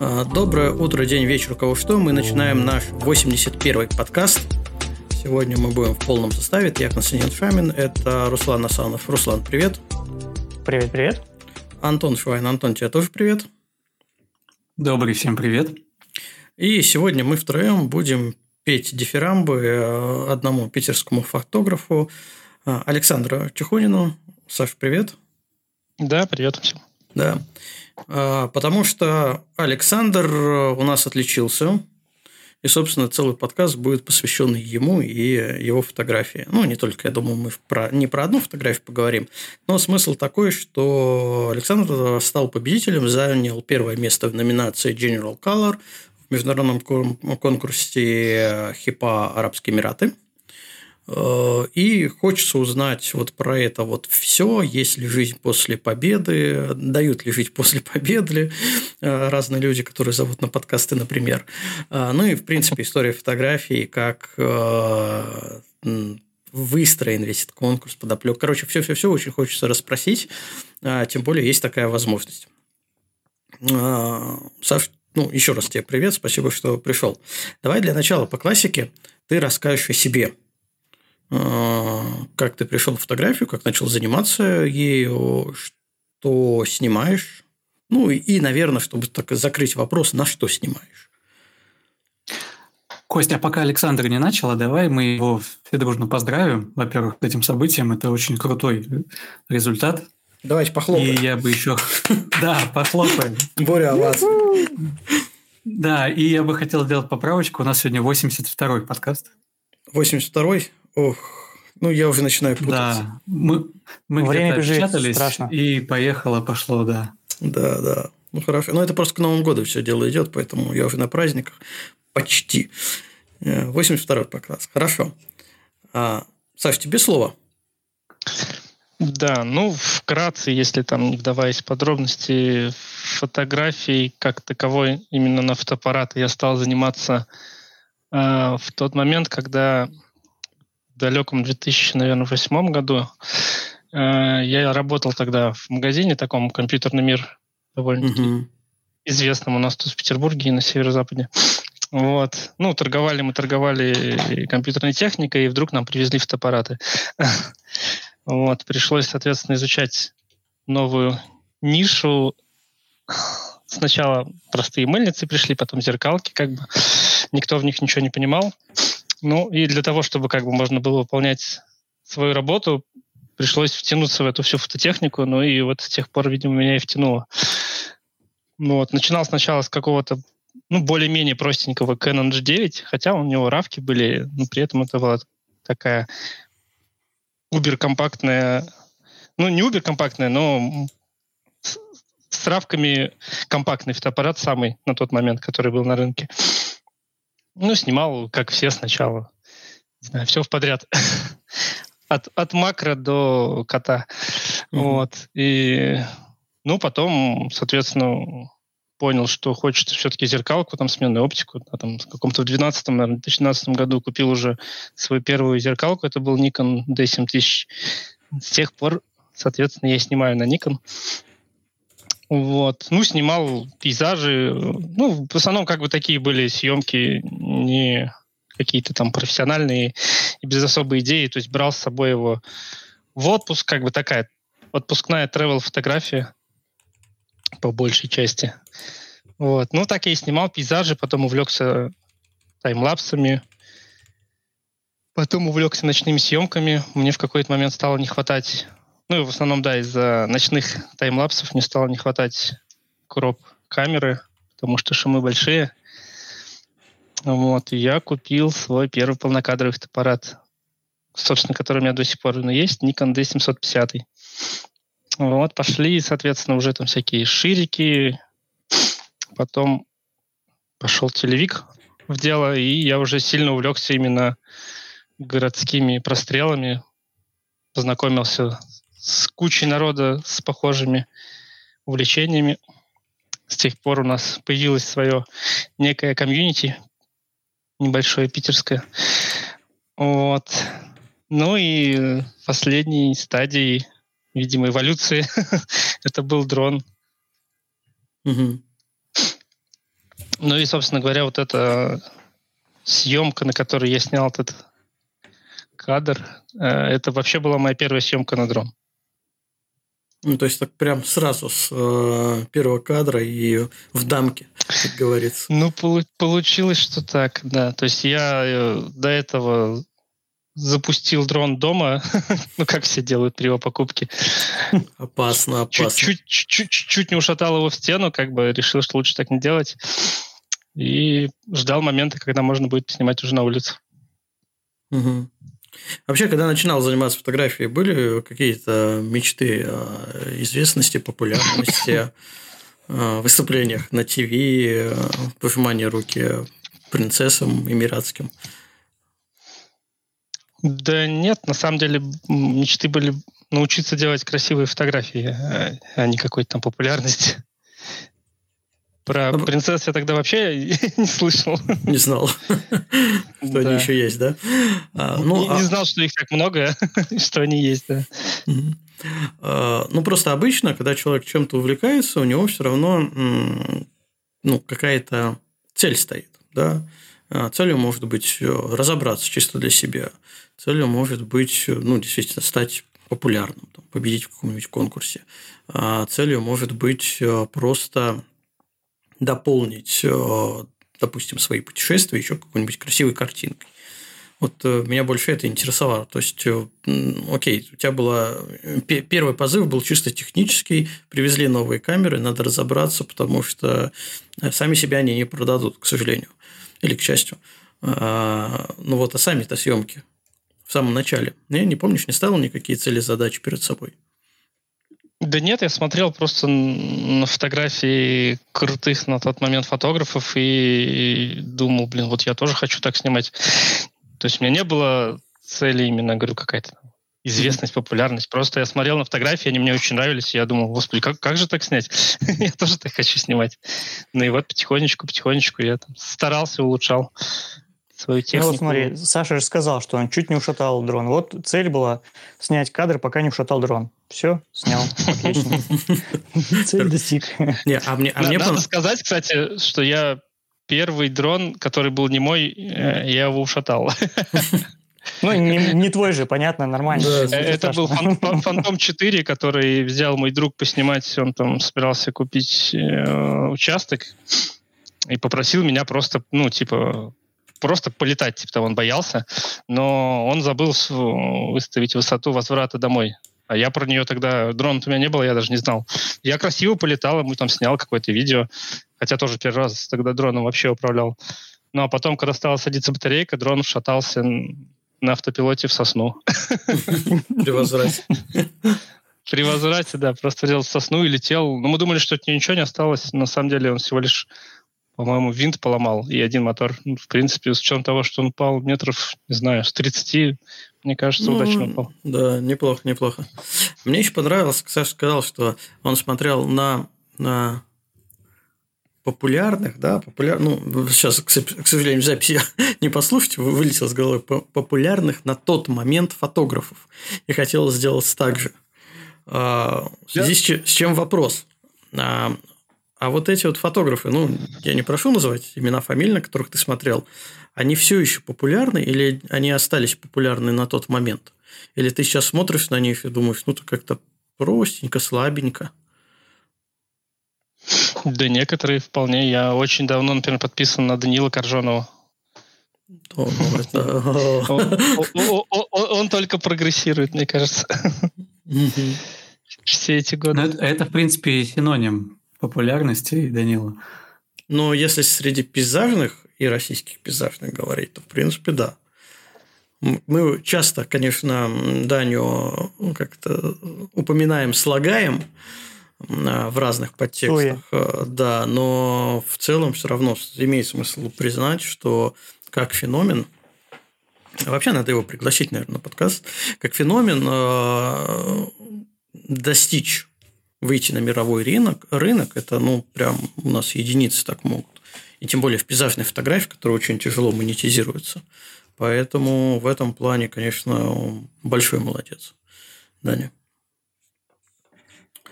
А, доброе утро, день, вечер, у кого что. Мы начинаем наш 81-й подкаст. Сегодня мы будем в полном составе. Я Константин Шамин, это Руслан Асанов. Руслан, привет. Привет, привет. Антон Швайн. Антон, тебе тоже привет. Добрый всем привет. И сегодня мы втроем будем петь дифирамбы э, одному питерскому фотографу э, Александру Тихонину. Саш, привет. Да, привет всем. Да. А, потому что Александр э, у нас отличился, и, собственно, целый подкаст будет посвящен ему и его фотографии. Ну, не только, я думаю, мы про, не про одну фотографию поговорим, но смысл такой, что Александр стал победителем, занял первое место в номинации General Color в международном конкурсе ХИПА Арабские Эмираты – Э, и хочется узнать вот про это вот все, есть ли жизнь после победы, дают ли жить после победы э, разные люди, которые зовут на подкасты, например. Э, ну и, в принципе, история фотографии, как выстроен весь этот конкурс, подоплек. Короче, все-все-все очень хочется расспросить, тем более есть такая возможность. Саш, ну, еще раз тебе привет, спасибо, что пришел. Давай для начала по классике ты расскажешь о себе – а, как ты пришел в фотографию, как начал заниматься ею, что снимаешь. Ну и, наверное, чтобы так закрыть вопрос, на что снимаешь. Костя, а пока Александр не начал, а давай мы его все дружно поздравим, во-первых, с этим событием. Это очень крутой результат. Давайте похлопаем. И я бы еще... Да, похлопаем. Боря, вас? Да, и я бы хотел сделать поправочку. У нас сегодня 82-й подкаст. 82-й? Ох, ну я уже начинаю путаться. Да, мы, мы Время где-то страшно. и поехало, пошло, да. Да, да. Ну хорошо. Но это просто к Новому году все дело идет, поэтому я уже на праздниках почти. 82-й э, покрас. Хорошо. А, Саш, тебе слово. Да, ну, вкратце, если там не вдаваясь в подробности, фотографией как таковой именно на фотоаппарат я стал заниматься э, в тот момент, когда в далеком 2008 году. Э, я работал тогда в магазине таком «Компьютерный мир», довольно mm известном у нас тут в Петербурге и на северо-западе. Вот. Ну, торговали мы, торговали компьютерной техникой, и вдруг нам привезли фотоаппараты. Вот. Пришлось, соответственно, изучать новую нишу. Сначала простые мыльницы пришли, потом зеркалки, как бы. Никто в них ничего не понимал. Ну и для того, чтобы как бы можно было выполнять свою работу, пришлось втянуться в эту всю фототехнику, ну и вот с тех пор, видимо, меня и втянуло. Ну вот, начинал сначала с какого-то, ну, более-менее простенького Canon G9, хотя у него равки были, но при этом это была такая убер-компактная, ну, не убер-компактная, но с, с равками компактный фотоаппарат самый на тот момент, который был на рынке. Ну, снимал, как все сначала. Не знаю, все в подряд. от, от макро до кота. Mm-hmm. Вот. И, ну, потом, соответственно, понял, что хочется все-таки зеркалку, там, сменную оптику. А там, в каком-то в 12 наверное, 2012 году купил уже свою первую зеркалку. Это был Nikon D7000. С тех пор, соответственно, я снимаю на Nikon. Вот. Ну, снимал пейзажи. Ну, в основном как бы такие были съемки не какие-то там профессиональные и без особой идеи. То есть брал с собой его в отпуск, как бы такая отпускная travel фотография по большей части. Вот. Ну, так я и снимал пейзажи, потом увлекся таймлапсами, потом увлекся ночными съемками. Мне в какой-то момент стало не хватать ну, в основном, да, из-за ночных таймлапсов не стало не хватать кроп камеры, потому что шумы большие. Вот, и я купил свой первый полнокадровый фотоаппарат, собственно, который у меня до сих пор ну, есть, Nikon D750. Вот, пошли, соответственно, уже там всякие ширики, потом пошел телевик в дело, и я уже сильно увлекся именно городскими прострелами, познакомился с кучей народа с похожими увлечениями. С тех пор у нас появилось свое некое комьюнити небольшое питерское. Вот. Ну и последней стадией, видимо, эволюции это был дрон. Угу. Ну и, собственно говоря, вот эта съемка, на которой я снял этот кадр, э, это вообще была моя первая съемка на дрон. Ну, то есть так прям сразу с э, первого кадра и в дамке, как говорится. Ну, получилось, что так, да. То есть я э, до этого запустил дрон дома, ну, как все делают при его покупке. Опасно, опасно. Чуть-чуть не ушатал его в стену, как бы решил, что лучше так не делать. И ждал момента, когда можно будет снимать уже на улице. Угу. Вообще, когда начинал заниматься фотографией, были какие-то мечты о известности, популярности, выступлениях на ТВ, пожимание руки принцессам эмиратским? Да нет, на самом деле мечты были научиться делать красивые фотографии, а, а не какой-то там популярности. Про ну, принцесс я тогда вообще не слышал. Не знал, что они еще есть, да? А, ну, не а знал, что их так много, что они есть, да. А, ну, просто обычно, когда человек чем-то увлекается, у него все равно ну, какая-то цель стоит, да. Целью может быть э, разобраться чисто для себя. Целью может быть, ну, действительно, стать популярным, победить в каком-нибудь конкурсе. Целью может быть э, просто дополнить, э, допустим, свои путешествия еще какой-нибудь красивой картинкой. Вот э, меня больше это интересовало. То есть, окей, у тебя была... Первый позыв был чисто технический, привезли новые камеры, надо разобраться, потому что сами себя они не продадут, к сожалению, или к счастью. А, ну вот, а сами-то съемки в самом начале. Я не помнишь, не ставил никакие цели, задачи перед собой? Да нет, я смотрел просто на фотографии крутых на тот момент фотографов и думал, блин, вот я тоже хочу так снимать. То есть у меня не было цели именно, говорю, какая-то известность, популярность. Просто я смотрел на фотографии, они мне очень нравились, и я думал, господи, как, как же так снять? я тоже так хочу снимать. Ну и вот потихонечку, потихонечку я там старался, улучшал свою технику. Ну вот смотри, Саша же сказал, что он чуть не ушатал дрон. Вот цель была снять кадр, пока не ушатал дрон. Все, снял. Отлично. Цель достиг. А а Надо сказать, кстати, что я первый дрон, который был не мой, э, я его ушатал. Ну, не, не твой же, понятно, нормально. Да, это был Фантом 4, который взял мой друг поснимать. Он там собирался купить э, участок и попросил меня просто, ну, типа, просто полетать, типа того, он боялся, но он забыл выставить высоту возврата домой. А я про нее тогда, дрон у меня не было, я даже не знал. Я красиво полетал, ему там снял какое-то видео, хотя тоже первый раз тогда дроном вообще управлял. Ну а потом, когда стала садиться батарейка, дрон шатался на автопилоте в сосну. При возврате. При возврате, да, просто делал сосну и летел. Но мы думали, что от нее ничего не осталось. На самом деле он всего лишь по-моему, винт поломал и один мотор. Ну, в принципе, с учетом того, что он упал метров, не знаю, с 30, мне кажется, ну, удачно упал. Да, неплохо, неплохо. Мне еще понравилось, Саша сказал, что он смотрел на, на популярных, да, популяр... ну, сейчас, к сожалению, записи не послушайте, вылетел с головы, популярных на тот момент фотографов. И хотел сделать так же. А, в связи с чем вопрос? А, вот эти вот фотографы, ну, я не прошу называть имена фамилии, на которых ты смотрел, они все еще популярны или они остались популярны на тот момент? Или ты сейчас смотришь на них и думаешь, ну, это как-то простенько, слабенько? Да некоторые вполне. Я очень давно, например, подписан на Данила Коржонова. Он только прогрессирует, мне кажется. Все эти годы. Это, в принципе, синоним популярности Данила? Ну, если среди пейзажных и российских пейзажных говорить, то, в принципе, да. Мы часто, конечно, Даню как-то упоминаем, слагаем а, в разных подтекстах, Ой. Э, да, но в целом все равно имеет смысл признать, что как феномен, вообще надо его пригласить, наверное, на подкаст, как феномен э, достичь выйти на мировой рынок, рынок это, ну, прям у нас единицы так могут. И тем более в пейзажной фотографии, которая очень тяжело монетизируется. Поэтому в этом плане, конечно, большой молодец. Даня.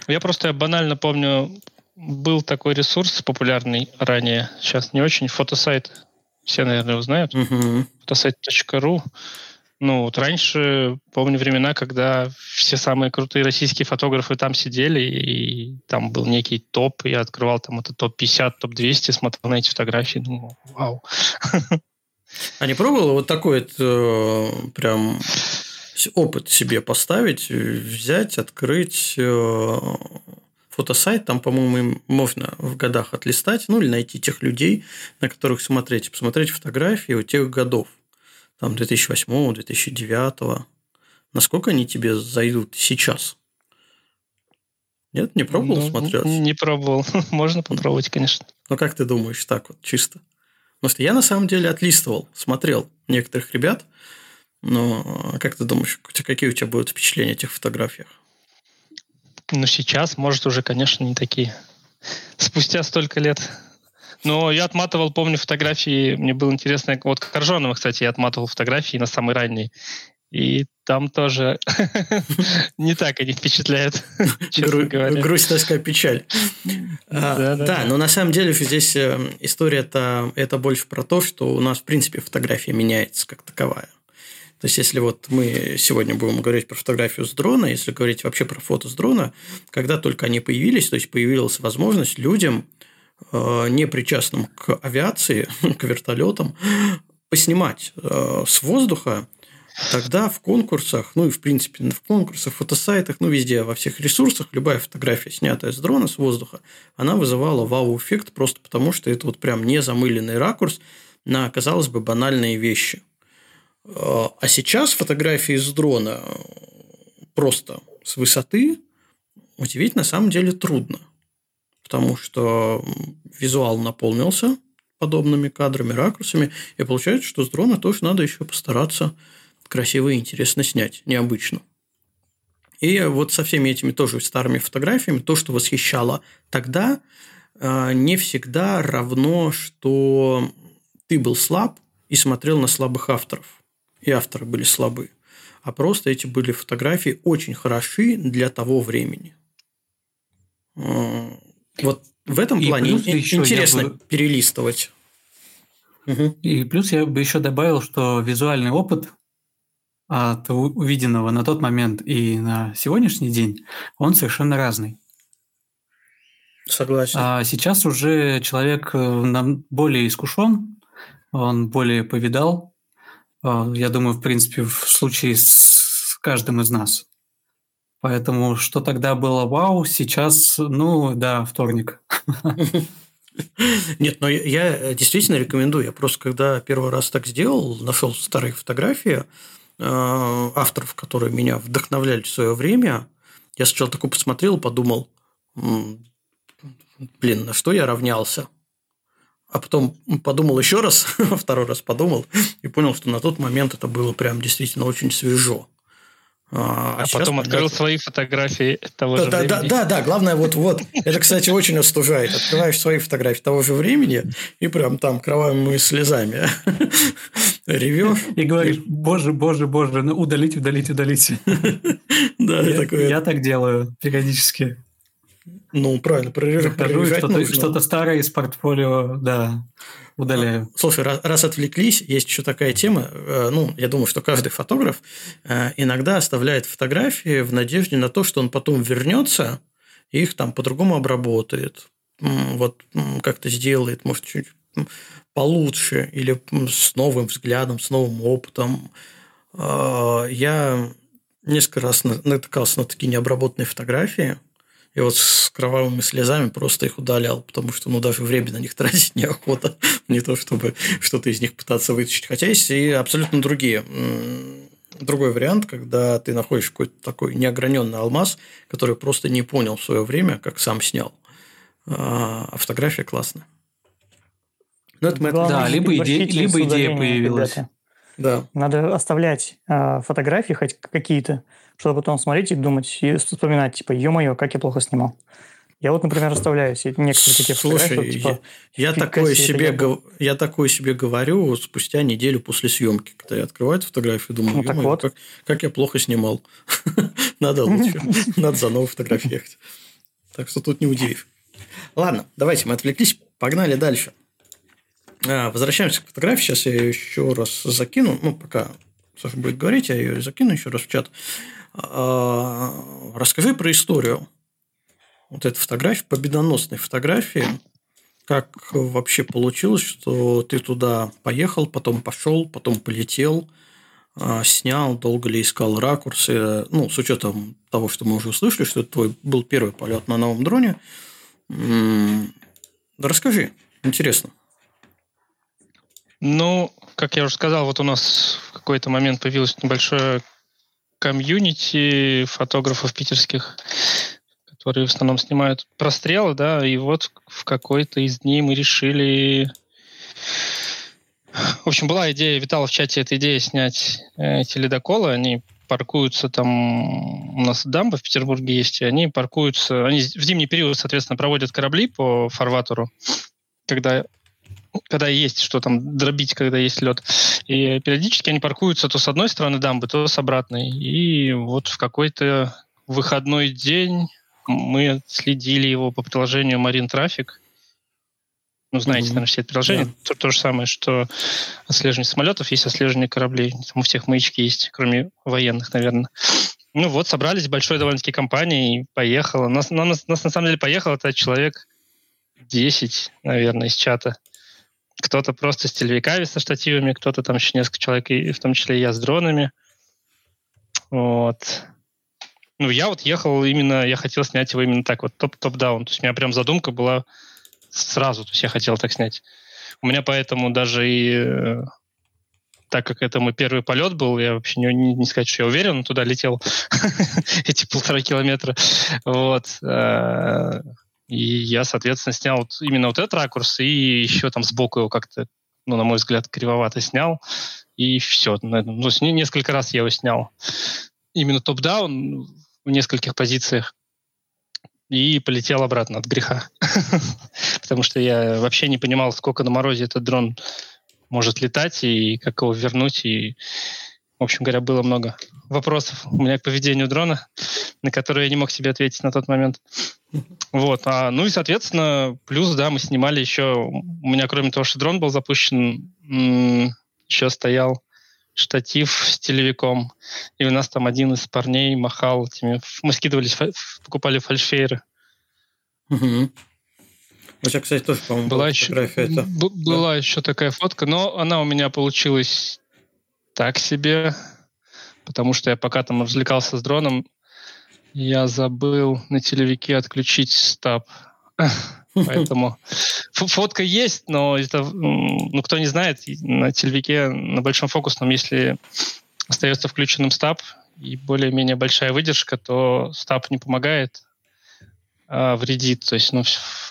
Я просто банально помню, был такой ресурс популярный ранее, сейчас не очень, фотосайт, все, наверное, его знают, угу. фотосайт.ру. Ну, вот раньше, помню времена, когда все самые крутые российские фотографы там сидели, и там был некий топ, я открывал там это топ-50, топ-200, смотрел на эти фотографии, думал, вау. А не пробовал вот такой вот, э, прям опыт себе поставить, взять, открыть э, фотосайт, там, по-моему, можно в годах отлистать, ну, или найти тех людей, на которых смотреть, посмотреть фотографии у тех годов, там, 2008, 2009, насколько они тебе зайдут сейчас? Нет, не пробовал ну, смотреть? Не пробовал. Можно попробовать, конечно. Ну, как ты думаешь, так вот, чисто? Потому что я, на самом деле, отлистывал, смотрел некоторых ребят, но как ты думаешь, какие у тебя будут впечатления о этих фотографиях? Ну, сейчас, может, уже, конечно, не такие. Спустя столько лет. Но я отматывал, помню, фотографии, мне было интересно, вот Коржонова, кстати, я отматывал фотографии на самый ранний. И там тоже не так они впечатляют, честно говоря. Грусть, тоска, печаль. А, да, но на самом деле здесь э, история это больше про то, что у нас, в принципе, фотография меняется как таковая. То есть, если вот мы сегодня будем говорить про фотографию с дрона, если говорить вообще про фото с дрона, когда только они появились, то есть появилась возможность людям, не причастным к авиации, к вертолетам, поснимать э, с воздуха, тогда в конкурсах, ну и в принципе в конкурсах, фотосайтах, ну везде, во всех ресурсах, любая фотография, снятая с дрона, с воздуха, она вызывала вау-эффект просто потому, что это вот прям не замыленный ракурс на, казалось бы, банальные вещи – а сейчас фотографии с дрона просто с высоты удивить на самом деле трудно. Потому что визуал наполнился подобными кадрами, ракурсами, и получается, что с дрона тоже надо еще постараться красиво и интересно снять, необычно. И вот со всеми этими тоже старыми фотографиями, то, что восхищало тогда, а, не всегда равно, что ты был слаб и смотрел на слабых авторов и авторы были слабы, а просто эти были фотографии очень хороши для того времени. Вот в этом и плане интересно бы... перелистывать. И плюс я бы еще добавил, что визуальный опыт от увиденного на тот момент и на сегодняшний день, он совершенно разный. Согласен. А сейчас уже человек э, более искушен, он более повидал, а, я думаю, в принципе, в случае с каждым из нас. Поэтому что тогда было вау, сейчас, ну да, вторник. Нет, но я действительно рекомендую. Я просто когда первый раз так сделал, нашел старые фотографии а, авторов, которые меня вдохновляли в свое время. Я сначала такой посмотрел, подумал, блин, на что я равнялся? а потом подумал еще раз, второй раз подумал и понял, что на тот момент это было прям действительно очень свежо. А, а, а потом открыл да, свои фотографии того да, же да, времени. Да, да, да, главное вот вот. Это, кстати, очень остужает. Открываешь свои фотографии того же времени и прям там кровавыми слезами ревешь. И говоришь, боже, боже, боже, ну удалить, удалить, удалить. Да, я, такое... я так делаю периодически. Ну, правильно, прорежать что-то, что-то старое из портфолио, да, удаляю. Слушай, раз, раз отвлеклись, есть еще такая тема. Э, ну, я думаю, что каждый фотограф э, иногда оставляет фотографии в надежде на то, что он потом вернется и их там по-другому обработает. Вот как-то сделает, может, чуть получше или с новым взглядом, с новым опытом. Э, я несколько раз натыкался на такие необработанные фотографии – и вот с кровавыми слезами просто их удалял, потому что ну, даже время на них тратить неохота, не то чтобы что-то из них пытаться вытащить. Хотя есть и абсолютно другие. Другой вариант, когда ты находишь какой-то такой неограненный алмаз, который просто не понял в свое время, как сам снял. А фотография классная. Ну, это мы... Да, либо, иде... либо идея появилась. Ребята. Да. Надо оставлять э, фотографии хоть какие-то, чтобы потом смотреть и думать, и вспоминать, типа, ё-моё, как я плохо снимал. Я вот, например, оставляю себе некоторые такие Слушай, фотографии. я, типа, я, фиг такое себе, я гов- я такое себе говорю спустя неделю после съемки, когда я открываю эту фотографию, думаю, Ну, так «Ё-моё, вот. как, как я плохо снимал. Надо лучше. Надо за новую фотографию ехать. Так что тут не удивив. Ладно, давайте мы отвлеклись, погнали дальше. А, Возвращаемся к фотографии. Сейчас я ее еще раз закину. Ну, пока Саша будет говорить, я ее закину еще раз в чат. А, Расскажи про историю вот этой фотографии, победоносной фотографии. Как вообще получилось, что ты туда поехал, потом пошел, потом полетел, а, снял, долго ли искал ракурсы, ну, с учетом того, что мы уже услышали, что это твой был первый полет на новом дроне. Да расскажи, интересно. Ну, как я уже сказал, вот у нас в какой-то момент появилось небольшое комьюнити фотографов питерских, которые в основном снимают прострелы, да, и вот в какой-то из дней мы решили... В общем, была идея, витала в чате эта идея снять э, эти ледоколы, они паркуются там, у нас дамба в Петербурге есть, и они паркуются, они в зимний период, соответственно, проводят корабли по фарватеру, когда когда есть что там дробить, когда есть лед. И периодически они паркуются то с одной стороны дамбы, то с обратной. И вот в какой-то выходной день мы следили его по приложению Marine Traffic. Ну, знаете, Мгм. наверное, все это приложение. Да. То, то же самое, что отслеживание самолетов, есть отслеживание кораблей. Там у всех маячки есть, кроме военных, наверное. Ну вот, собрались большой довольно-таки компанией, и поехала. Нас, на- нас, нас на самом деле поехало это человек 10, наверное, из чата. Кто-то просто с телевиками со штативами, кто-то там еще несколько человек, и в том числе и я с дронами. Вот. Ну, я вот ехал именно, я хотел снять его именно так, вот топ-топ-даун. То есть у меня прям задумка была сразу, то есть я хотел так снять. У меня поэтому даже и э, так как это мой первый полет был, я вообще не, не, не сказать, что я уверен, туда летел эти полтора километра. Вот. И я, соответственно, снял вот именно вот этот ракурс и еще там сбоку его как-то, ну, на мой взгляд, кривовато снял. И все. Ну, не- несколько раз я его снял. Именно топ-даун в нескольких позициях. И полетел обратно от греха. Потому что я вообще не понимал, сколько на морозе этот дрон может летать и как его вернуть. И, в общем говоря, было много вопросов у меня к поведению дрона, на которые я не мог себе ответить на тот момент. Вот. А, ну и, соответственно, плюс, да, мы снимали еще... У меня, кроме того, что дрон был запущен, еще стоял штатив с телевиком. И у нас там один из парней махал этими... Мы скидывались, покупали фальшфейры. У тебя, кстати, тоже, по-моему, Была была еще, фотография. Это. б- была еще такая фотка, но она у меня получилась так себе, потому что я пока там развлекался с дроном, я забыл на телевике отключить стаб. Поэтому фотка есть, но это, ну, кто не знает, на телевике на большом фокусном, если остается включенным стаб и более-менее большая выдержка, то стаб не помогает, а вредит. То есть, ну,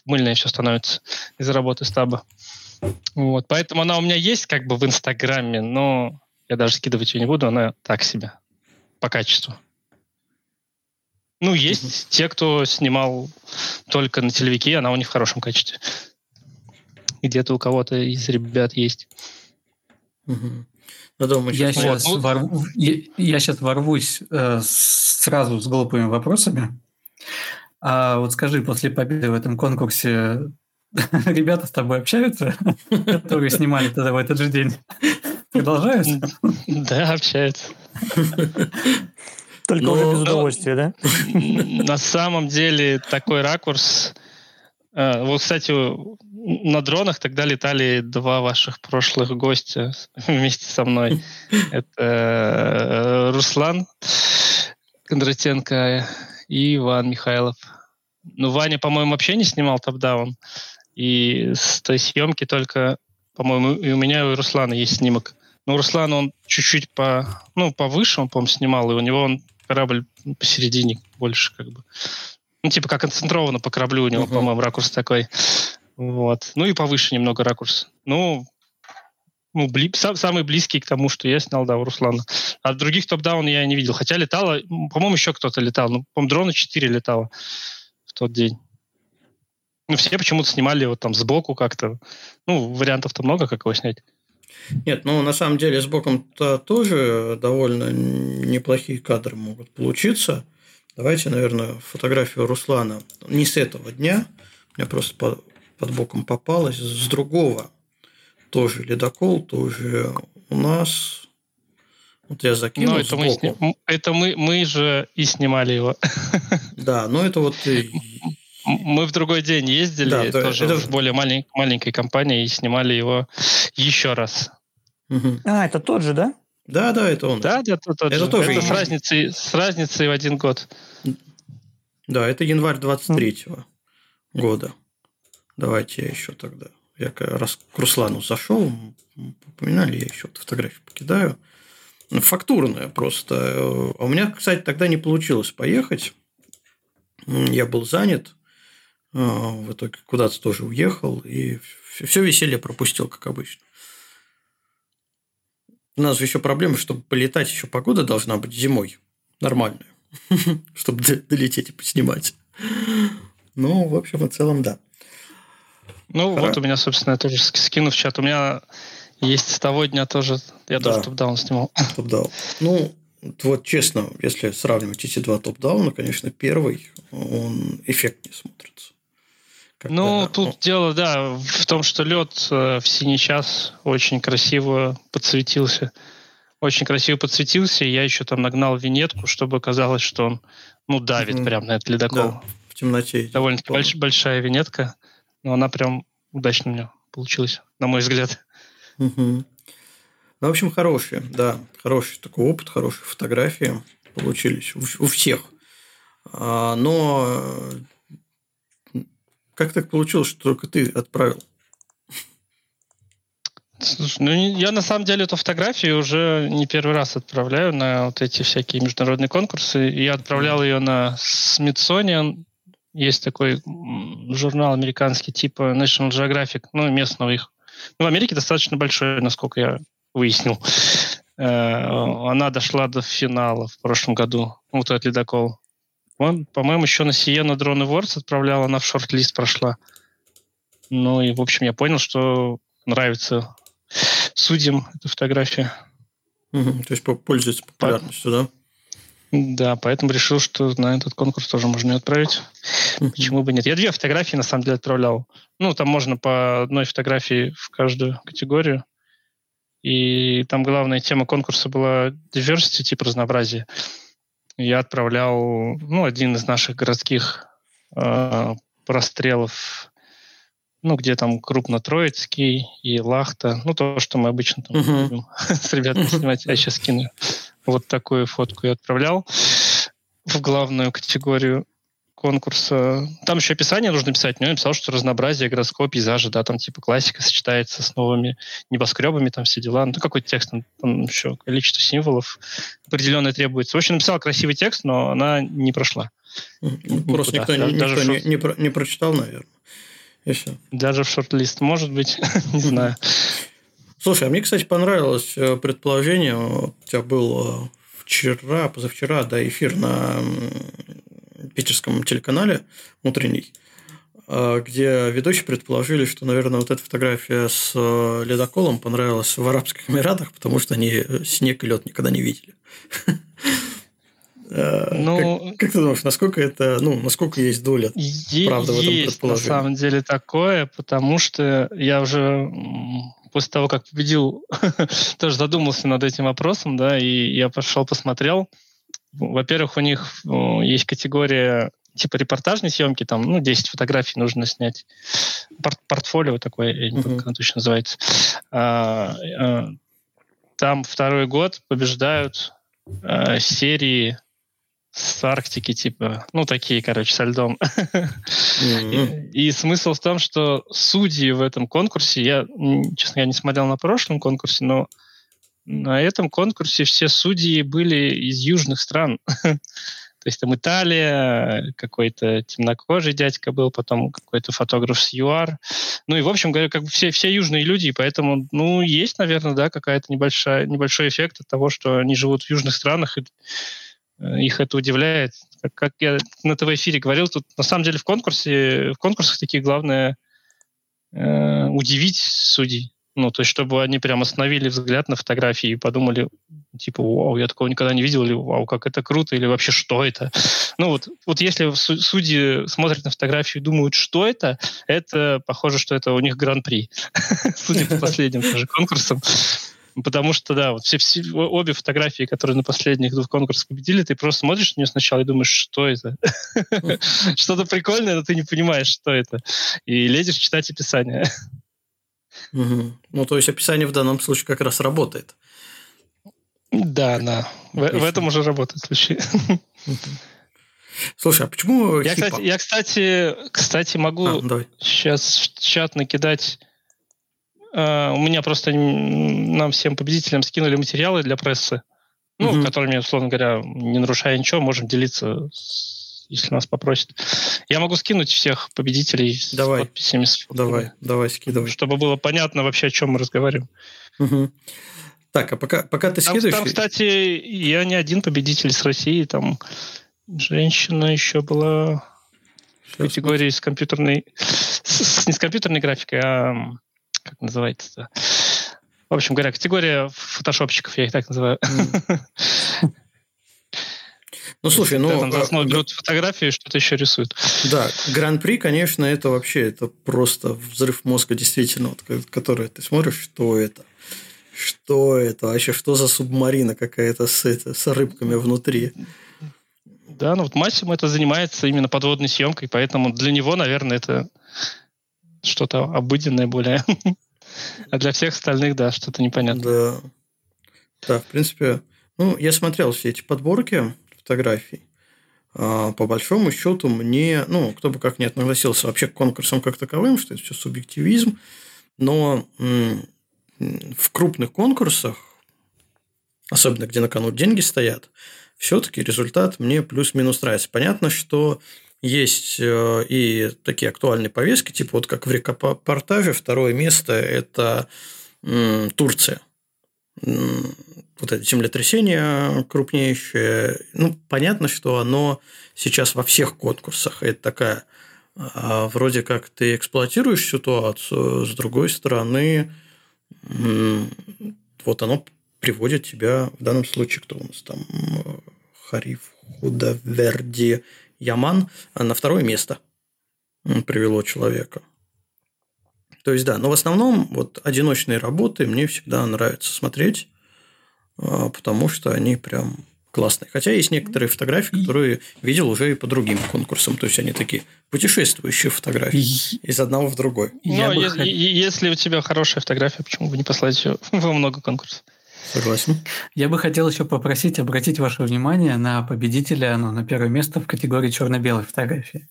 мыльное все становится из-за работы стаба. Вот, поэтому она у меня есть как бы в Инстаграме, но я даже скидывать ее не буду, она так себе по качеству. Ну, есть те, кто снимал только на телевике, она у них в хорошем качестве. Где-то у кого-то из ребят есть. Мгм. Я думаю, мы Я сейчас, ну- ворву- я, я сейчас ворвусь э, сразу с глупыми вопросами. А вот скажи, после победы в этом конкурсе ребята с тобой общаются, которые снимали тогда в этот же день? Продолжают? Да, общаются. Только Ну, уже без да. удовольствия, да? На самом деле такой ракурс... э, Вот, кстати, на дронах тогда летали два ваших прошлых гостя вместе со мной. Это э, Руслан Кондратенко и Иван Михайлов. Ну, Ваня, по-моему, вообще не снимал топ-даун. И с той съемки только, по-моему, и у меня, и у Руслана есть снимок. Но у Руслана он чуть-чуть по, ну, повыше, он, по-моему, снимал, и у него он корабль посередине больше как бы. Ну, типа как концентрованно по кораблю у него, Мгм. по-моему, ракурс такой. Вот. Ну и повыше немного ракурс. Ну, ну бли- сам- самый близкий к тому, что я снял, да, у Руслана. А других топ-даун я не видел. Хотя летало, по-моему, еще кто-то летал. Ну, по-моему, дрона 4 летало в тот день. Ну, все почему-то снимали его там сбоку как-то. Ну, вариантов-то много, как его снять. Нет, ну на самом деле с боком-то тоже довольно неплохие кадры могут получиться. Давайте, наверное, фотографию Руслана не с этого дня, у меня просто под, под боком попалась, с другого тоже ледокол, тоже у нас. Вот я закинул Ну, это, мы, сни... это мы, мы же и снимали его. Да, но это вот... Мы в другой день ездили, да, тоже это... в более малень... маленькой компании, и снимали его еще раз. Угу. А, это тот же, да? Да, да, это он. Да, да, это тот это же. Тоже это с разницей, с разницей в один год. Да, это январь 23-го mm. года. Давайте я еще тогда. Я раз к Руслану зашел, упоминали, я еще фотографию покидаю. Фактурная просто. А у меня, кстати, тогда не получилось поехать. Я был занят. А, в итоге куда-то тоже уехал. И все веселье пропустил, как обычно. У нас же еще проблема, чтобы полетать, еще погода должна быть зимой. Нормальная. Чтобы долететь и поснимать. Ну, в общем и целом, да. Ну, вот у меня, собственно, я тоже скину в чат. У меня есть с того дня тоже, я тоже топ-даун снимал. Топ-даун. Ну, вот честно, если сравнивать эти два топ-дауна, конечно, первый, он эффектнее смотрится. Когда, ну, тут ну... дело, да, в том, что лед э, в синий час очень красиво подсветился. Очень красиво подсветился, и я еще там нагнал винетку, чтобы казалось, что он, ну, давит mm-hmm. прям на этот ледокол. Да, в темноте. Довольно-таки больш, большая винетка, но она прям удачно у меня получилась, на мой взгляд. Угу. Ну, в общем, хорошие, да, хороший такой опыт, хорошие фотографии получились у, у всех. А, но как так получилось, что только ты отправил? Слушай, ну я на самом деле эту фотографию уже не первый раз отправляю на вот эти всякие международные конкурсы. Я отправлял ее на Smithsonian. Есть такой журнал американский типа National Geographic, ну, местного их. Ну, в Америке достаточно большой, насколько я выяснил. Э, она дошла до финала в прошлом году. Вот этот ледокол. Он, по-моему, еще на Сиену Drone Awards отправлял, она в шорт-лист прошла. Ну и, в общем, я понял, что нравится судьям эта фотография. Угу, то есть пользуется популярностью, да? Да, поэтому решил, что на этот конкурс тоже можно отправить. Uh-huh. Почему бы нет? Я две фотографии, на самом деле, отправлял. Ну, там можно по одной фотографии в каждую категорию. И там главная тема конкурса была diversity, типа разнообразие я отправлял ну, один из наших городских э, прострелов, ну, где там крупно Троицкий и Лахта, ну, то, что мы обычно там uh-huh. любим с ребятами снимать. Я сейчас скину вот такую фотку я отправлял в главную категорию конкурса. Там еще описание нужно писать. Но я написал, что разнообразие городского пейзажа, да, там типа классика сочетается с новыми небоскребами, там все дела. Ну, какой-то текст, там, там еще количество символов определенное требуется. В общем, написал красивый текст, но она не прошла. Просто никто, да, никто даже не, не, про, не прочитал, наверное. И все. Даже в шорт-лист, может быть, не знаю. Слушай, а мне, кстати, понравилось э, предположение. У тебя был э, вчера, позавчера, да, эфир на питерском телеканале утренний, а, где ведущие предположили, что, наверное, вот эта фотография с э, ледоколом понравилась в Арабских Эмиратах, потому что они снег и лед никогда не видели. А, ну, как, как ты думаешь, насколько это, ну, насколько есть доля есть, правды в этом предположении? на самом деле такое, потому что я уже после того, как победил, тоже задумался над этим вопросом, да, и я пошел посмотрел, во-первых, у них есть категория типа репортажной съемки, там, ну, 10 фотографий нужно снять. Порт портфолио такое, я не помню, как оно точно называется. А, а, там второй год побеждают а, серии с Арктики, типа, ну, такие, короче, со льдом. Mm-hmm. И, и смысл в том, что судьи в этом конкурсе, я, честно, я не смотрел на прошлом конкурсе, но на этом конкурсе все судьи были из южных стран. То есть там Италия, какой-то темнокожий дядька был, потом какой-то фотограф с ЮАР. Ну и, в общем говоря, как бы все, все южные люди, поэтому, ну, есть, наверное, да, какая-то небольшая, небольшой эффект от того, что они живут в южных странах и их это удивляет. Как, как я на ТВ-эфире говорил, тут на самом деле в конкурсе, в конкурсах такие главное э, удивить судей. Ну, то есть, чтобы они прям остановили взгляд на фотографии и подумали, типа, вау, я такого никогда не видел, или вау, как это круто, или вообще что это. Ну, вот, вот если судьи смотрят на фотографию и думают, что это, это похоже, что это у них гран-при, судя по последним тоже конкурсам. Потому что, да, вот все, все, обе фотографии, которые на последних двух конкурсах победили, ты просто смотришь на нее сначала и думаешь, что это? Что-то прикольное, но ты не понимаешь, что это. И лезешь читать описание. Угу. Ну, то есть описание в данном случае как раз работает. Да, да. В, в этом уже работает случай. Слушай, а почему я, кстати, я, кстати, кстати, могу а, сейчас в чат накидать. Uh, у меня просто нам всем победителям скинули материалы для прессы, ну, угу. которыми, условно говоря, не нарушая ничего, можем делиться с если нас попросят. Я могу скинуть всех победителей давай. с подписями. С давай, давай, скидывай. Чтобы было понятно вообще, о чем мы разговариваем. Угу. Так, а пока, пока ты там, скидываешь... Там, кстати, я не один победитель с России, там женщина еще была в категории с компьютерной... С, не с компьютерной графикой, а как называется-то? В общем говоря, категория фотошопщиков, я их так называю. Mm. Ну, слушай, ну... Там за основу берут фотографии и что-то еще рисуют. Да, Гран-при, конечно, это вообще, это просто взрыв мозга, действительно, вот, который ты смотришь, что это? Что это? Вообще, что за субмарина какая-то с, это, с рыбками внутри? Да, ну вот Массимо это занимается именно подводной съемкой, поэтому для него, наверное, это что-то обыденное более. А для всех остальных, да, что-то непонятное. Да. Да, в принципе, ну, я смотрел все эти подборки, фотографий. А, по большому счету мне, ну, кто бы как ни относился вообще к конкурсам как таковым, что это все субъективизм, но в крупных конкурсах, особенно где на кону деньги стоят, все-таки результат мне плюс-минус нравится. Понятно, что есть э, и такие актуальные повестки, типа вот как в рекопортаже, второе место – это Турция вот это землетрясение крупнейшее. Ну, понятно, что оно сейчас во всех конкурсах. Это такая а, вроде как ты эксплуатируешь ситуацию, с другой стороны, вот оно приводит тебя, в данном случае, кто у нас там, Хариф Худаверди Яман, на второе место привело человека. То есть, да, но в основном вот одиночные работы мне всегда нравится смотреть. А, потому что они прям классные. Хотя есть некоторые фотографии, которые видел уже и по другим конкурсам. То есть они такие путешествующие фотографии из одного в другой. Ну, если, хот... если у тебя хорошая фотография, почему бы не послать ее во много конкурсов? Согласен. Я бы хотел еще попросить обратить ваше внимание на победителя ну, на первое место в категории черно-белой фотографии.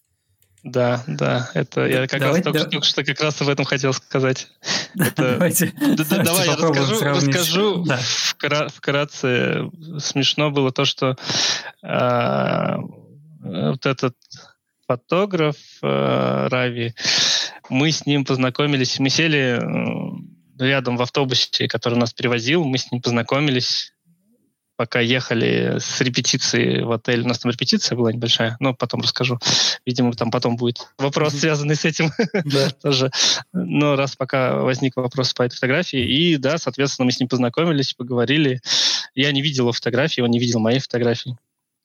Да, да, это я как давайте, раз только, да. что как раз об этом хотел сказать. Это, давайте, да, давай я расскажу, расскажу да. вкра- вкратце. Смешно было то, что э, вот этот фотограф э, Рави, мы с ним познакомились, мы сели рядом в автобусе, который нас привозил, мы с ним познакомились пока ехали с репетиции в отель. У нас там репетиция была небольшая, но потом расскажу. Видимо, там потом будет вопрос, связанный с этим тоже. Но раз пока возник вопрос по этой фотографии, и да, соответственно, мы с ним познакомились, поговорили. Я не видел его фотографии, он не видел моей фотографии.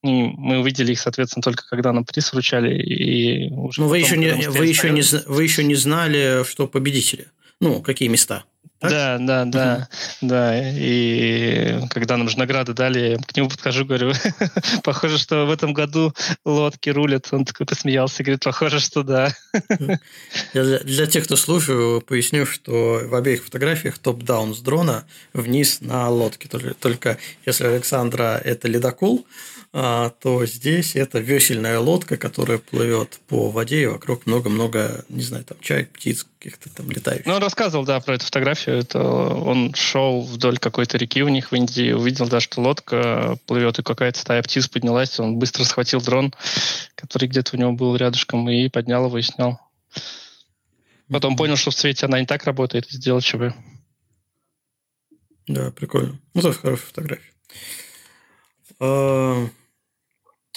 И мы увидели их, соответственно, только когда нам приз вручали. И уже Но ну, вы еще, не, вы, еще не, вы еще не знали, что победители. Ну, какие места? Так? Да, да, да, угу. да. И когда нам же награды дали, я к нему подхожу, говорю, похоже, что в этом году лодки рулят. Он такой посмеялся, говорит, похоже, что да. Я для, тех, кто слушаю, поясню, что в обеих фотографиях топ-даун с дрона вниз на лодке. Только, только если Александра это ледокол, а, то здесь это весельная лодка, которая плывет по воде, и вокруг много-много, не знаю, там чай, птиц каких-то там летающих. Ну, он рассказывал, да, про эту фотографию. Это он шел вдоль какой-то реки у них в Индии, увидел, да, что лодка плывет, и какая-то стая птиц поднялась. Он быстро схватил дрон, который где-то у него был рядышком, и поднял его и снял. Потом mm-hmm. понял, что в цвете она не так работает, и сделал ЧБ. Да, прикольно. Ну, тоже хорошая фотография.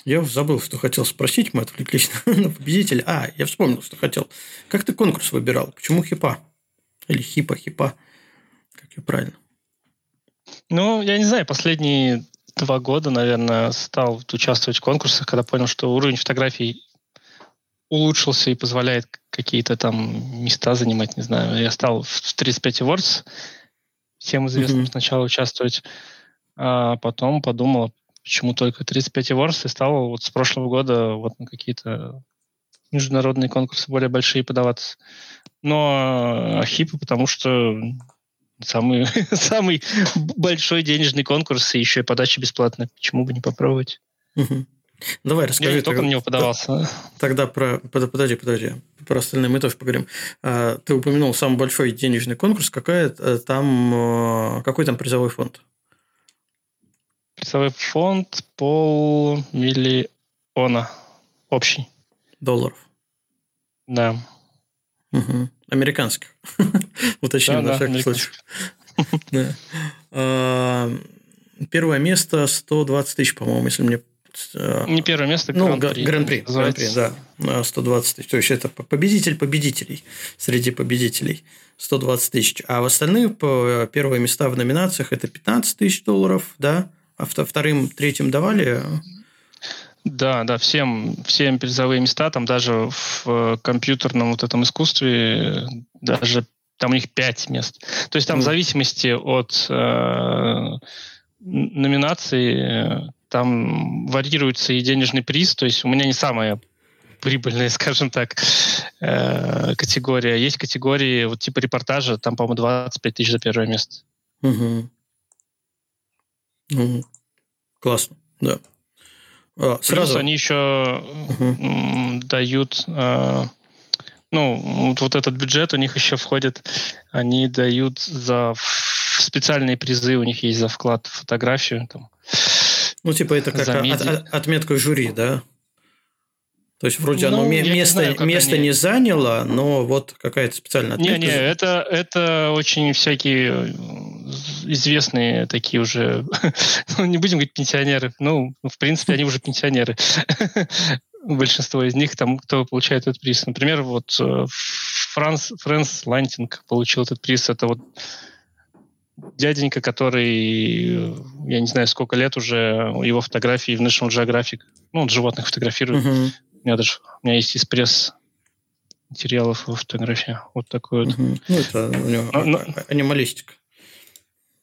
Я забыл, что хотел спросить, мы отвлеклись на победителя. А, я вспомнил, что хотел. Как ты конкурс выбирал? Почему хипа? Или хипа, хипа? Как я правильно? Ну, я не знаю, последние два года, наверное, стал участвовать в конкурсах, когда понял, что уровень фотографий улучшился и позволяет какие-то там места занимать, не знаю. Я стал в 35 Awards, всем известным mm-hmm. сначала участвовать, а потом подумал, почему только 35 Awards, и стал вот с прошлого года вот на какие-то международные конкурсы более большие подаваться. Но хипы, потому что самый, самый большой денежный конкурс и еще и подача бесплатная. Почему бы не попробовать? Угу. Давай, расскажи. Я не только на него подавался. Тогда про... Подожди, подожди. Про остальные мы тоже поговорим. А, ты упомянул самый большой денежный конкурс. Какая э, там... Э, какой там призовой фонд? Призовой фонд полмиллиона. Общий. Долларов? Да. Угу. Американских. Уточним на всякий случай. А, первое место 120 тысяч, по-моему, если мне Э, Не первое место, ну, Гран-при. Гран-при, гран-при да. 120 тысяч. То есть, это победитель победителей среди победителей. 120 тысяч. А в остальных первые места в номинациях – это 15 тысяч долларов, да? А вторым, третьим давали да, да, всем, всем призовые места, там даже в э, компьютерном вот этом искусстве даже там у них пять мест. То есть там в зависимости от э, номинации там варьируется и денежный приз, то есть у меня не самая прибыльная, скажем так, э, категория. Есть категории вот типа репортажа, там, по-моему, 25 тысяч за первое место. Угу. Угу. Классно, да. А, сразу Плюс они еще угу. дают, э, ну, вот, вот этот бюджет у них еще входит, они дают за специальные призы, у них есть за вклад в фотографию, там, ну, типа, это как от, от, отметка жюри, да? То есть, вроде ну, оно место, не, знаю, место они... не заняло, но вот какая-то специальная отметка. Не-не, это, это очень всякие э, известные такие уже, ну, не будем говорить пенсионеры, ну, в принципе, они уже пенсионеры. Большинство из них, там, кто получает этот приз. Например, вот э, Франс, Фрэнс Лантинг получил этот приз. Это вот дяденька, который, я не знаю, сколько лет уже, его фотографии в National Geographic, ну, он животных фотографирует. Uh-huh. У меня даже, у меня есть из пресс материалов его фотографии. Вот такой вот. Ну, это у него но, но... анималистика.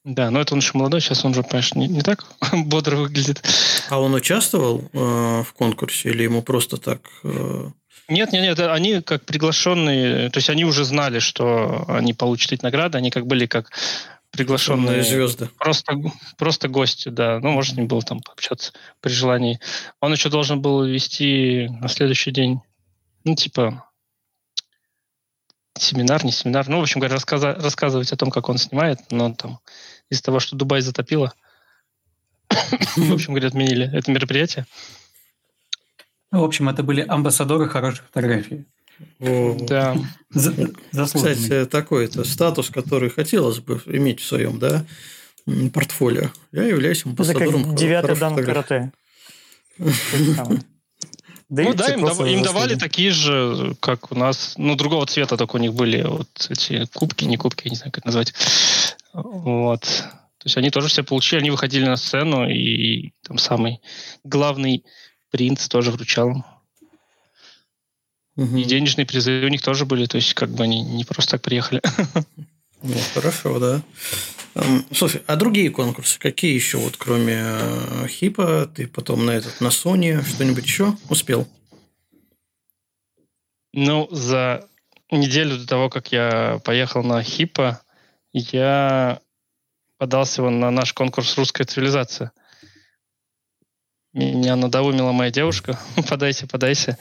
Да, но это он еще молодой, сейчас он же, конечно, не, не так бодро выглядит. А он участвовал э, в конкурсе или ему просто так... Э... Нет, нет, нет, они как приглашенные, то есть они уже знали, что они получат эти награды, они как были как приглашенные звезды. Просто, просто гости, да. Ну, может, не было там пообщаться при желании. Он еще должен был вести на следующий день, ну, типа, семинар, не семинар. Ну, в общем говоря, рассказа- рассказывать о том, как он снимает, но там из-за того, что Дубай затопило, в общем говоря, отменили это мероприятие. Ну, в общем, это были амбассадоры хорошей фотографии. Да. Кстати, такой-то статус, который хотелось бы иметь в своем да, портфолио. Я являюсь амбассадором Это как девятый дан карате. ну да, им, дав, им давали такие же, как у нас, ну, другого цвета только у них были вот эти кубки, не кубки, я не знаю, как назвать. Вот. То есть они тоже все получили, они выходили на сцену, и там самый главный принц тоже вручал Угу. И денежные призы у них тоже были, то есть как бы они не просто так приехали. Ну, хорошо, да. Слушай, а другие конкурсы, какие еще, вот кроме э, Хипа, ты потом на этот, на Sony, что-нибудь еще успел? Ну, за неделю до того, как я поехал на Хипа, я подался на наш конкурс «Русская цивилизация». Меня надоумила моя девушка. подайся, подайся.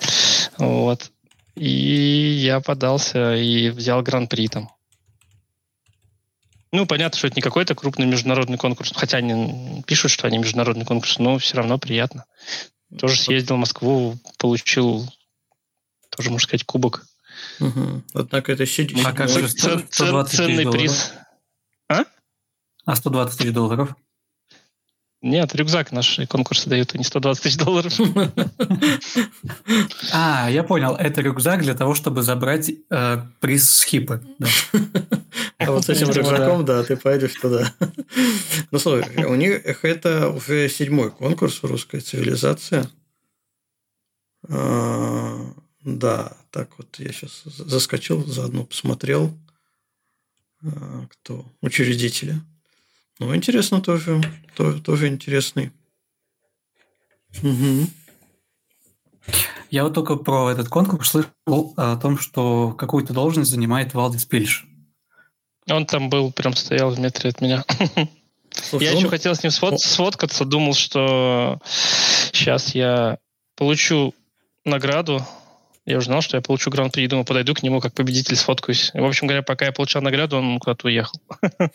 Вот. И я подался и взял гран-при там. Ну, понятно, что это не какой-то крупный международный конкурс, хотя они пишут, что они международный конкурс, но все равно приятно. Тоже съездил в Москву, получил, тоже, можно сказать, кубок. Угу. Однако это сидит. А как же 120 ценный приз. А? А 120 тысяч долларов? Нет, рюкзак наш конкурсы дают, не 120 тысяч долларов. А, я понял. Это рюкзак для того, чтобы забрать э, приз с хипы. Да. А вот с этим рюкзаком, да, ты пойдешь туда. Ну, слушай, у них это уже седьмой конкурс «Русская цивилизация». А, да, так вот я сейчас заскочил, заодно посмотрел, а, кто учредители. Ну, интересно тоже, тоже, тоже интересный. Угу. Я вот только про этот конкурс слышал о том, что какую-то должность занимает Валдис Пильш. Он там был, прям стоял в метре от меня. Слушай, я он... еще хотел с ним сфот... сфоткаться, думал, что сейчас я получу награду. Я уже знал, что я получу гран-при, думал, подойду к нему как победитель, сфоткаюсь. в общем говоря, пока я получал награду, он куда-то уехал.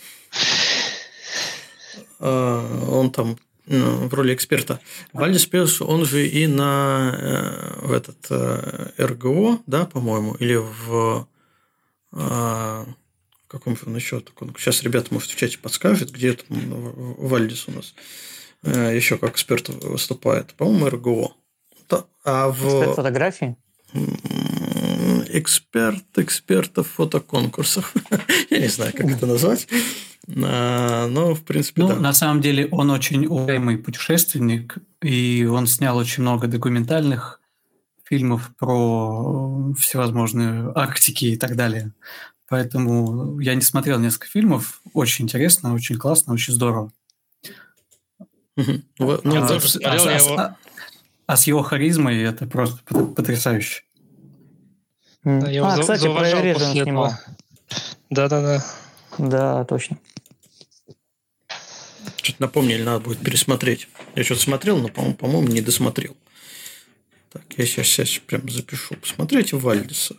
А, он там ну, в роли эксперта. Вальдис Пеш, он же и на э, в этот э, РГО, да, по-моему, или в каком же он еще? Сейчас ребята, может, в чате подскажут, где это Вальдис у нас э, еще как эксперт выступает. По-моему, РГО. А в... Эксперт фотографии? Эксперт экспертов фотоконкурсов. Я не знаю, как это назвать. А, но, в принципе, ну, да. На самом деле, он очень уважаемый путешественник, и он снял очень много документальных фильмов про всевозможные Арктики и так далее. Поэтому я не смотрел несколько фильмов. Очень интересно, очень классно, очень здорово. Ну, а. А, а с его харизмой это просто потрясающе. а, кстати, про Эверест снимал. Да-да-да. Да, точно. Что-то напомнили, надо будет пересмотреть. Я что-то смотрел, но, по-моему, по не досмотрел. Так, я сейчас, сейчас прям запишу. Посмотрите Вальдиса.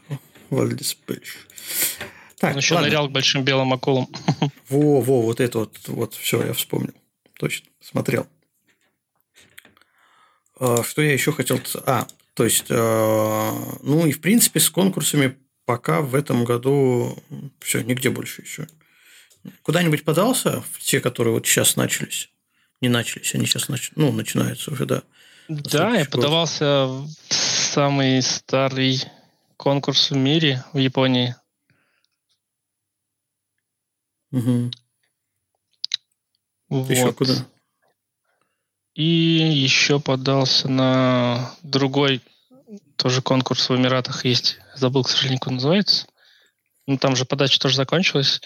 Вальдис Пельш. Так, Он еще ладно. нырял к большим белым акулам. Во, во, вот это вот, вот, все, я вспомнил. Точно, смотрел. А, что я еще хотел... А, то есть, а, ну и в принципе с конкурсами пока в этом году все, нигде больше еще. Куда-нибудь подался в те, которые вот сейчас начались? Не начались, они сейчас нач... ну, начинаются уже, да. Да, я подавался в самый старый конкурс в мире в Японии. Угу. Вот. Еще куда? И еще подался на другой тоже конкурс в Эмиратах есть. Забыл, к сожалению, как он называется. Ну, там же подача тоже закончилась.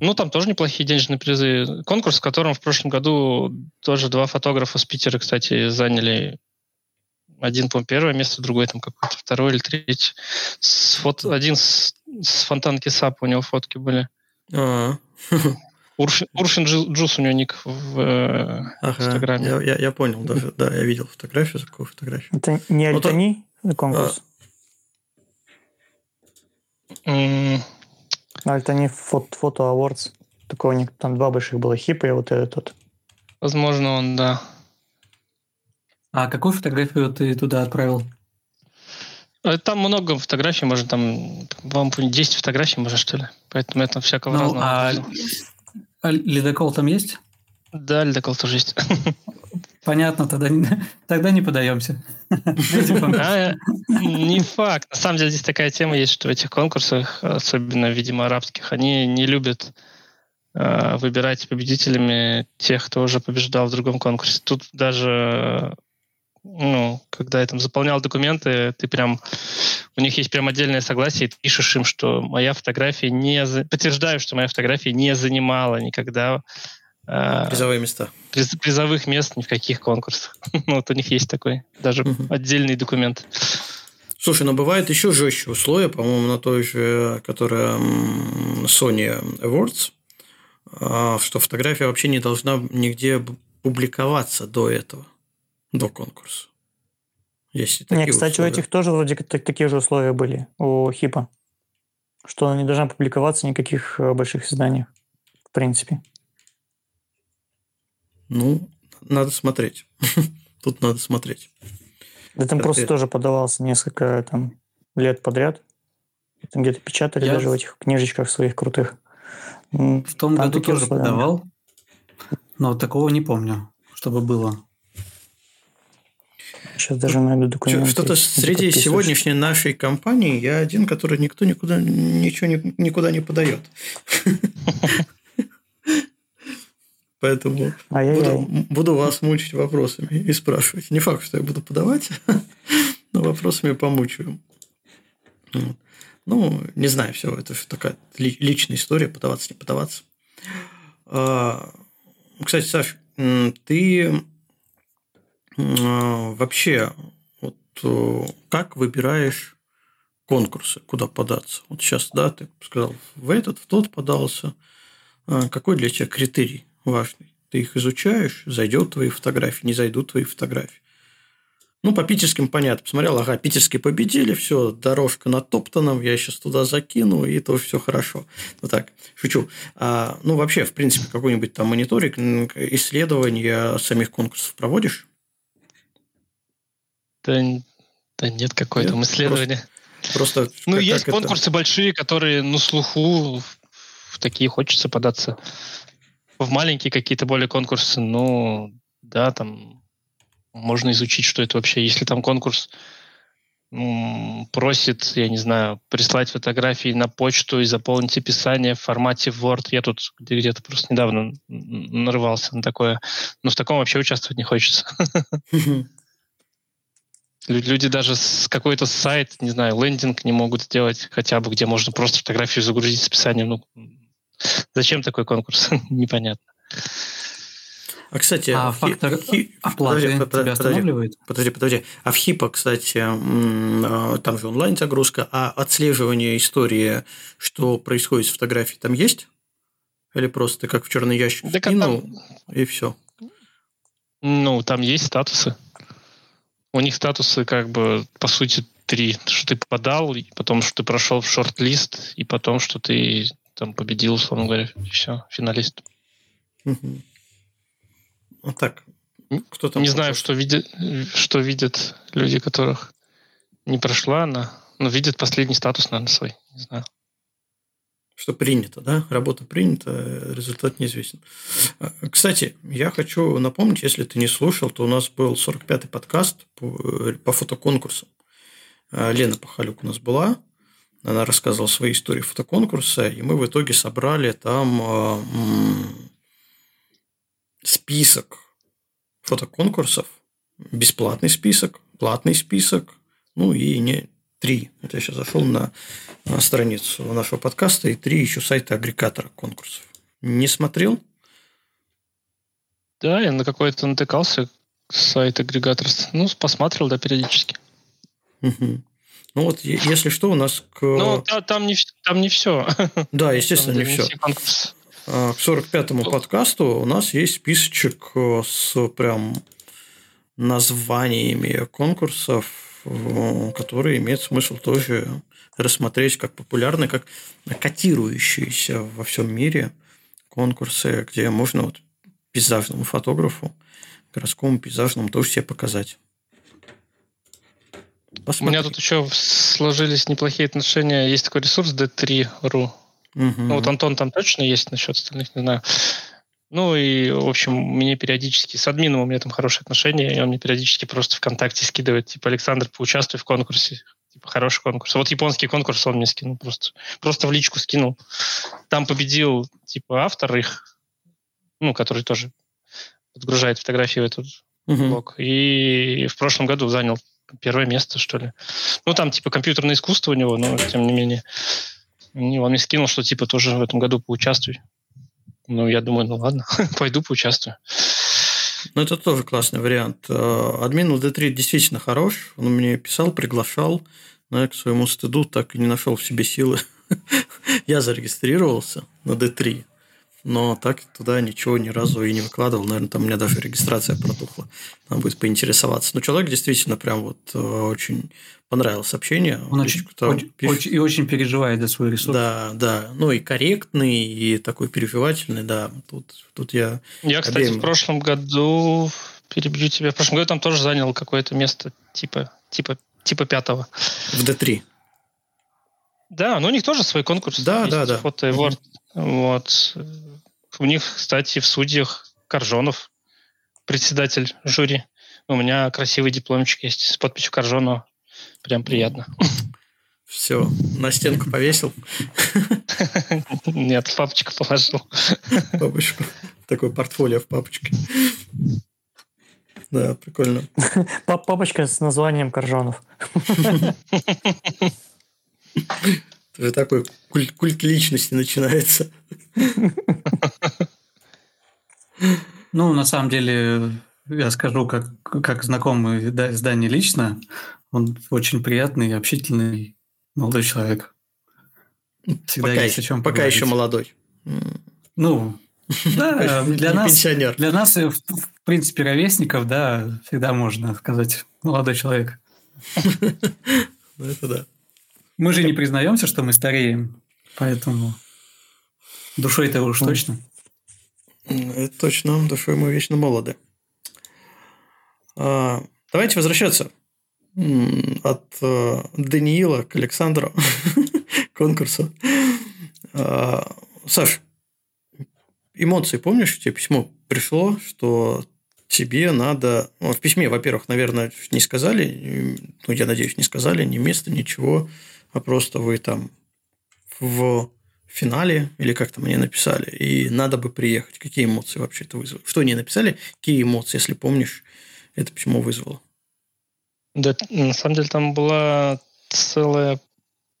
Ну, там тоже неплохие денежные призы. Конкурс, в котором в прошлом году тоже два фотографа с Питера, кстати, заняли один, по первое место, другой там какой-то второй или третий. С фото... Один с, с фонтанки САП у него фотки были. Урфин, Урфин Джус у него ник в э, ага, Инстаграме. Я, я, я понял, даже, да, я видел фотографию, такую фотографию. Это не Альтани ну, конкурс? А... Mm. Альтани фото, фото Awards. Такого у них там два больших было, хипа и вот этот. Возможно, он, да. А какую фотографию ты туда отправил? Э, там много фотографий, может, там, вам 10 фотографий, может, что ли. Поэтому это всякого ну, разного. А, а ледокол там есть? Да, ледокол тоже есть. Понятно, тогда тогда не подаемся. А, не факт. На самом деле здесь такая тема есть, что в этих конкурсах, особенно, видимо, арабских, они не любят э, выбирать победителями тех, кто уже побеждал в другом конкурсе. Тут даже ну, когда я там заполнял документы, ты прям, у них есть прям отдельное согласие, ты пишешь им, что моя фотография не, подтверждаю, что моя фотография не занимала никогда призовые места. Приз, призовых мест ни в каких конкурсах. ну, вот у них есть такой даже угу. отдельный документ. Слушай, но бывает еще жестче условия, по-моему, на той же, которая Sony Awards, а, что фотография вообще не должна нигде публиковаться до этого до конкурса. Есть такие Нет, кстати, условия. у этих тоже вроде как такие же условия были, у ХИПа. Что она не должна публиковаться в никаких э, больших изданиях, в принципе. Ну, надо смотреть. Тут надо смотреть. Да там просто тоже подавался несколько там лет подряд. Там где-то печатали даже в этих книжечках своих крутых. В том году тоже подавал, но такого не помню чтобы было. Сейчас даже найду документы. Что-то среди сегодняшней нашей компании я один, который никто никуда ничего никуда не подает. Поэтому буду, буду вас мучить вопросами и спрашивать. Не факт, что я буду подавать, но вопросами помучаю. Ну, не знаю, все, это же такая личная история, подаваться, не подаваться. А, кстати, Саш, ты а, вообще вот э, как выбираешь конкурсы, куда податься? Вот сейчас, да, ты сказал, в этот, в тот подался. А, какой для тебя критерий важный? Ты их изучаешь, зайдет твои фотографии, не зайдут твои фотографии. Ну, по питерским понятно. Посмотрел, ага, питерские победили, все, дорожка натоптана, я сейчас туда закину, и то все хорошо. Ну так, шучу. А, ну, вообще, в принципе, какой-нибудь там мониторинг, исследования самих конкурсов проводишь? Да, да нет, какое там исследование. Просто, просто ну, есть конкурсы это? большие, которые на слуху, в такие хочется податься. В маленькие какие-то более конкурсы, ну, да, там можно изучить, что это вообще. Если там конкурс просит, я не знаю, прислать фотографии на почту и заполнить описание в формате Word. Я тут где-то просто недавно нарывался на такое. Но в таком вообще участвовать не хочется. Люди даже с какой-то сайт, не знаю, лендинг не могут сделать хотя бы, где можно просто фотографию загрузить с описанием. Ну, зачем такой конкурс? Непонятно. А, кстати, а хи... фактор хи... оплаты подожди, тебя останавливает? Подожди, подожди. А в ХИПа, кстати, а, там же онлайн-загрузка, а отслеживание истории, что происходит с фотографией, там есть? Или просто ты как в черный ящик да скинул, там... и все? Ну, там есть статусы. У них статусы как бы, по сути, три. Что ты попадал, и потом, что ты прошел в шорт-лист, и потом, что ты там победил, условно говоря, все, финалист. Угу. Вот так. Кто там не знаю, что видят, что видят люди, которых не прошла она, но видят последний статус, наверное, свой. Не знаю. Что принято, да? Работа принята, результат неизвестен. А, кстати, я хочу напомнить, если ты не слушал, то у нас был 45-й подкаст по, по фотоконкурсам. А, Лена Пахалюк у нас была. Она рассказывала свои истории фотоконкурса, и мы в итоге собрали там а, список фотоконкурсов, бесплатный список, платный список, ну и не три. Это я сейчас зашел на, на страницу нашего подкаста, и три еще сайта агрегатора конкурсов. Не смотрел? Да, я на какой-то натыкался сайт агрегатор. Ну, посмотрел, да, периодически. Угу. Ну вот, если что, у нас к... Ну, там не, там не все. Да, естественно, там, не, не все. все а, к 45-му подкасту у нас есть списочек э, с прям названиями конкурсов, э, которые имеют смысл тоже рассмотреть как популярные, как котирующиеся во всем мире конкурсы, где можно вот пейзажному фотографу, городскому пейзажному тоже себе показать. Посмотри. У меня тут еще сложились неплохие отношения. Есть такой ресурс D3.ru. Угу. Ну, вот Антон там точно есть насчет остальных, не знаю. Ну и, в общем, мне периодически, с админом у меня там хорошие отношения, и он мне периодически просто ВКонтакте скидывает, типа, Александр, поучаствуй в конкурсе, типа, хороший конкурс. Вот японский конкурс он мне скинул просто, просто в личку скинул. Там победил, типа, автор их, ну, который тоже подгружает фотографии в этот uh блог. И в прошлом году занял первое место, что ли. Ну, там, типа, компьютерное искусство у него, но, тем не менее. И он мне скинул, что типа тоже в этом году поучаствуй. Ну, я думаю, ну ладно, пойду поучаствую. Ну, это тоже классный вариант. Э, админ в D3 действительно хорош. Он мне писал, приглашал, но я к своему стыду так и не нашел в себе силы. я зарегистрировался на D3 но так туда ничего ни разу и не выкладывал. Наверное, там у меня даже регистрация протухла. Надо будет поинтересоваться. Но человек действительно прям вот э, очень понравилось общение. Он очень, очень, очень, и очень переживает за свой ресурс. Да, да. Ну и корректный, и такой переживательный, да. Тут, тут я... Я, кстати, обеим... в прошлом году, перебью тебя, в прошлом году там тоже занял какое-то место типа, типа, типа пятого. В D3. Да, но у них тоже свой конкурс. Да, есть, да, да. Фото Award. Вот. У них, кстати, в судьях Коржонов. председатель жюри. У меня красивый дипломчик есть с подписью Коржонова. Прям приятно. Все, на стенку повесил? Нет, папочку положил. Папочку. Такое портфолио в папочке. Да, прикольно. Папочка с названием Коржонов. Это такой культ, культ личности начинается. Ну, на самом деле, я скажу, как, как знакомый да, с Дани лично, он очень приятный, общительный молодой человек. Всегда пока есть о чем Пока еще молодой. Ну, да, для нас, пенсионер. для нас, в, в принципе, ровесников, да, всегда можно сказать молодой человек. Ну, это да. Мы же не признаемся, что мы стареем, поэтому душой-то уж точно. Это точно, душой мы вечно молоды. А, давайте возвращаться от э, Даниила к Александру конкурсу. А, Саш, эмоции помнишь? Тебе письмо пришло, что тебе надо... Ну, в письме, во-первых, наверное, не сказали, ну, я надеюсь, не сказали ни места, ничего, а просто вы там в финале, или как там они написали, и надо бы приехать. Какие эмоции вообще это вызвало? Что они написали? Какие эмоции, если помнишь, это письмо вызвало? Да, на самом деле там была целая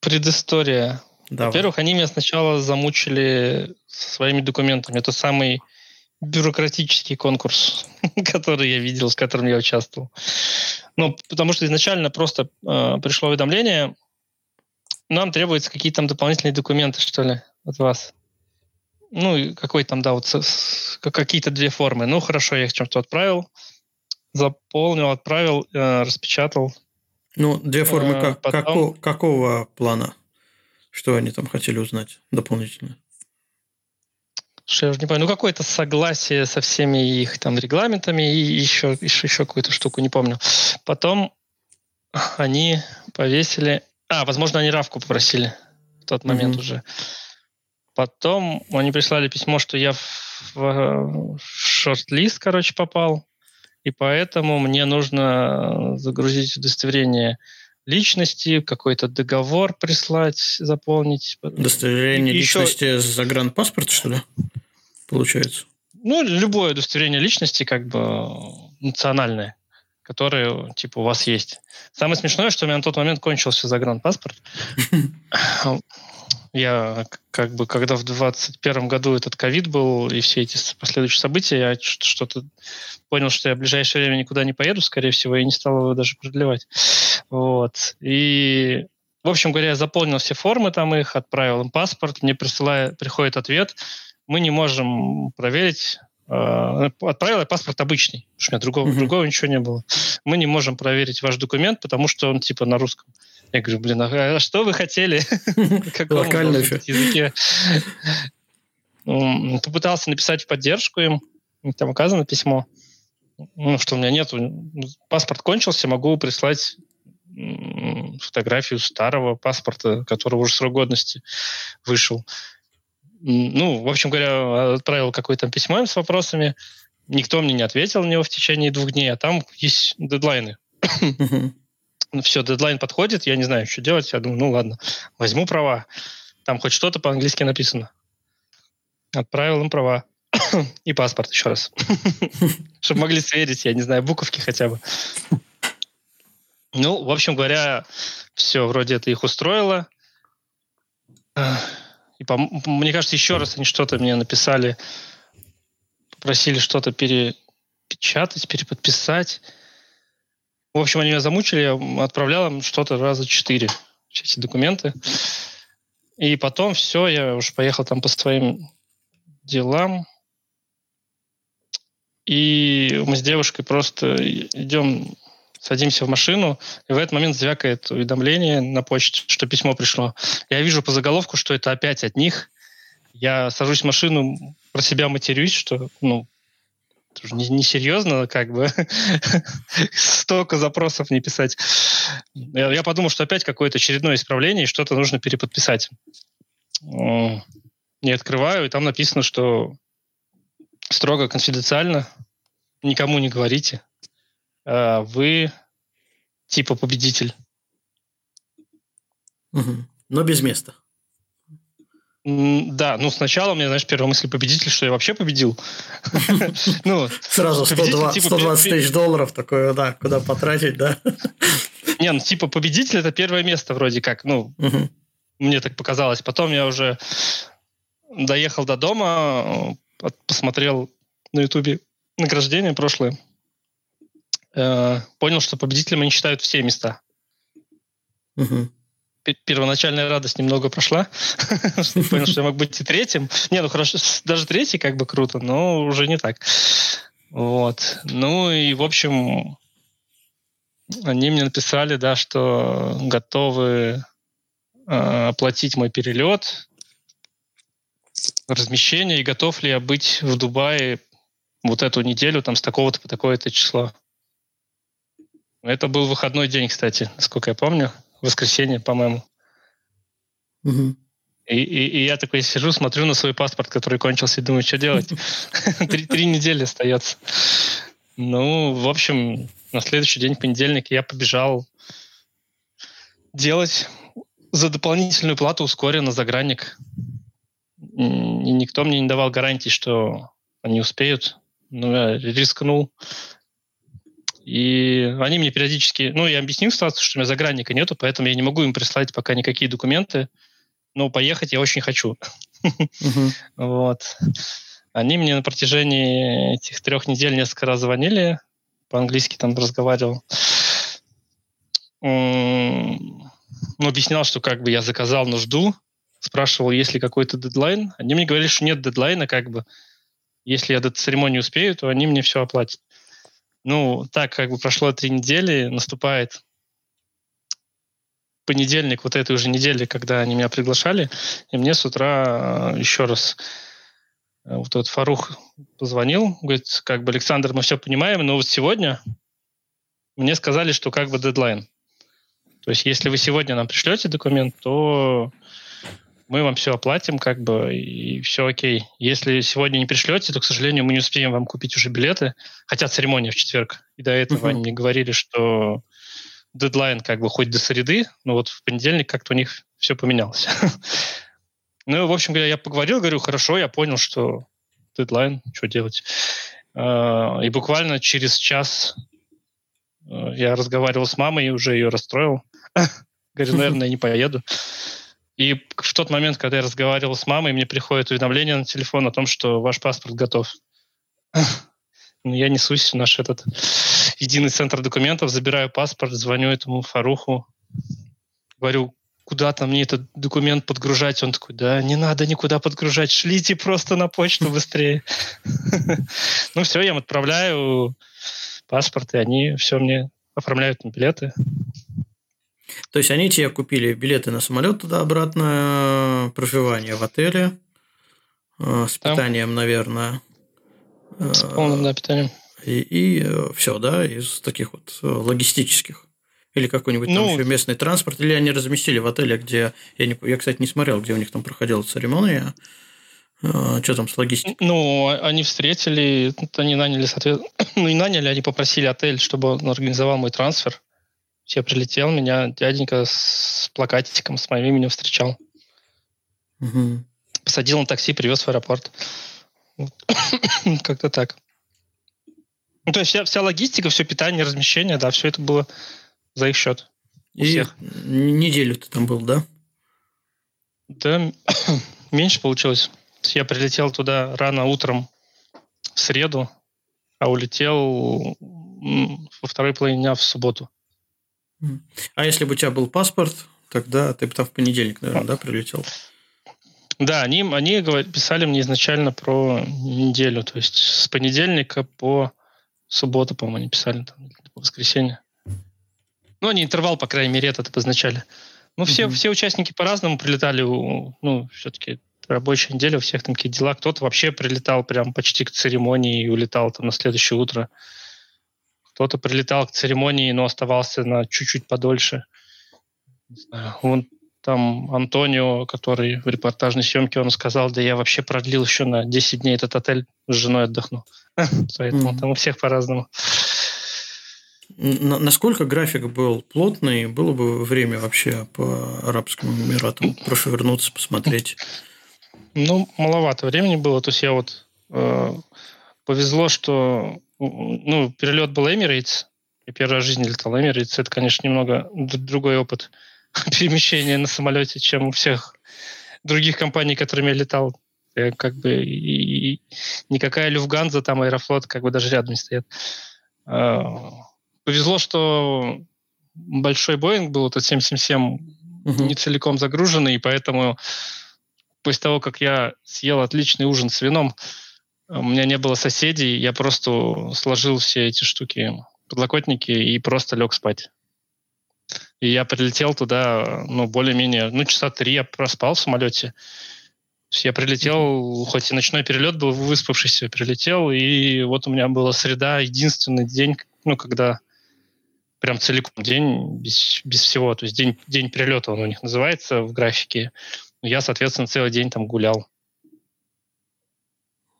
предыстория. Да. Во-первых, они меня сначала замучили своими документами. Это самый бюрократический конкурс, который я видел, с которым я участвовал. Ну, потому что изначально просто э, пришло уведомление, нам требуются какие-то там дополнительные документы, что ли, от вас. Ну, какой там, да, вот какие-то две формы. Ну, хорошо, я их чем-то отправил, заполнил, отправил, э, распечатал. Ну, две формы э, как, потом... какого, какого плана? Что они там хотели узнать дополнительно? Что я уже не понимаю. Ну, какое-то согласие со всеми их там регламентами и еще, еще, еще какую-то штуку, не помню. Потом они повесили а, возможно, они Равку попросили в тот момент mm-hmm. уже. Потом они прислали письмо, что я в, в шорт-лист, короче, попал, и поэтому мне нужно загрузить удостоверение личности, какой-то договор прислать, заполнить. Удостоверение и личности еще... загранпаспорт, что ли, получается? Ну, любое удостоверение личности, как бы национальное которые, типа, у вас есть. Самое смешное, что у меня на тот момент кончился загранпаспорт. Я как бы, когда в 21 году этот ковид был и все эти последующие события, я что-то понял, что я в ближайшее время никуда не поеду, скорее всего, и не стал его даже продлевать. Вот. И, в общем говоря, я заполнил все формы там их, отправил им паспорт, мне присылает, приходит ответ, мы не можем проверить Э, отправил я паспорт обычный, потому что у меня другого, uh-huh. другого ничего не было. Мы не можем проверить ваш документ, потому что он типа на русском. Я говорю, блин, а что вы хотели? Локально языке. Попытался написать в поддержку им, там указано письмо, ну, что у меня нет, паспорт кончился, могу прислать фотографию старого паспорта, которого уже срок годности вышел ну, в общем говоря, отправил какое-то письмо с вопросами. Никто мне не ответил на него в течение двух дней, а там есть дедлайны. Ну, все, дедлайн подходит, я не знаю, что делать. Я думаю, ну ладно, возьму права. Там хоть что-то по-английски написано. Отправил им права. И паспорт еще раз. Чтобы могли сверить, я не знаю, буковки хотя бы. Ну, в общем говоря, все, вроде это их устроило. И, по, мне кажется, еще раз они что-то мне написали, попросили что-то перепечатать, переподписать. В общем, они меня замучили, я отправлял им что-то раза четыре, эти документы. И потом все, я уже поехал там по своим делам. И мы с девушкой просто идем садимся в машину, и в этот момент звякает уведомление на почте, что письмо пришло. Я вижу по заголовку, что это опять от них. Я сажусь в машину, про себя матерюсь, что, ну, несерьезно, как бы, столько запросов не писать. Я, я подумал, что опять какое-то очередное исправление, и что-то нужно переподписать. Не открываю, и там написано, что строго конфиденциально, никому не говорите. А, вы типа победитель. Угу. Но без места. Да, ну сначала у меня, знаешь, первая мысль победитель, что я вообще победил. Ну, Сразу 120 типа, тысяч долларов, такое, да, куда потратить, да. Не, ну типа победитель это первое место вроде как, ну, мне так показалось. Потом я уже доехал до дома, посмотрел на Ютубе награждение прошлое, э, понял, что победителем они считают все места. Угу первоначальная радость немного прошла. Понял, что я мог быть и третьим. Не, ну хорошо, даже третий как бы круто, но уже не так. Вот. Ну и, в общем, они мне написали, да, что готовы э, оплатить мой перелет, размещение, и готов ли я быть в Дубае вот эту неделю, там, с такого-то по такое-то число. Это был выходной день, кстати, насколько я помню воскресенье, по-моему. Угу. И, и, и я такой сижу, смотрю на свой паспорт, который кончился, и думаю, что делать? Три, недели остается. Ну, в общем, на следующий день, понедельник, я побежал делать за дополнительную плату ускоренно загранник. И никто мне не давал гарантии, что они успеют. Ну, я рискнул. И они мне периодически... Ну, я объяснил ситуацию, что у меня загранника нету, поэтому я не могу им прислать пока никакие документы. Но поехать я очень хочу. Вот. Они мне на протяжении этих трех недель несколько раз звонили, по-английски там разговаривал. Ну, объяснял, что как бы я заказал нужду, спрашивал, есть ли какой-то дедлайн. Они мне говорили, что нет дедлайна, как бы. Если я до церемонии успею, то они мне все оплатят. Ну, так как бы прошло три недели, наступает понедельник вот этой уже недели, когда они меня приглашали, и мне с утра э, еще раз э, вот этот Фарух позвонил, говорит, как бы, Александр, мы все понимаем, но вот сегодня мне сказали, что как бы дедлайн. То есть, если вы сегодня нам пришлете документ, то мы вам все оплатим, как бы, и все окей. Если сегодня не пришлете, то, к сожалению, мы не успеем вам купить уже билеты, хотя церемония в четверг. И до этого uh-huh. они мне говорили, что дедлайн как бы хоть до среды, но вот в понедельник как-то у них все поменялось. ну, в общем говоря, я поговорил, говорю, хорошо, я понял, что дедлайн, что делать. А, и буквально через час э, я разговаривал с мамой и уже ее расстроил. Говорю, наверное, не поеду. И в тот момент, когда я разговаривал с мамой, мне приходит уведомление на телефон о том, что ваш паспорт готов. Ну, я несусь в наш этот единый центр документов, забираю паспорт, звоню этому Фаруху, говорю, куда-то мне этот документ подгружать. Он такой, да, не надо никуда подгружать, шлите просто на почту быстрее. Ну все, я им отправляю паспорт, и они все мне оформляют билеты. То есть они тебе купили билеты на самолет туда-обратно, проживание в отеле, э, с питанием, наверное. С полным, да, питанием. И, и э, все, да, из таких вот э, логистических. Или какой-нибудь ну, там еще местный транспорт, или они разместили в отеле, где я, не, я, кстати, не смотрел, где у них там проходила церемония. Что там с логистикой? Ну, они встретили, они наняли, соответственно, ну, и наняли, они попросили отель, чтобы он организовал мой трансфер. Я прилетел, меня дяденька с плакатиком с моим именем встречал. Угу. Посадил на такси, привез в аэропорт. Как-то так. Ну, то есть вся, вся логистика, все питание, размещение, да, все это было за их счет. И всех. неделю ты там был, да? Да, меньше получилось. Я прилетел туда рано утром в среду, а улетел во второй половине дня в субботу. А если бы у тебя был паспорт, тогда ты бы там в понедельник, наверное, да, прилетел? Да, они, они писали мне изначально про неделю, то есть с понедельника по субботу, по-моему, они писали, там, по воскресенье. Ну, они интервал, по крайней мере, этот обозначали. Ну, все, mm-hmm. все участники по-разному прилетали, ну, все-таки рабочая неделя, у всех там какие дела. Кто-то вообще прилетал прям почти к церемонии и улетал там на следующее утро. Кто-то прилетал к церемонии, но оставался на чуть-чуть подольше. Не знаю. Он там Антонио, который в репортажной съемке, он сказал, да я вообще продлил еще на 10 дней этот отель, с женой отдохну. Поэтому там у всех по-разному. Насколько график был плотный, было бы время вообще по Арабским Эмиратам прошвернуться, посмотреть? Ну, маловато времени было. То есть я вот э, повезло, что ну, перелет был Emirates. Я первый раз в жизни летал Emirates. Это, конечно, немного другой опыт перемещения на самолете, чем у всех других компаний, которыми я летал. Я как бы и, и никакая Люфганза, там Аэрофлот как бы даже рядом не стоят. А, повезло, что большой Боинг был, этот 777, угу. не целиком загруженный, и поэтому после того, как я съел отличный ужин с вином, у меня не было соседей, я просто сложил все эти штуки, подлокотники и просто лег спать. И я прилетел туда, ну, более-менее, ну, часа три я проспал в самолете. Я прилетел, хоть и ночной перелет был выспавшийся, прилетел, и вот у меня была среда, единственный день, ну, когда прям целиком день без, без всего, то есть день, день перелета он у них называется в графике. Я, соответственно, целый день там гулял.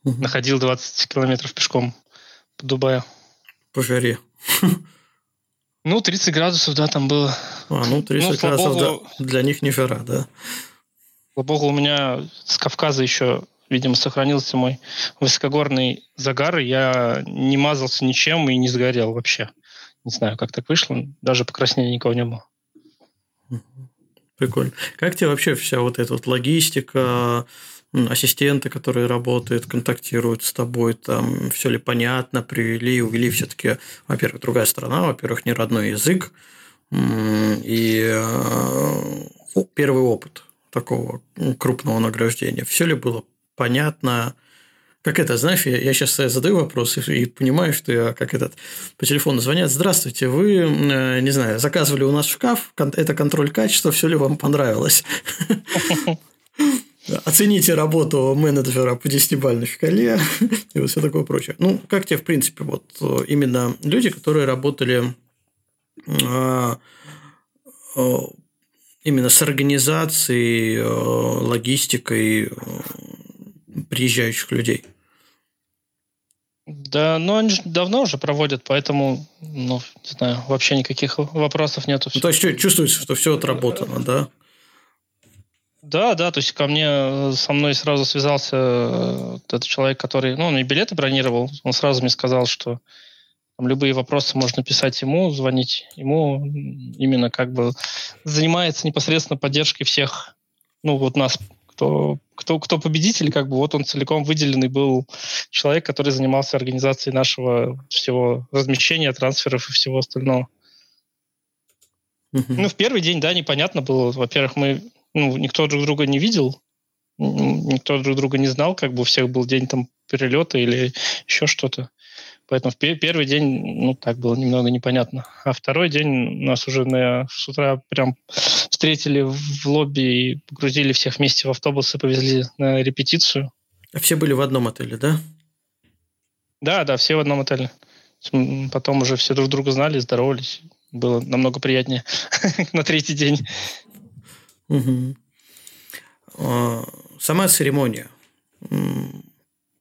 Угу. Находил 20 километров пешком по Дубаю. По жаре. Ну, 30 градусов, да, там было. А, ну, 30 ну, градусов богу, да, для них не жара, да. Слава богу, у меня с Кавказа еще, видимо, сохранился мой высокогорный загар, и я не мазался ничем и не сгорел вообще. Не знаю, как так вышло, даже покраснения никого не было. Прикольно. Как тебе вообще вся вот эта вот логистика, ассистенты, которые работают, контактируют с тобой, там все ли понятно, привели, увели все-таки, во-первых, другая страна, во-первых, не родной язык, и э, первый опыт такого крупного награждения. Все ли было понятно? Как это, знаешь, я, я сейчас задаю вопрос и, и понимаю, что я как этот по телефону звонят. Здравствуйте, вы, э, не знаю, заказывали у нас шкаф, это контроль качества, все ли вам понравилось? Оцените работу менеджера по десятибальной шкале и вот все такое прочее. Ну, как тебе, в принципе, вот э, именно люди, которые работали а, э, именно с организацией, э, логистикой приезжающих людей? Да, ну они же давно уже проводят, поэтому, ну, не знаю, вообще никаких вопросов нету. Ну, то есть чувствуется, что все отработано, да? Да, да, то есть ко мне, э, со мной сразу связался э, этот человек, который, ну, он и билеты бронировал, он сразу мне сказал, что там любые вопросы можно писать ему, звонить ему, именно как бы занимается непосредственно поддержкой всех, ну, вот нас, кто, кто, кто победитель, как бы вот он целиком выделенный был человек, который занимался организацией нашего всего размещения, трансферов и всего остального. Ну, в первый день, да, непонятно было. Во-первых, мы ну, никто друг друга не видел, никто друг друга не знал, как бы у всех был день там перелета или еще что-то. Поэтому в первый день, ну, так было немного непонятно. А второй день нас уже на, с утра прям встретили в лобби и погрузили всех вместе в автобус и повезли на репетицию. А все были в одном отеле, да? Да, да, все в одном отеле. Потом уже все друг друга знали, здоровались. Было намного приятнее на третий день. Угу. Сама церемония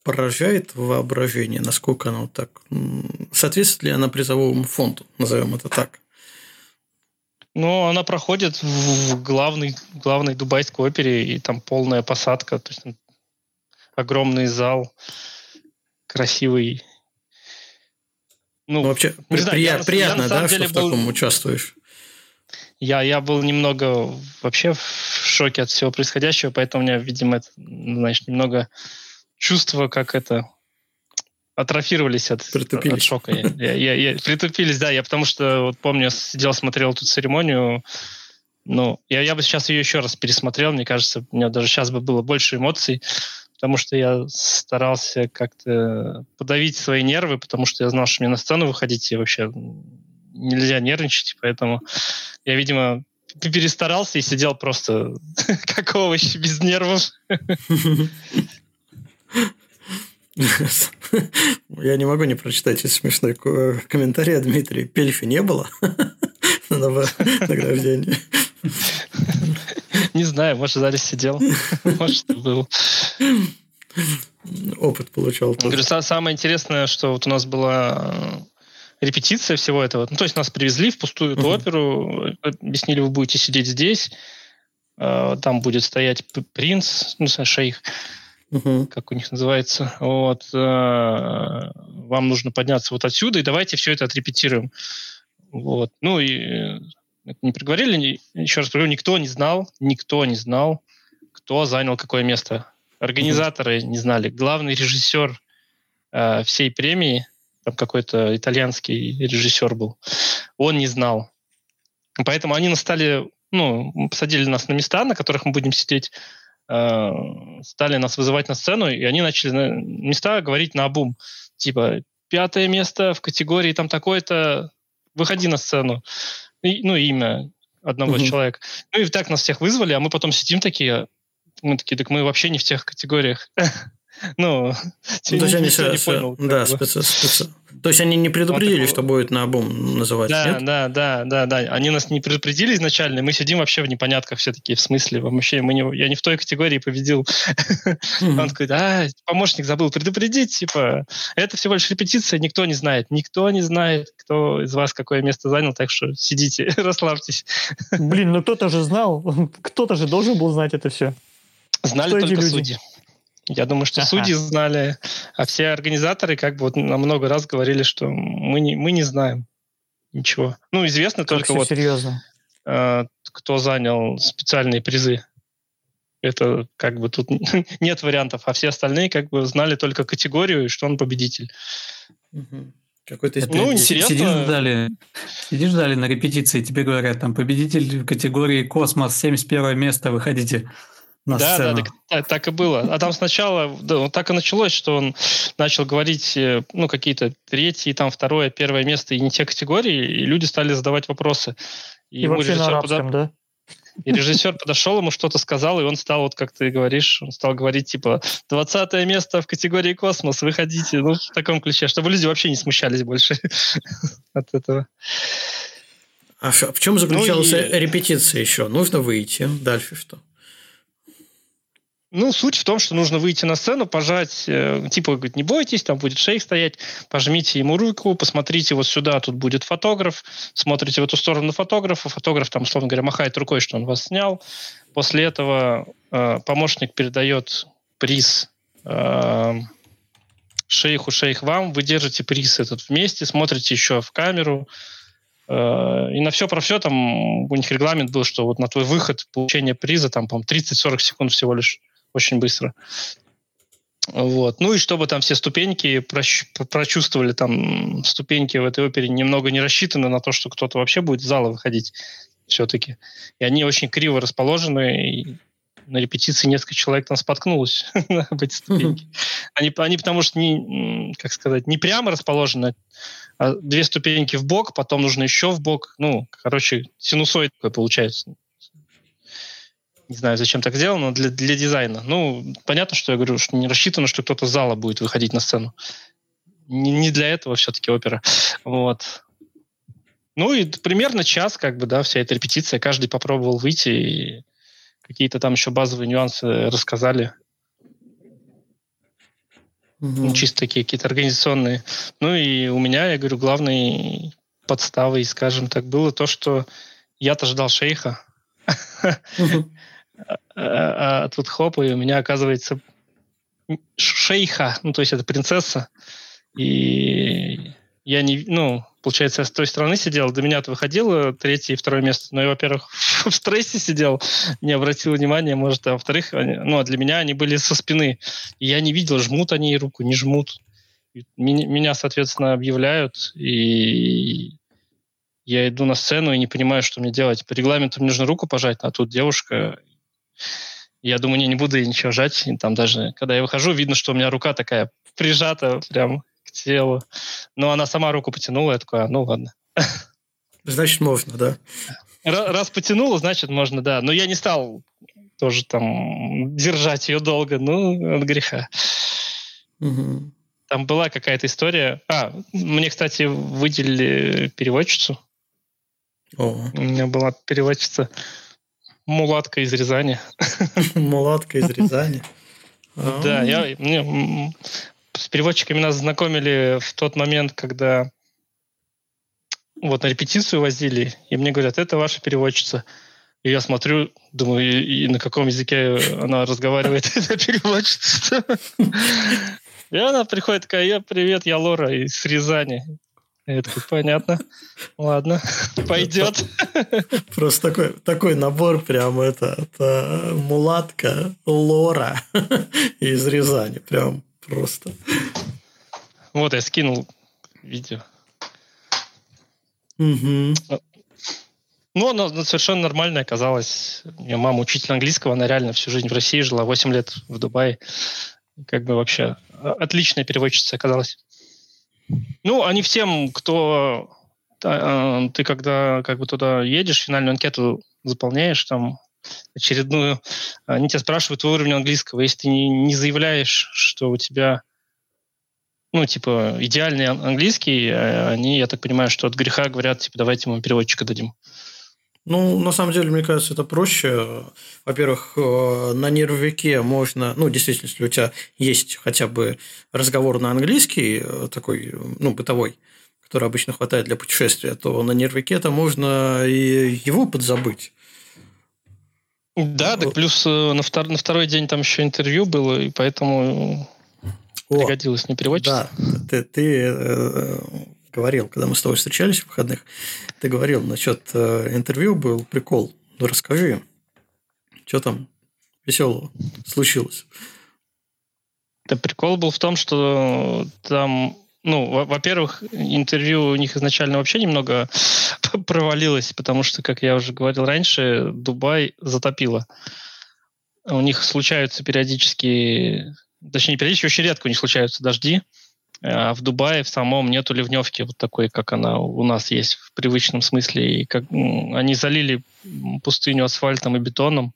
поражает воображение, насколько она так... Соответствует ли она призовому фонду, назовем это так? Ну, она проходит в главной, главной дубайской опере, и там полная посадка, то есть огромный зал, красивый. Ну, ну вообще, при, знаю, прият, приятно, я, да, что в был... таком участвуешь? Я, я был немного вообще в шоке от всего происходящего, поэтому у меня, видимо, это, знаешь, немного чувства, как это атрофировались от, от шока. Я, я, я, притупились, да. Я потому что вот помню, сидел, смотрел эту церемонию. Ну, я, я бы сейчас ее еще раз пересмотрел. Мне кажется, у меня даже сейчас бы было больше эмоций, потому что я старался как-то подавить свои нервы, потому что я знал, что мне на сцену выходить и вообще нельзя нервничать, поэтому я, видимо, перестарался и сидел просто как овощ без нервов. Я не могу не прочитать этот смешной комментарий от Дмитрия. Пельфи не было на награждении. Не знаю, может, зале сидел. Может, был. Опыт получал. Говорю, самое интересное, что вот у нас была э, репетиция всего этого. Ну, то есть нас привезли в пустую эту оперу, объяснили, вы будете сидеть здесь, э, там будет стоять принц, ну, шейх, угу. как у них называется. Вот. Э, вам нужно подняться вот отсюда, и давайте все это отрепетируем. Вот. Ну и не приговорили, еще раз говорю, никто не знал, никто не знал, кто занял какое место. Организаторы угу. не знали. Главный режиссер э, всей премии, там какой-то итальянский режиссер был, он не знал. Поэтому они нас стали, ну, посадили нас на места, на которых мы будем сидеть, э, стали нас вызывать на сцену, и они начали на места говорить на обум. Типа, пятое место в категории там такое-то, выходи на сцену. И, ну, имя одного угу. человека. Ну и так нас всех вызвали, а мы потом сидим такие, мы такие, так мы вообще не в тех категориях. Ну, ну, то есть они не понял. Да, специ, специ. То есть они не предупредили, такой... что будет на обум называть, да, нет? Да, да, да, да. Они нас не предупредили изначально, мы сидим вообще в непонятках все таки в смысле, вообще, мы не, я не в той категории победил. Он такой, да, помощник забыл предупредить, типа, это всего лишь репетиция, никто не знает, никто не знает, кто из вас какое место занял, так что сидите, расслабьтесь. Блин, ну кто-то же знал, кто-то же должен был знать это все. Знали только судьи. Я думаю, что ага. судьи знали, а все организаторы как бы вот на много раз говорили, что мы не, мы не знаем ничего. Ну, известно как только вот... серьезно? Э, кто занял специальные призы. Это как бы тут нет вариантов, а все остальные как бы знали только категорию и что он победитель. Угу. Какой-то ну, интересно. Сидишь зале, сидишь зале на репетиции, тебе говорят, там победитель в категории «Космос», 71 место, выходите на да, сцену. Да, так, так и было. А там сначала, да, вот так и началось, что он начал говорить, э, ну, какие-то третьи, там, второе, первое место и не те категории, и люди стали задавать вопросы. И, и вообще на арабском, подо... да? И режиссер подошел, ему что-то сказал, и он стал, вот как ты говоришь, он стал говорить, типа, 20 место в категории космос, выходите, ну, в таком ключе, чтобы люди вообще не смущались больше от этого. А в чем заключалась ну и... репетиция еще? Нужно выйти, дальше что? Ну, суть в том, что нужно выйти на сцену, пожать, э, типа, говорит, не бойтесь, там будет шейх стоять, пожмите ему руку, посмотрите вот сюда, тут будет фотограф, смотрите в эту сторону фотографа, фотограф там, условно говоря, махает рукой, что он вас снял. После этого э, помощник передает приз э, шейху, шейх вам, вы держите приз этот вместе, смотрите еще в камеру, э, и на все про все там у них регламент был, что вот на твой выход, получение приза, там, по-моему, 30-40 секунд всего лишь очень быстро. Вот. Ну и чтобы там все ступеньки прочувствовали, там ступеньки в этой опере немного не рассчитаны на то, что кто-то вообще будет в зала выходить все-таки. И они очень криво расположены, и на репетиции несколько человек там споткнулось об эти ступеньки. Они, они потому что не, как сказать, не прямо расположены, а две ступеньки в бок, потом нужно еще в бок. Ну, короче, синусоид такой получается не знаю, зачем так сделано, для, для дизайна. Ну, понятно, что я говорю, что не рассчитано, что кто-то с зала будет выходить на сцену. Не, не для этого все-таки опера. Вот. Ну и примерно час, как бы, да, вся эта репетиция. Каждый попробовал выйти и какие-то там еще базовые нюансы рассказали. Угу. Ну, чисто такие какие-то организационные. Ну и у меня, я говорю, главной подставой, скажем так, было то, что я-то ждал шейха. Угу. А, а, а тут хоп, и у меня оказывается шейха, ну, то есть это принцесса, и я не, ну, получается, я с той стороны сидел, до меня-то выходило третье и второе место, но я, во-первых, в стрессе сидел, не обратил внимания, может, а во-вторых, ну, а для меня они были со спины, и я не видел, жмут они руку, не жмут. Меня, меня, соответственно, объявляют, и я иду на сцену и не понимаю, что мне делать. По регламенту мне нужно руку пожать, а тут девушка я думаю, не, не буду ей ничего жать. И там даже, когда я выхожу, видно, что у меня рука такая прижата прям к телу. Но она сама руку потянула, я такой, а, ну ладно. Значит, можно, да? Раз потянула, значит, можно, да. Но я не стал тоже там держать ее долго, ну, от греха. Угу. Там была какая-то история. А, мне, кстати, выделили переводчицу. О. У меня была переводчица Мулатка из Рязани. Мулатка из Рязани. Да, я, мне, с переводчиками нас знакомили в тот момент, когда вот на репетицию возили, и мне говорят, это ваша переводчица. И я смотрю, думаю, и, и на каком языке она разговаривает, эта переводчица. И она приходит такая, я привет, я Лора из Рязани. Я такой, понятно. Ладно, пойдет. Просто такой, такой набор прям это, это мулатка Лора из Рязани. Прям просто. Вот я скинул видео. Угу. Ну, она совершенно нормальная оказалась. У меня мама учитель английского, она реально всю жизнь в России жила, 8 лет в Дубае. Как бы вообще отличная переводчица оказалась. Ну, они всем, кто... А, ты когда как бы туда едешь, финальную анкету заполняешь, там очередную, они тебя спрашивают твой уровень английского. Если ты не, не заявляешь, что у тебя ну, типа, идеальный английский, э, они, я так понимаю, что от греха говорят, типа, давайте мы переводчика дадим. Ну, на самом деле, мне кажется, это проще. Во-первых, э, на нервике можно, ну, действительно, если у тебя есть хотя бы разговор на английский, э, такой, ну, бытовой, который обычно хватает для путешествия, то на нервике это можно и его подзабыть. Да, так плюс на, втор- на второй день там еще интервью было, и поэтому о, Пригодилась не переводчица? Да, ты, ты э, говорил, когда мы с тобой встречались в выходных, ты говорил насчет э, интервью, был прикол. Ну, расскажи, что там веселого случилось? Да, прикол был в том, что там ну, во-первых, интервью у них изначально вообще немного провалилось, потому что, как я уже говорил раньше, Дубай затопило. У них случаются периодически точнее, периодически очень редко у них случаются дожди, а в Дубае в самом нету ливневки вот такой, как она у нас есть в привычном смысле. И как они залили пустыню асфальтом и бетоном.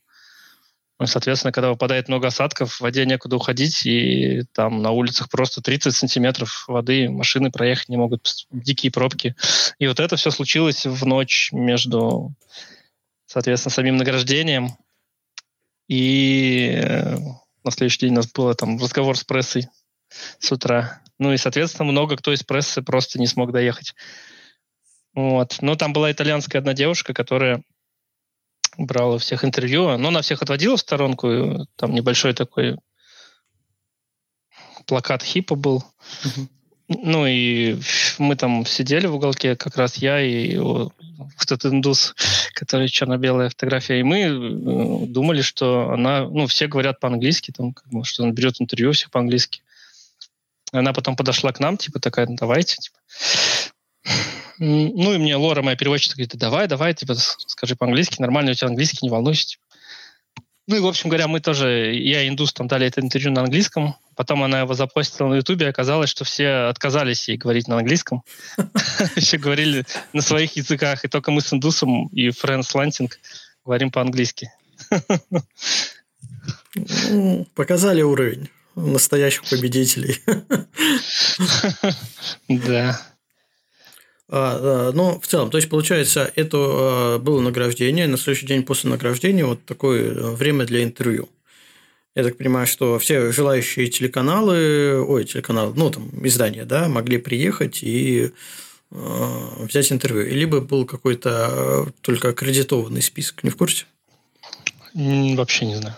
Ну, соответственно, когда выпадает много осадков, в воде некуда уходить, и там на улицах просто 30 сантиметров воды, машины проехать не могут, дикие пробки. И вот это все случилось в ночь между, соответственно, самим награждением и э, на следующий день у нас был там разговор с прессой с утра. Ну и, соответственно, много кто из прессы просто не смог доехать. Вот. Но там была итальянская одна девушка, которая брала всех интервью, но она всех отводила в сторонку. Там небольшой такой плакат хипа был. Uh-huh. Ну и мы там сидели в уголке, как раз я и этот индус, который черно-белая фотография, и мы э, думали, что она, ну, все говорят по-английски, там, как бы, что она берет интервью всех по-английски. Она потом подошла к нам, типа, такая, ну, давайте, типа. Ну, и мне Лора, моя переводчица, говорит, давай, давай, типа, скажи по-английски, нормально у тебя английский, не волнуйся. Типа. Ну и, в общем говоря, мы тоже, я индус там дали это интервью на английском. Потом она его запостила на Ютубе, оказалось, что все отказались ей говорить на английском. Все говорили на своих языках. И только мы с индусом и Фрэнс Лантинг говорим по-английски. Показали уровень настоящих победителей. Да. А, ну, в целом, то есть, получается, это а, было награждение, на следующий день после награждения вот такое э, время для интервью. Я так понимаю, что все желающие телеканалы, ой, телеканалы, ну, там, издания, да, могли приехать и э, взять интервью. Либо был какой-то э, только аккредитованный список, не в курсе? Вообще не знаю.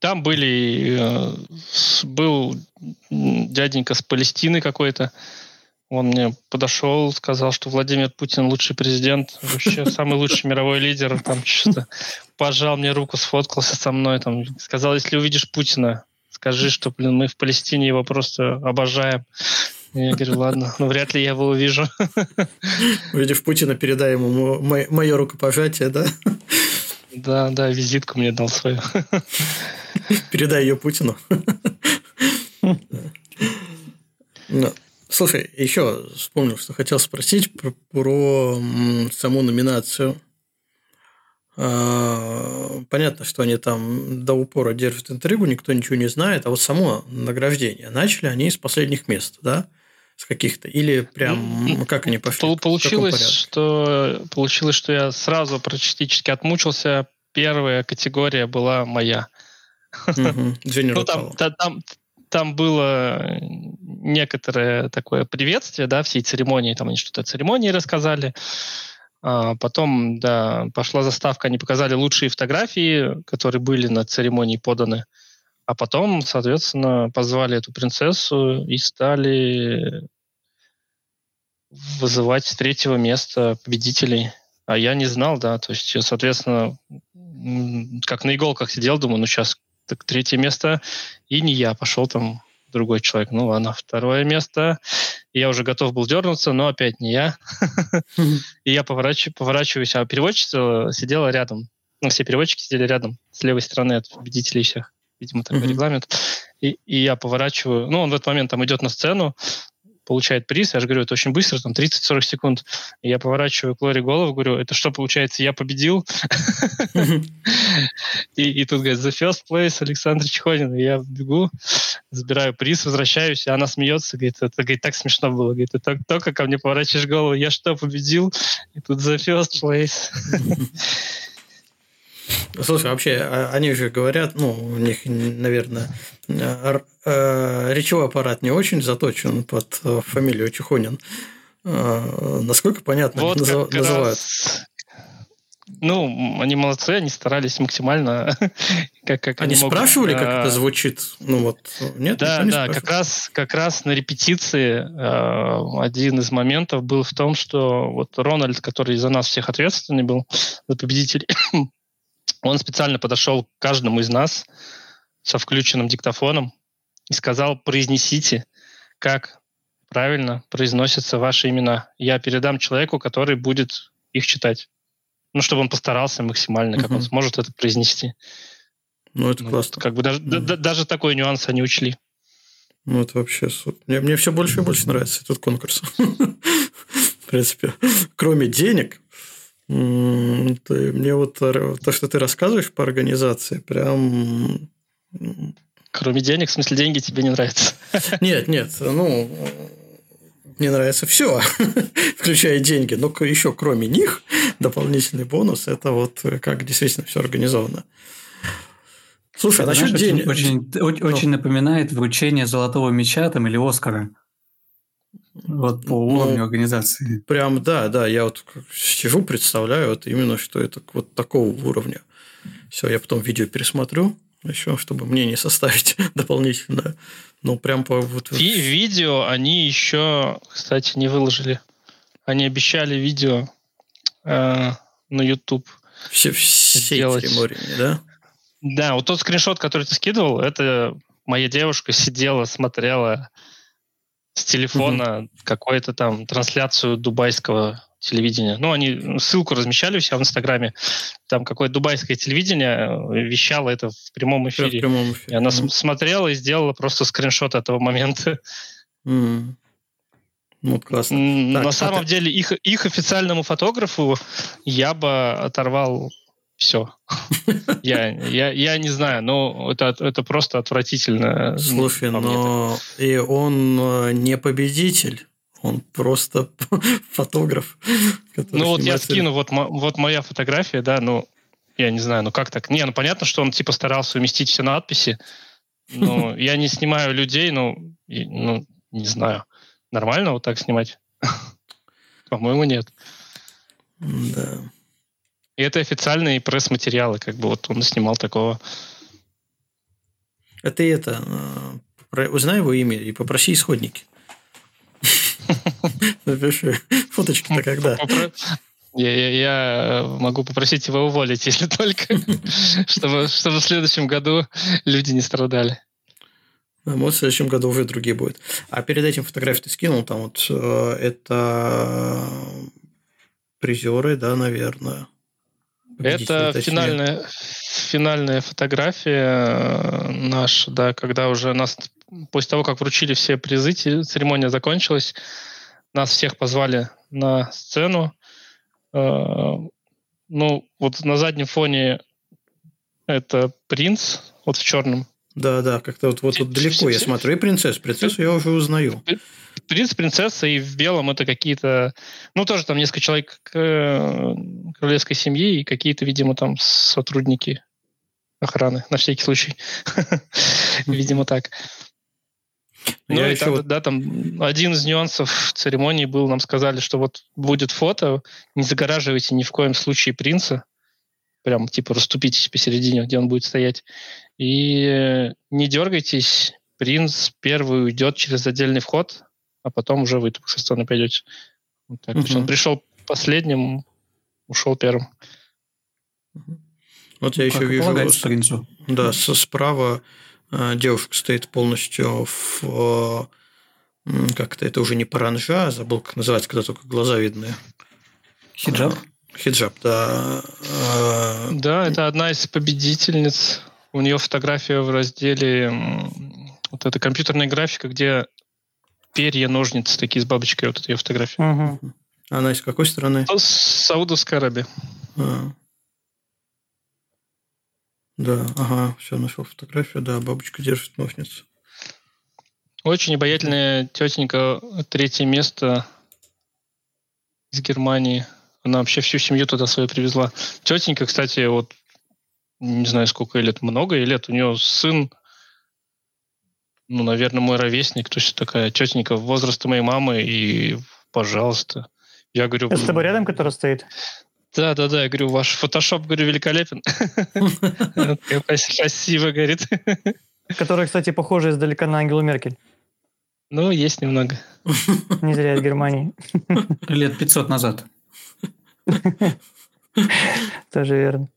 Там были, э, был дяденька с Палестины какой-то, он мне подошел, сказал, что Владимир Путин лучший президент, вообще самый лучший мировой лидер. Там что-то пожал мне руку, сфоткался со мной. Там, сказал, если увидишь Путина, скажи, что, блин, мы в Палестине его просто обожаем. Я говорю, ладно, ну вряд ли я его увижу. Увидев Путина, передай ему мое рукопожатие, да? Да, да, визитку мне дал свою. Передай ее Путину. Ну, Слушай, еще вспомнил, что хотел спросить про, про саму номинацию. А, понятно, что они там до упора держат интригу, никто ничего не знает, а вот само награждение начали они с последних мест, да? С каких-то? Или прям как они пошли? Получилось, что, получилось, что я сразу практически отмучился. Первая категория была моя. Ну, там, там, там было некоторое такое приветствие, да, всей церемонии, там они что-то о церемонии рассказали. А потом, да, пошла заставка, они показали лучшие фотографии, которые были на церемонии поданы. А потом, соответственно, позвали эту принцессу и стали вызывать с третьего места победителей. А я не знал, да, то есть, соответственно, как на иголках сидел, думаю, ну сейчас так третье место, и не я, пошел там другой человек. Ну ладно, второе место. Я уже готов был дернуться, но опять не я. И я поворачиваюсь, а переводчица сидела рядом. Ну, все переводчики сидели рядом, с левой стороны от победителей всех. Видимо, такой регламент. И, и я поворачиваю. Ну, он в этот момент там идет на сцену, получает приз. Я же говорю, это очень быстро, там 30-40 секунд. И я поворачиваю к Лоре голову, говорю, это что, получается, я победил? И тут, говорит, the first place Александр Чехонин. И я бегу, забираю приз, возвращаюсь, и она смеется, говорит, это говорит, так смешно было. Говорит, ты только ко мне поворачиваешь голову, я что, победил? И тут the first place. Слушай, вообще, а, они же говорят, ну, у них, наверное, э, речевой аппарат не очень заточен под э, фамилию Чухонин. Э, насколько понятно вот назов, называют? Раз... Ну, они молодцы, они старались максимально. как, как они, они спрашивали, могут, как это звучит? Ну вот, нет, да, не да, как раз, как раз на репетиции э, один из моментов был в том, что вот Рональд, который за нас всех ответственный был, за победителей, он специально подошел к каждому из нас со включенным диктофоном и сказал, произнесите, как правильно произносятся ваши имена. Я передам человеку, который будет их читать. Ну, чтобы он постарался максимально, как угу. он сможет это произнести. Ну, это ну, классно. Как бы даже, угу. да, даже такой нюанс они учли. Ну, это вообще... Мне, мне все больше и больше нравится этот конкурс. В принципе, кроме денег, ты, мне вот то, что ты рассказываешь по организации, прям... Кроме денег, в смысле деньги тебе не нравятся? Нет, нет, ну, мне нравится все, включая деньги, но еще кроме них дополнительный бонус – это вот как действительно все организовано. Слушай, а насчет денег... Очень, очень, очень напоминает вручение золотого мяча там, или Оскара. Вот по ну, уровню ну, организации. Прям, да, да. Я вот сижу, представляю вот именно, что это вот такого уровня. Все, я потом видео пересмотрю еще, чтобы мнение составить дополнительно. Ну, прям по... Вот... Ви- видео они еще, кстати, не выложили. Они обещали видео э, на YouTube все, все сделать. церемонии, да? Да, вот тот скриншот, который ты скидывал, это моя девушка сидела, смотрела с телефона угу. какую-то там трансляцию дубайского телевидения. Ну, они ссылку размещали у себя в Инстаграме. Там какое-то дубайское телевидение э, вещало это в прямом эфире. В прямом эфире. И она mm. смотрела и сделала просто скриншот этого момента. Mm. Ну, классно. На так, самом а ты... деле, их, их официальному фотографу я бы оторвал все. Я, я, я не знаю, но это, это просто отвратительно. Слушай, но и он э, не победитель. Он просто фотограф. Ну вот я скину, вот, вот моя фотография, да, ну, я не знаю, ну как так? Не, ну понятно, что он типа старался уместить все надписи, но я не снимаю людей, ну, ну, не знаю. Нормально вот так снимать? По-моему, нет. Да. И это официальные пресс-материалы, как бы вот он снимал такого. А ты это, э, узнай его имя и попроси исходники. Напиши. Фоточки-то когда? Я, я, я могу попросить его уволить, если только, чтобы, чтобы в следующем году люди не страдали. А может, в следующем году уже другие будут. А перед этим фотографию ты скинул, там вот э, это призеры, да, наверное. Это финальная, финальная фотография э, наша, да, когда уже нас, после того, как вручили все призы, церемония закончилась, нас всех позвали на сцену. Э, ну, вот на заднем фоне это принц, вот в черном. Да, да, как-то вот, вот, вот далеко я смотрю. И принцесс. Принцессу я уже узнаю. Принц, принцесса и в белом это какие-то... Ну, тоже там несколько человек э, королевской семьи и какие-то, видимо, там сотрудники охраны, на всякий случай. Видимо, так. Ну и там, да, там один из нюансов церемонии был, нам сказали, что вот будет фото, не загораживайте ни в коем случае принца, прям типа расступитесь посередине, где он будет стоять, и не дергайтесь, принц первый уйдет через отдельный вход, а потом уже вы со стороны пойдете. Вот так. Угу. То есть он пришел последним, ушел первым. Вот я еще как вижу... принцу. Да, со справа э, девушка стоит полностью в... Э, как-то это уже не паранжа, забыл, как называется, когда только глаза видны. Хиджаб? Хиджаб, да. Э, да, это одна из победительниц. У нее фотография в разделе вот эта компьютерная графика, где перья, ножницы такие с бабочкой, вот эта ее фотография. Угу. Она из какой страны? С Саудовской Аравии. А. Да, ага, все, нашел фотографию, да, бабочка держит ножницу. Очень обаятельная тетенька, третье место из Германии. Она вообще всю семью туда свою привезла. Тетенька, кстати, вот не знаю, сколько ей лет, много ей лет. У нее сын, ну, наверное, мой ровесник, то есть такая тетенька возраста моей мамы, и пожалуйста. Я говорю... Это с тобой рядом, который стоит? Да, да, да, я говорю, ваш фотошоп, говорю, великолепен. Спасибо, говорит. Которая, кстати, похожа издалека на Ангелу Меркель. Ну, есть немного. Не зря из Германии. Лет 500 назад. Тоже верно.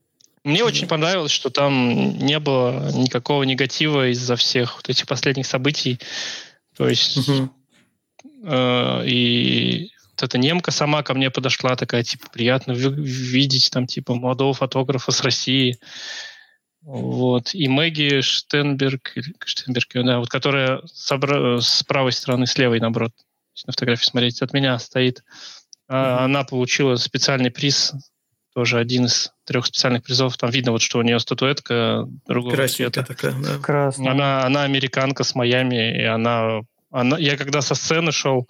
Мне очень понравилось, что там не было никакого негатива из-за всех вот этих последних событий. То есть э, и вот эта немка сама ко мне подошла, такая, типа, приятно видеть там, типа, молодого фотографа с России. Вот. И Мэгги Штенберг, Штенберг, да, вот, которая с, с правой стороны, с левой, наоборот, на фотографии смотреть, от меня стоит. Mm-hmm. Она получила специальный приз, тоже один из трех специальных призов. Там видно, вот, что у нее статуэтка другого Красненькая цвета. такая, да. Красная. Она, она американка с Майами, и она, она... Я когда со сцены шел,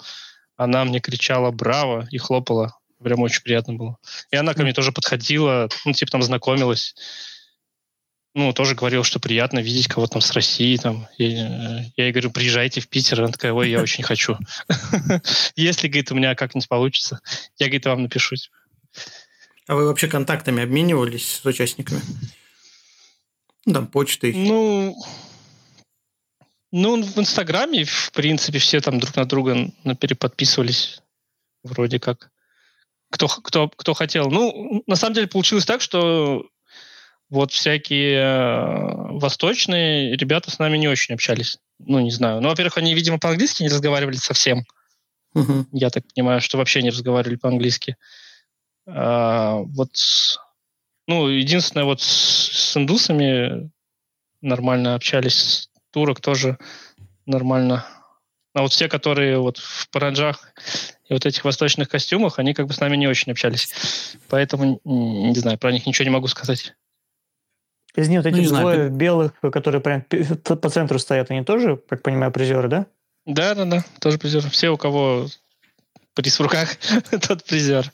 она мне кричала «Браво!» и хлопала. Прям очень приятно было. И она ко мне тоже подходила, ну, типа там знакомилась. Ну, тоже говорила, что приятно видеть кого-то там с России. Там. И, э, я ей говорю, приезжайте в Питер. Она такая, ой, я очень хочу. Если, говорит, у меня как-нибудь получится, я, говорит, вам напишу. А вы вообще контактами обменивались с участниками? Там почтой? Ну, ну, в Инстаграме, в принципе, все там друг на друга переподписывались вроде как. Кто, кто, кто хотел. Ну, на самом деле получилось так, что вот всякие э, восточные ребята с нами не очень общались. Ну, не знаю. Ну, во-первых, они, видимо, по-английски не разговаривали совсем. Uh-huh. Я так понимаю, что вообще не разговаривали по-английски. А, вот, ну, единственное, вот с, с индусами нормально общались турок тоже нормально. А вот все, которые вот в параджах и вот этих восточных костюмах, они как бы с нами не очень общались. Поэтому, не знаю, про них ничего не могу сказать. Из них вот эти ну, двое знаю. белых, которые прям по центру стоят, они тоже, как понимаю, призеры, да? Да, да, да, тоже призеры. Все, у кого приз в руках, тот призер.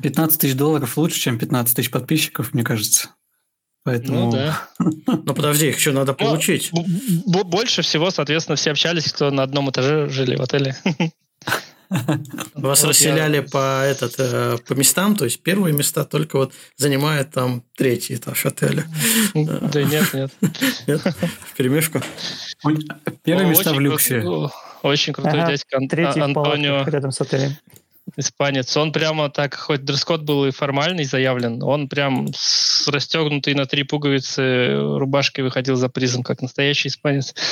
15 тысяч долларов лучше, чем 15 тысяч подписчиков, мне кажется. Поэтому... Ну да. Ну подожди, их еще надо ну, получить. Больше всего, соответственно, все общались, кто на одном этаже жили в отеле. Вас расселяли по, этот, э, по местам, то есть первые места только вот занимает там третий этаж отеля. Да нет, нет. Нет? В перемешку? Первые места в люксе. Очень крутой дядька Антонио. рядом с отелем испанец, он прямо так, хоть дресс-код был и формальный заявлен, он прям с расстегнутой на три пуговицы рубашкой выходил за призом, как настоящий испанец.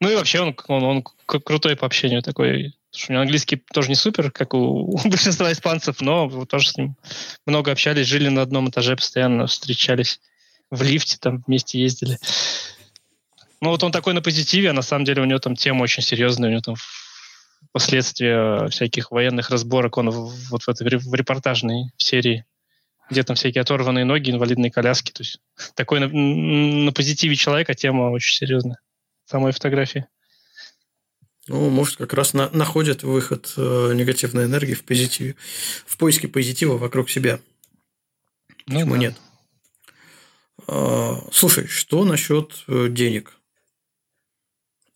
Ну и вообще он, он, он крутой по общению такой. У него английский тоже не супер, как у, у большинства испанцев, но тоже с ним много общались, жили на одном этаже, постоянно встречались в лифте, там вместе ездили. Ну вот он такой на позитиве, а на самом деле у него там тема очень серьезная, у него там последствия всяких военных разборок он вот в этой в репортажной серии, где там всякие оторванные ноги, инвалидные коляски. То есть такой на, на позитиве человека тема очень серьезная. самой фотографии. Ну, может, как раз на, находят выход э, негативной энергии в позитиве, в поиске позитива вокруг себя. Ну Почему да. нет? А, слушай, что насчет э, денег?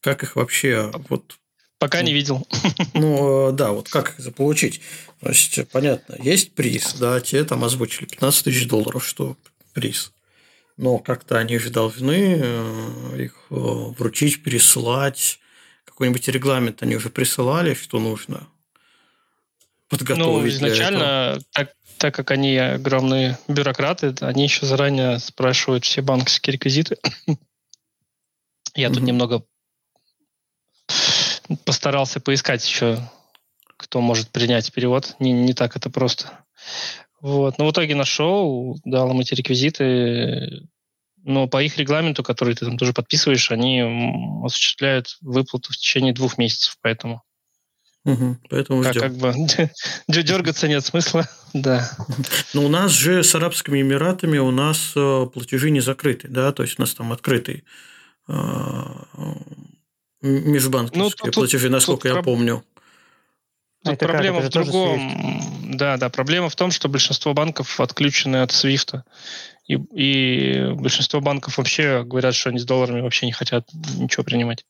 Как их вообще вот Пока не видел. Ну, э, да, вот как их заполучить? То есть, понятно, есть приз, да, тебе там озвучили 15 тысяч долларов, что приз. Но как-то они же должны э, их э, вручить, пересылать. Какой-нибудь регламент они уже присылали, что нужно Ну, подготовить этого. изначально, так, так как они огромные бюрократы, они еще заранее спрашивают все банковские реквизиты. Я тут немного постарался поискать еще, кто может принять перевод. Не, не так это просто. Вот. Но в итоге нашел, дал им эти реквизиты. Но по их регламенту, который ты там тоже подписываешь, они осуществляют выплату в течение двух месяцев. Поэтому Мгм, Поэтому как, ждем. как бы дергаться нет смысла. Да. Но у нас же с Арабскими Эмиратами у нас э, платежи не закрыты, да, то есть у нас там открытый э, межбанковские Ну, тут- платежи, насколько я проб- помню. А Тут это как? проблема Это в другом. Да, да, проблема в том, что большинство банков отключены от Свифта. И, и большинство банков вообще говорят, что они с долларами вообще не хотят ничего принимать.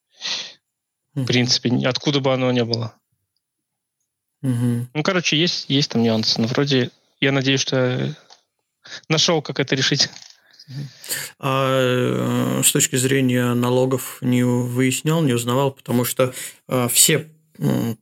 В принципе, откуда бы оно ни было. Мгм. Ну, короче, есть, есть там нюансы. Но вроде я надеюсь, что я нашел, как это решить. А э, с точки зрения налогов не выяснял, не узнавал, потому что э, все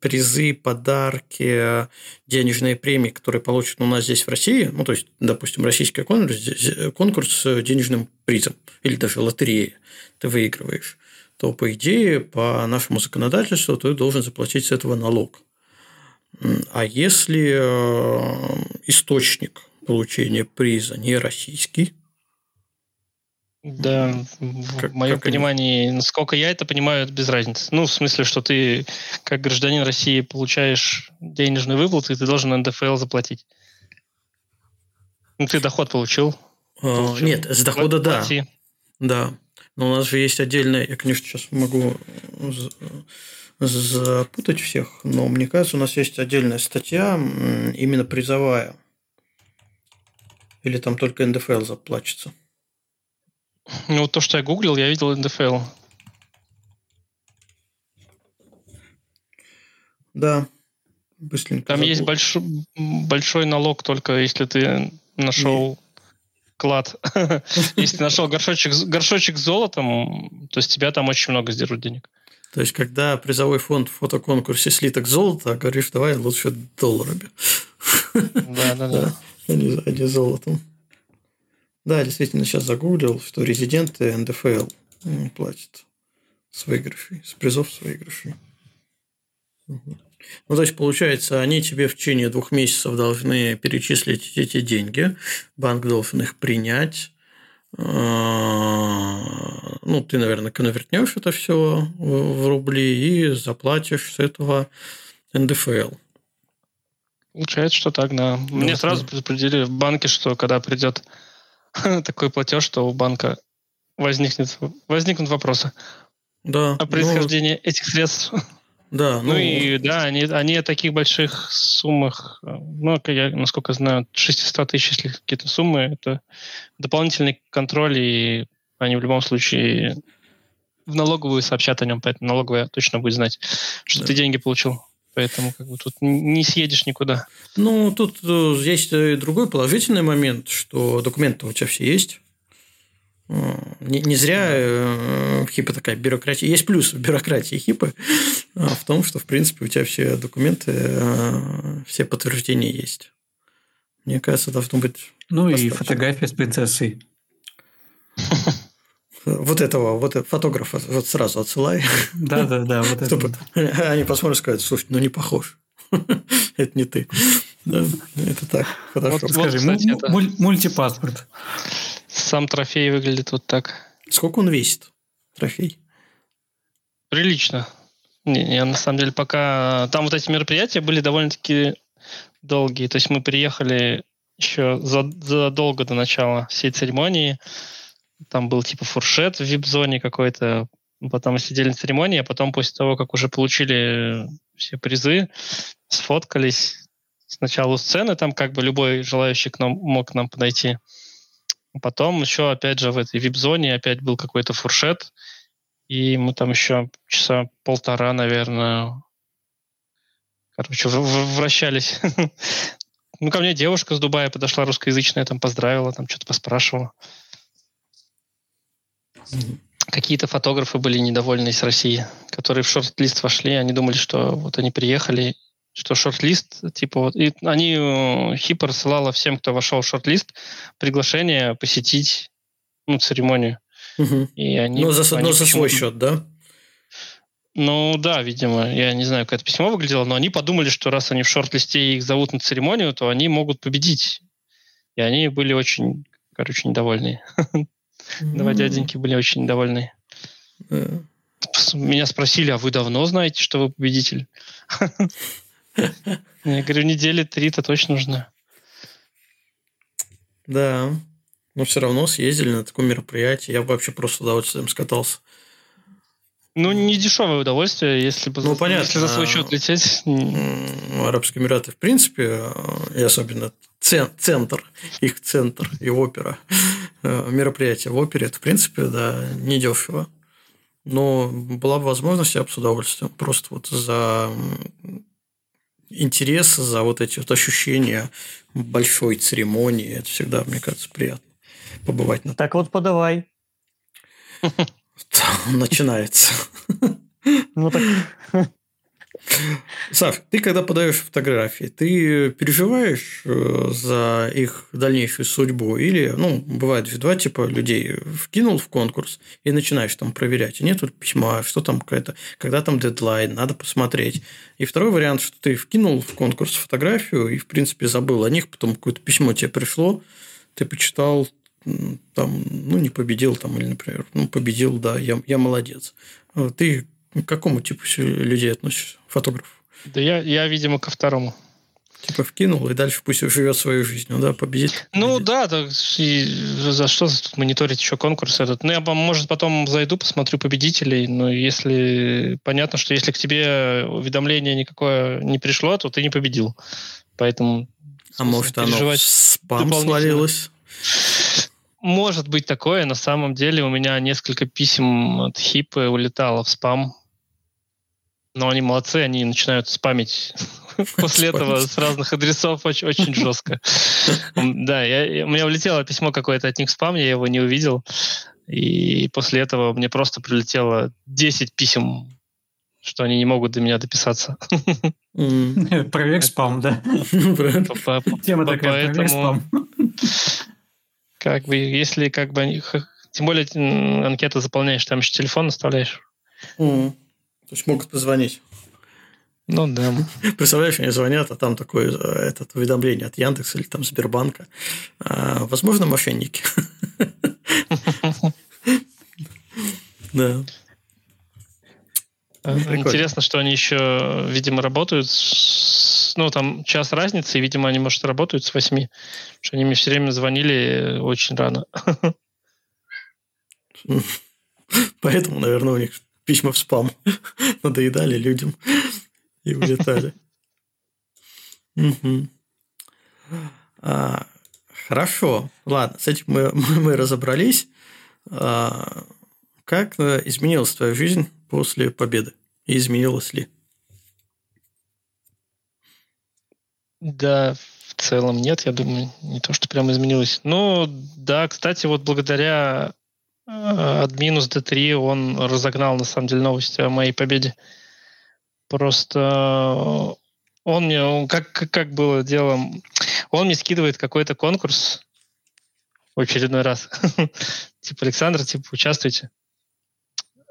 призы, подарки, денежные премии, которые получат у нас здесь в России, ну, то есть, допустим, российский конкурс, здесь- конкурс с денежным призом или даже лотерея ты выигрываешь, то, по идее, по нашему законодательству ты должен заплатить с этого налог. А если э, источник получения приза не российский, Да, в Как- моем как они? понимании, насколько я это понимаю, это без разницы. Ну, в смысле, что ты, как гражданин России, получаешь денежную выплату, и ты должен НДФЛ заплатить. Ну, ты доход получил. э, получил. нет, с дохода да. Плати. Да. Но у нас же есть отдельная, я, конечно, сейчас могу з- запутать всех, но мне кажется, у нас есть отдельная статья, именно призовая. Или там только НДФЛ заплачется. Ну, вот то, что я гуглил, я видел НДФЛ. Да. Быстренько. Там есть забыл. большой, налог только если ты нашел клад. Если нашел горшочек, с- горшочек с золотом, то с тебя там очень много сдерут денег. То есть, когда призовой фонд в фотоконкурсе слиток золота, говоришь, давай лучше долларами. Да, да, да. а а не золотом. Да, действительно, сейчас загуглил, что резиденты НДФЛ м, платят с выигрышей, с призов с выигрышей. Ну, то есть, получается, они тебе в течение двух месяцев должны перечислить эти деньги, банк должен их принять. А, Ну, ты, наверное, конвертнешь это все в рубли и заплатишь с этого НДФЛ. Получается, что так, да. Мне да. сразу предупредили в банке, что когда придет такой платеж, то у банка возникнет, возникнут вопросы Да. о ну, происхождении этих средств. да, Ну, и да, они, они о таких больших суммах, э, ну, я, насколько знаю, 600 тысяч, если какие-то суммы, это дополнительный контроль, и они в любом случае в налоговую сообщат о нем, поэтому налоговая точно будет знать, что Да. ты деньги получил. Поэтому как бы тут не съедешь никуда. Ну, тут э, есть и другой положительный момент, что документы у тебя все есть. Э, Не, не зря э, в ХИПе такая бюрократия. Есть плюс в бюрократии ХИПа э, в том, что, в принципе, у тебя все документы, э, все подтверждения есть. Мне кажется, должно быть Ну и фотография с принцессой. вот этого, вот фотографа вот сразу отсылай, Да-да-да, вот это. чтобы вот. они посмотрят и скажут, слушай, ну не похож. Это не ты. Да, Это так, хорошо. Вот- Скажи, кстати, это- муль- мультипаспорт. Сам трофей выглядит вот так. Сколько он весит, трофей? Прилично. Не, не, на самом деле, пока... Там вот эти мероприятия были довольно-таки долгие. То есть мы приехали еще за- задолго до начала всей церемонии. Там был типа фуршет в вип-зоне какой-то, Потом мы сидели на церемонии, а потом после того, как уже получили все призы, сфоткались. Сначала у сцены, там как бы любой желающий к нам мог к нам подойти. Потом еще, опять же, в этой вип-зоне опять был какой-то фуршет, и мы там еще часа полтора, наверное, короче, вращались. Ну, ко мне девушка с Дубая подошла русскоязычная, там поздравила, там что-то поспрашивала. Какие-то фотографы были недовольны из России, которые в шорт-лист вошли, они думали, что вот они приехали, что шорт-лист, типа вот, и они, э, Хипа рассылала всем, кто вошел в шорт-лист, приглашение посетить ну, церемонию. Угу. И они, но за, они но за свой счет, да? Ну да, видимо, я не знаю, как это письмо выглядело, но они подумали, что раз они в шорт-листе и их зовут на церемонию, то они могут победить. И они были очень, короче, недовольны. Два дяденьки были очень недовольны. Меня спросили, а вы давно знаете, что вы победитель? Я говорю, недели три-то точно нужно. Да. Но все равно съездили на такое мероприятие. Я вообще просто с удовольствием скатался. Ну, не дешевое удовольствие, если бы ну, понятно. если за свой счет лететь. Арабские Эмираты, в принципе, и особенно центр, их центр и опера, э, мероприятие в опере, это, в принципе, да, недешево. Но была бы возможность, я бы с удовольствием. Просто вот за интерес, за вот эти вот ощущения большой церемонии, это всегда, мне кажется, приятно побывать на Так вот подавай. Начинается. Ну так. Сав, ты когда подаешь фотографии, ты переживаешь э, за их дальнейшую судьбу? Или, ну, бывает же два типа людей. Вкинул в конкурс и начинаешь там проверять. Нет тут письма, что там какая-то, когда там дедлайн, надо посмотреть. И второй вариант, что ты вкинул в конкурс фотографию и, в принципе, забыл о них, потом какое-то письмо тебе пришло, ты почитал, там, ну, не победил, там, или, например, ну, победил, да, я, я молодец. А ты к какому типу людей относишься, фотографов? Да я, я, видимо, ко второму. Типа вкинул, и дальше пусть живет свою жизнь. Ну да, победит. Ну да, так, и за что тут мониторить еще конкурс этот? Ну, я, может, потом зайду, посмотрю победителей, но если понятно, что если к тебе уведомление никакое не пришло, то ты не победил. Поэтому а может, оно в спам свалилось? Может быть такое. На самом деле у меня несколько писем от Хипы улетало в спам. Но они молодцы, они начинают спамить после этого с разных адресов очень, очень жестко. Да, я, у меня улетело письмо какое-то от них спам, я его не увидел. И после этого мне просто прилетело 10 писем, что они не могут до меня дописаться. Проверь спам, да? Тема такая, проверь спам. Как бы, если как бы... Тем более анкету заполняешь, там еще телефон оставляешь. Mm. То есть могут позвонить. Ну да. Представляешь, они звонят, а там такое э, этот, уведомление от Яндекса или там Сбербанка. А, возможно, мошенники. Да. Интересно, что они еще, видимо, работают ну, там час разницы, и, видимо, они, может, работают с 8. что они мне все время звонили очень рано. Поэтому, наверное, у них письма в спам надоедали людям и улетали. А, хорошо. Ладно, с этим мы, мы разобрались. А, как э, изменилась твоя жизнь после победы? И изменилась ли? Да, в целом нет, я думаю, не то, что прям изменилось. Ну, да, кстати, вот благодаря от минус D3 он разогнал, на самом деле, новости о моей победе. Просто он мне, как, как было дело, он мне скидывает какой-то конкурс в очередной раз. типа, Александр, типа, участвуйте.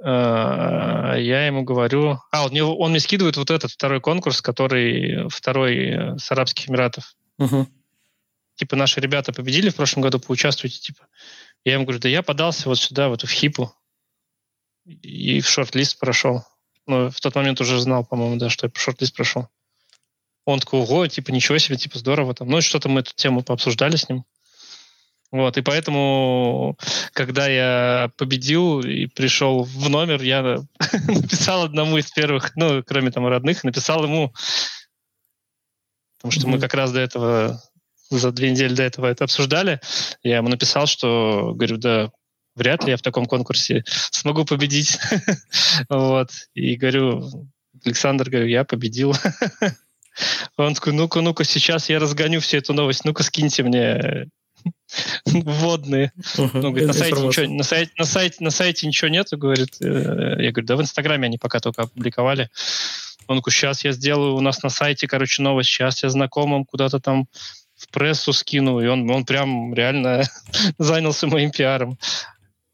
А, я ему говорю... А, он мне, он мне скидывает вот этот второй конкурс, который второй э, с Арабских Эмиратов. Угу. Типа, наши ребята победили в прошлом году, поучаствуйте, типа. Я ему говорю, да я подался вот сюда, вот в ХИПу, и в шорт-лист прошел. Ну, в тот момент уже знал, по-моему, да, что я по шорт-лист прошел. Он такой, ого, типа, ничего себе, типа, здорово там. Ну, что-то мы эту тему пообсуждали с ним. Вот, и поэтому, когда я победил и пришел в номер, я написал одному из первых, ну, кроме там родных, написал ему, потому что mm-hmm. мы как раз до этого, за две недели до этого это обсуждали, я ему написал, что, говорю, да, вряд ли я в таком конкурсе смогу победить. вот, и говорю, Александр, говорю, я победил. Он такой, ну-ка, ну-ка, сейчас я разгоню всю эту новость, ну-ка, скиньте мне вводные. Uh-huh. Ну, говорит, на сайте, ничего, на, сайте, на, сайте, на сайте ничего нету, говорит. Э, я говорю, да в Инстаграме они пока только опубликовали. Он говорит, сейчас я сделаю у нас на сайте, короче, новость, сейчас я знакомым куда-то там в прессу скину, и он, он прям реально занялся моим пиаром.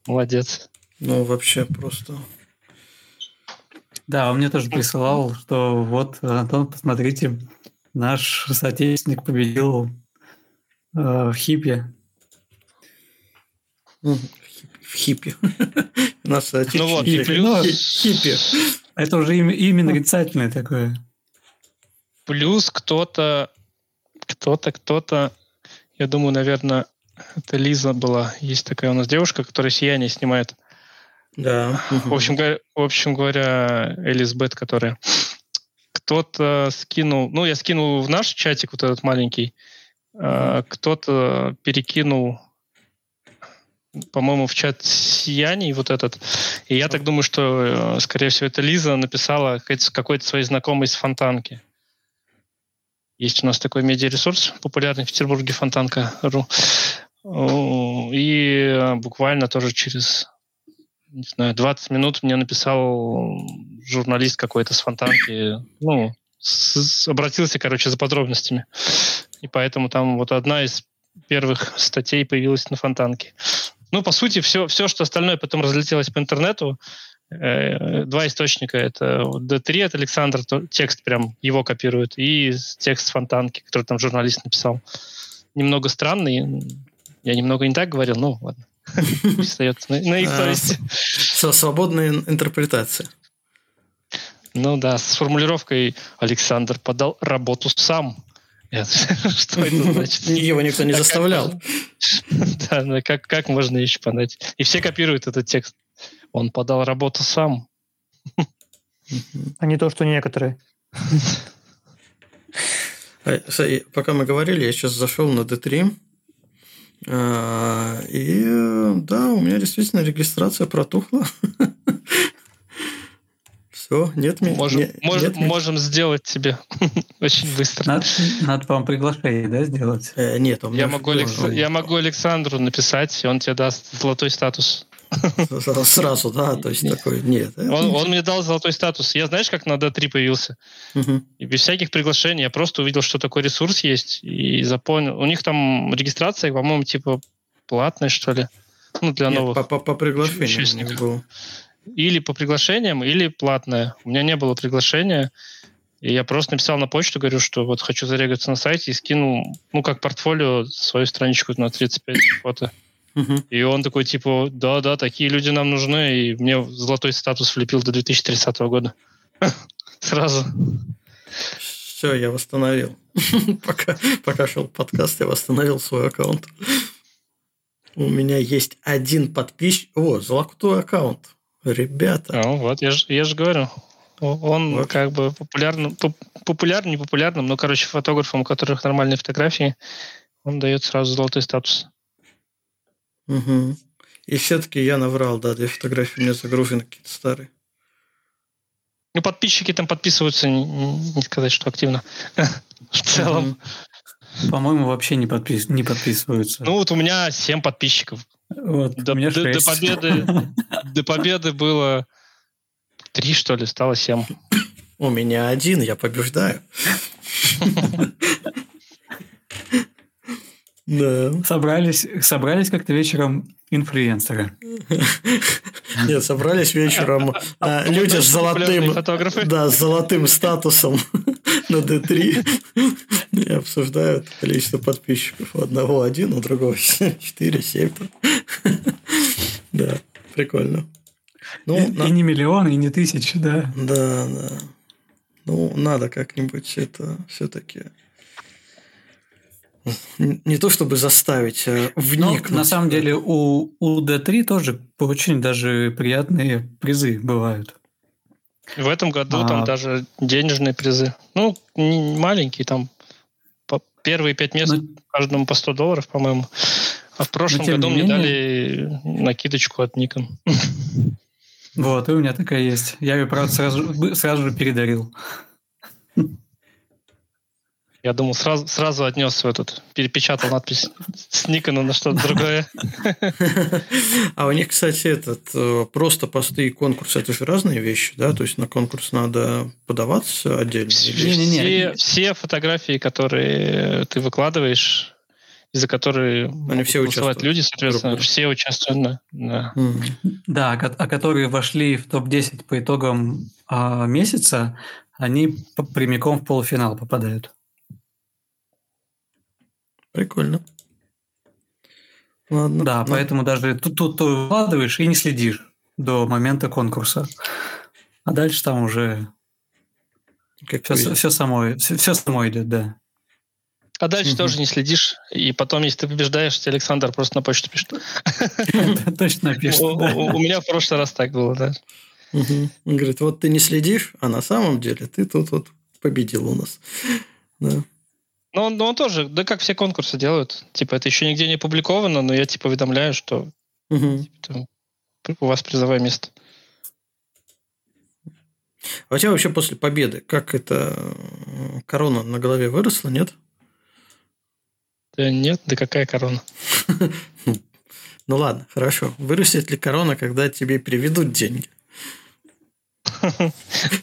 Молодец. Ну, вообще просто... Да, он мне тоже присылал, что вот, Антон, посмотрите, наш соотечественник победил Э, в хипе. В хипе. Нас ну вот, и плюс... Хиппи. Это уже имя, имя нарицательное такое. Плюс кто-то, кто-то, кто-то, я думаю, наверное, это Лиза была. Есть такая у нас девушка, которая «Сияние» снимает. Да. В общем, в общем говоря, Элизабет, которая кто-то скинул, ну, я скинул в наш чатик вот этот маленький, Э, кто-то перекинул по-моему, в чат сияний вот этот. И я так думаю, что, э, скорее всего, это Лиза написала какой-то своей знакомой из Фонтанки. Есть у нас такой медиаресурс популярный в Петербурге, фонтанка.ру. И буквально тоже через не знаю, 20 минут мне написал журналист какой-то с Фонтанки, ну, с, обратился, короче, за подробностями. И поэтому там вот одна из первых статей появилась на Фонтанке. Ну, по сути, все, все что остальное потом разлетелось по интернету. Э, два источника. Это D3 от Александра, текст прям его копирует, и текст Фонтанки, который там журналист написал. Немного странный. Я немного не так говорил, ну ладно. Остается на, их а, совести. Свободная интерпретация. Ну да, с формулировкой «Александр подал работу сам». Что это значит? Его никто не заставлял. Да, как можно еще понять? И все копируют этот текст. Он подал работу сам. А не то, что некоторые. А, пока мы говорили, я сейчас зашел на D3. А, и да, у меня действительно регистрация протухла. Все, нет меня. Можем, не, можем, нет можем сделать тебе очень быстро. Надо, надо вам приглашение, да, сделать? Э, нет, у меня я могу, Алекс... я могу Александру написать, и он тебе даст золотой статус. Сразу, да, то есть такой, нет. Он, он мне дал золотой статус. Я знаешь, как на D3 появился? Угу. И без всяких приглашений. Я просто увидел, что такой ресурс есть, и запомнил. У них там регистрация, по-моему, типа платная, что ли. Ну, для нет, новых. По, по, по приглашению было. Или по приглашениям, или платное. У меня не было приглашения. И я просто написал на почту, говорю, что вот хочу зарегаться на сайте и скинул, ну, как портфолио, свою страничку на 35 фото. И он такой, типа, да-да, такие люди нам нужны, и мне золотой статус влепил до 2030 года. Сразу. Все, я восстановил. пока, пока шел подкаст, я восстановил свой аккаунт. У меня есть один подписчик. О, золотой аккаунт. Ребята. Ну, вот, я же я ж говорю. Он вот. как бы популярным, популярным, не популярным, но, короче, фотографам, у которых нормальные фотографии, он дает сразу золотой статус. Угу. И все-таки я наврал, да, две фотографии у меня загружены какие-то старые. Ну, подписчики там подписываются, не, не сказать, что активно. В целом. По-моему, вообще не, подпис... не подписываются. Ну, вот у меня 7 подписчиков. Вот, до, до, до, победы, до победы было три, что ли, стало семь. У меня один, я побеждаю. Да. Собрались, собрались как-то вечером инфлюенсеры. Нет, собрались вечером а, а, люди с золотым, да, с золотым статусом на D3 и обсуждают количество подписчиков. У одного один, у другого четыре, семь. Да, прикольно. Ну, и, на... и не миллион, и не тысячи, да. Да, да. Ну, надо как-нибудь это все-таки Не то чтобы заставить, а вникнуть. на самом деле у, у D3 тоже очень даже приятные призы бывают. В этом году а... там даже денежные призы. Ну, не маленькие, там по первые пять мест Но... каждому по 100 долларов, по-моему. А в прошлом году мне менее... дали накидочку от Nikon. Вот, и у меня такая есть. Я ее, правда, сразу, сразу же передарил. Я думал, сразу, сразу отнес в этот, перепечатал надпись с Никона на что-то другое. А у них, кстати, этот э, просто посты и конкурс это же разные вещи, да? То есть на конкурс надо подаваться отдельно. Все, все фотографии, которые ты выкладываешь, из-за которых Они все участвуют. люди, соответственно, все участвуют. Да, да. Mm. да а которые вошли в топ-10 по итогам а, месяца, они прямиком в полуфинал попадают. Прикольно. Ладно. Да, ну. поэтому даже тут, тут ты выкладываешь и не следишь до момента конкурса. А дальше там уже как все, все, само, все, все само идет, да. А дальше угу. тоже не следишь, и потом, если ты побеждаешь, тебе Александр просто на почту пишет. Точно пишет. У меня в прошлый раз так было, да. Он говорит, вот ты не следишь, а на самом деле ты тут вот победил у нас. Да. Ну, он, он тоже, да как все конкурсы делают. Типа, это еще нигде не опубликовано, но я типа уведомляю, что угу. типа, у вас призовое место. А у тебя вообще после победы, как это корона на голове выросла, нет? Да нет, да какая корона? Ну ладно, хорошо. Вырастет ли корона, когда тебе переведут деньги?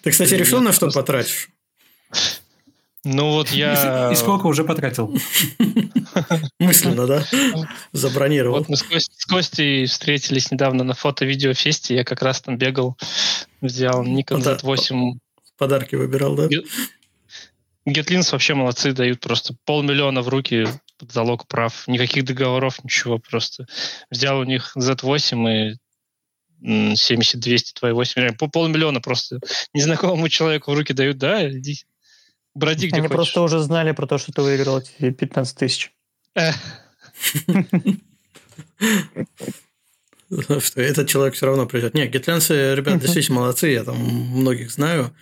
Ты, кстати, решил, на что потратишь? Ну вот я... И сколько уже потратил? Мысленно, да? Забронировал. Вот мы с, Костей, с Костей встретились недавно на фото-видео-фесте. Я как раз там бегал, взял Nikon Z8. Подарки выбирал, да? Гетлинс вообще молодцы, дают просто полмиллиона в руки под залог прав. Никаких договоров, ничего. Просто взял у них Z8 и 70-200 твои 8 по полмиллиона просто незнакомому человеку в руки дают, да, иди, броди где Они хочешь. просто уже знали про то, что ты выиграл эти 15 тысяч. Что этот человек все равно придет. Не, гитлянцы, ребят, действительно молодцы, я там многих знаю.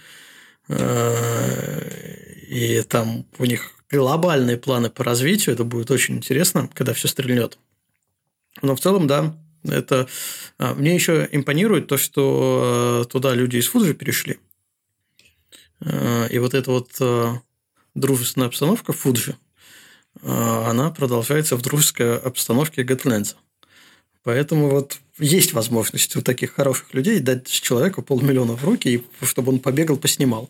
Э, и там у них глобальные планы по развитию, это будет очень интересно, когда все стрельнет. Но в целом, да, это а, мне еще импонирует то, что э, туда люди из Фуджи перешли. Э, и вот эта вот э, дружественная обстановка Фуджи, она продолжается в дружеской обстановке Гетленса. Поэтому вот есть возможность у таких хороших людей дать человеку полмиллиона в руки, и чтобы он побегал, поснимал.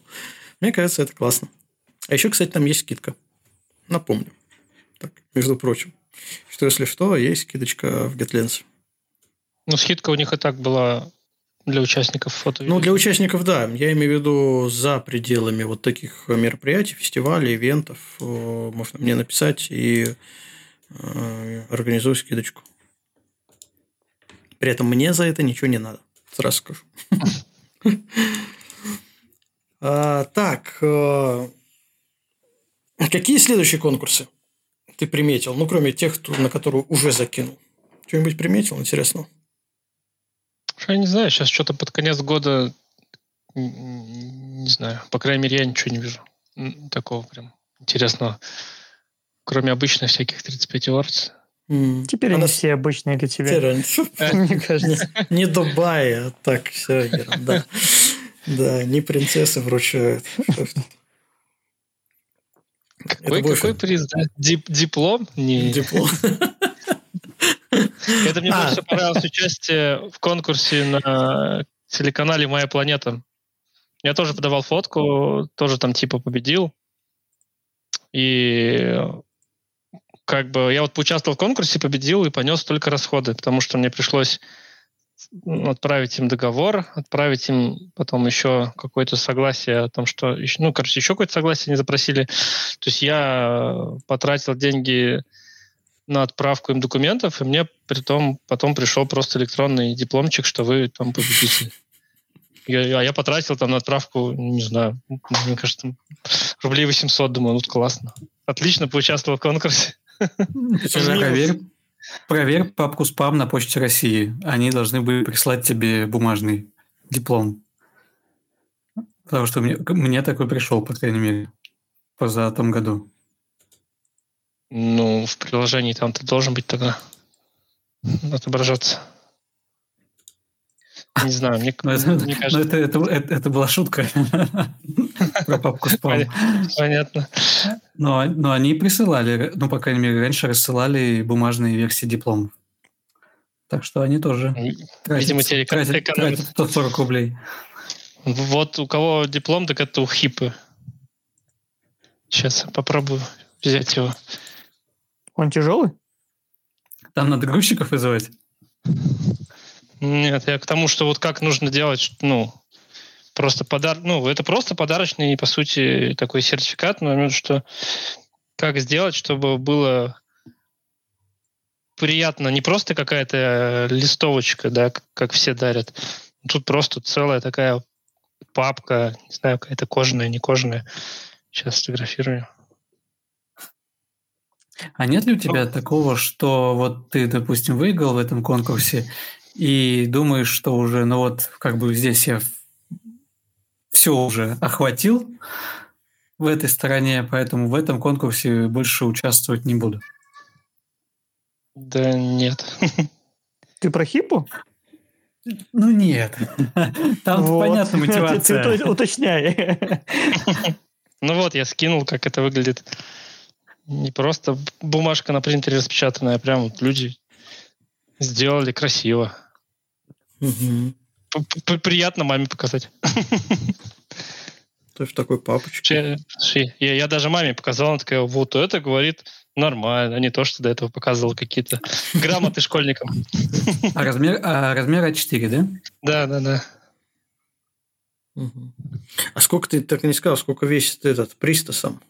Мне кажется, это классно. А еще, кстати, там есть скидка. Напомню. Так, между прочим, что если что, есть скидочка в GetLens. Ну, скидка у них и так была для участников фото. Ну, для участников, да. Я имею в виду за пределами вот таких мероприятий, фестивалей, ивентов. Можно мне написать и э, организую скидочку. При этом мне за это ничего не надо. Сразу скажу. А, так, э, какие следующие конкурсы ты приметил? Ну, кроме тех, на которые уже закинул. Что-нибудь приметил интересно? Я не знаю, сейчас что-то под конец года, не знаю, по крайней мере, я ничего не вижу такого прям интересного. Кроме обычных всяких 35 Awards. Теперь они все обычные для тебя. Мне кажется. Не Дубай, а так все да. Да, не принцессы вручают. Какой, какой приз? Дип, диплом? Не. Диплом. Это мне а. больше понравилось участие в конкурсе на телеканале «Моя планета». Я тоже подавал фотку, тоже там типа победил. И как бы я вот поучаствовал в конкурсе, победил и понес только расходы, потому что мне пришлось отправить им договор, отправить им потом еще какое-то согласие о том, что... Ну, короче, еще какое-то согласие они запросили. То есть я потратил деньги на отправку им документов, и мне при том потом пришел просто электронный дипломчик, что вы там победитель. Я, а я потратил там на отправку, не знаю, мне кажется, рублей 800, думаю, ну классно. Отлично поучаствовал в конкурсе. Проверь, проверь папку спам на почте России. Они должны были прислать тебе бумажный диплом. Потому что мне, мне такой пришел, по крайней мере, поза том году. Ну, в приложении там ты должен быть тогда отображаться. Не знаю, мне, но это, мне кажется... Но это, это, это, это была шутка про папку спам. Понятно. Но, но они присылали, ну, по крайней мере, раньше рассылали бумажные версии дипломов. Так что они тоже Видимо, тратят, тратят, тратят 140 рублей. Вот у кого диплом, так это у Хипы. Сейчас попробую взять его. Он тяжелый? Там надо грузчиков вызывать? Нет, я к тому, что вот как нужно делать, ну, просто подар... ну, это просто подарочный, по сути, такой сертификат, но что как сделать, чтобы было приятно, не просто какая-то листовочка, да, как все дарят. Тут просто целая такая папка, не знаю, какая-то кожаная, не кожаная. Сейчас сфотографирую. А нет ли у тебя такого, что вот ты, допустим, выиграл в этом конкурсе и думаешь, что уже, ну вот, как бы здесь я все уже охватил в этой стороне, поэтому в этом конкурсе больше участвовать не буду? Да нет. Ты про хипу? Ну нет. Там вот. понятна мотивация. Ты, ты уточняй. Ну вот, я скинул, как это выглядит. Не просто бумажка на принтере распечатанная, а прям люди сделали красиво. Угу. Приятно маме показать. То есть в такой папочке. Я, я даже маме показал, она такая, вот это, говорит, нормально, а не то, что до этого показывал какие-то грамоты школьникам. А размер, а размер А4, да? Да, да, да. А сколько ты так не сказал, сколько весит этот приста сам?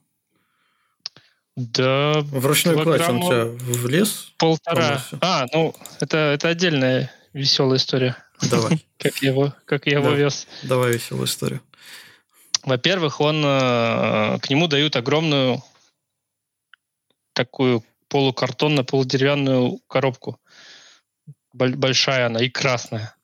Да. В ручной кладь он тебя влез? Полтора. А, ну, это, это отдельная веселая история. Давай. как я его, как я его вез. Давай веселую историю. Во-первых, он э, к нему дают огромную такую полукартонную, полудеревянную коробку. Большая она и красная.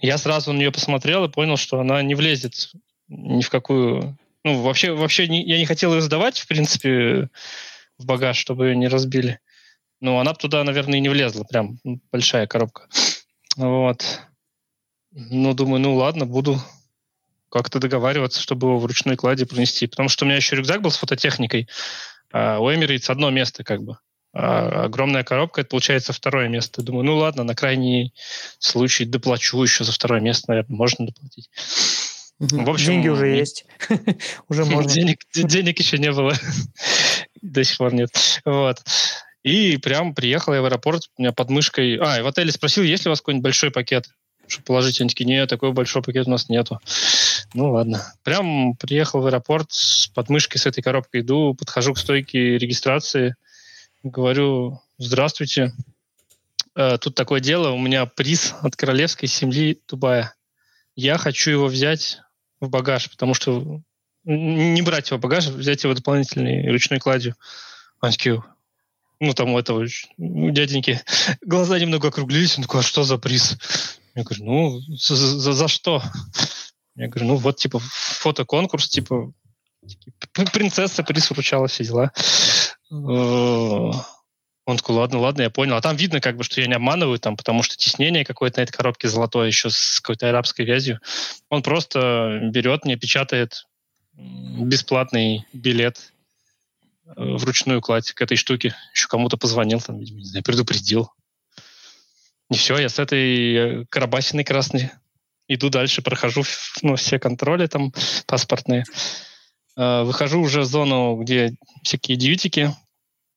Я сразу на нее посмотрел и понял, что она не влезет ни в какую... Ну, вообще, вообще не, я не хотел ее сдавать, в принципе, в багаж, чтобы ее не разбили. Ну, она туда, наверное, и не влезла. Прям большая коробка. Вот. Ну, думаю, ну ладно, буду как-то договариваться, чтобы его в ручной кладе пронести. Потому что у меня еще рюкзак был с фототехникой. А у Emirates одно место как бы. А огромная коробка, это получается второе место. Думаю, ну ладно, на крайний случай доплачу еще за второе место, наверное, можно доплатить. В общем, деньги уже есть. уже можно. Денег, денег еще не было. До сих пор нет. Вот. И прям приехал я в аэропорт, у меня под мышкой... А, и в отеле спросил, есть ли у вас какой-нибудь большой пакет, чтобы положить. Они такие, нет, такой большой пакет у нас нету. Ну ладно. Прям приехал в аэропорт с подмышкой с этой коробкой, иду, подхожу к стойке регистрации, говорю, здравствуйте, э, тут такое дело, у меня приз от королевской семьи Дубая. Я хочу его взять в багаж, потому что не брать его в багаж, взять его дополнительной ручной кладью. Они такие, ну, там у этого дяденьки глаза немного округлились. Он такой, а что за приз? Я говорю, ну, за, за, за что? Я говорю, ну, вот, типа, фотоконкурс, типа, принцесса приз вручала, все дела. Он такой, ладно, ладно, я понял. А там видно, как бы, что я не обманываю, там, потому что теснение какое-то на этой коробке золотое, еще с какой-то арабской вязью. Он просто берет мне, печатает бесплатный билет Э, вручную кладь к этой штуке. Еще кому-то позвонил, там, видимо, не знаю, предупредил. И все, я с этой э, карабасиной красной иду дальше, прохожу ну, все контроли там паспортные. Э, выхожу уже в зону, где всякие дьютики.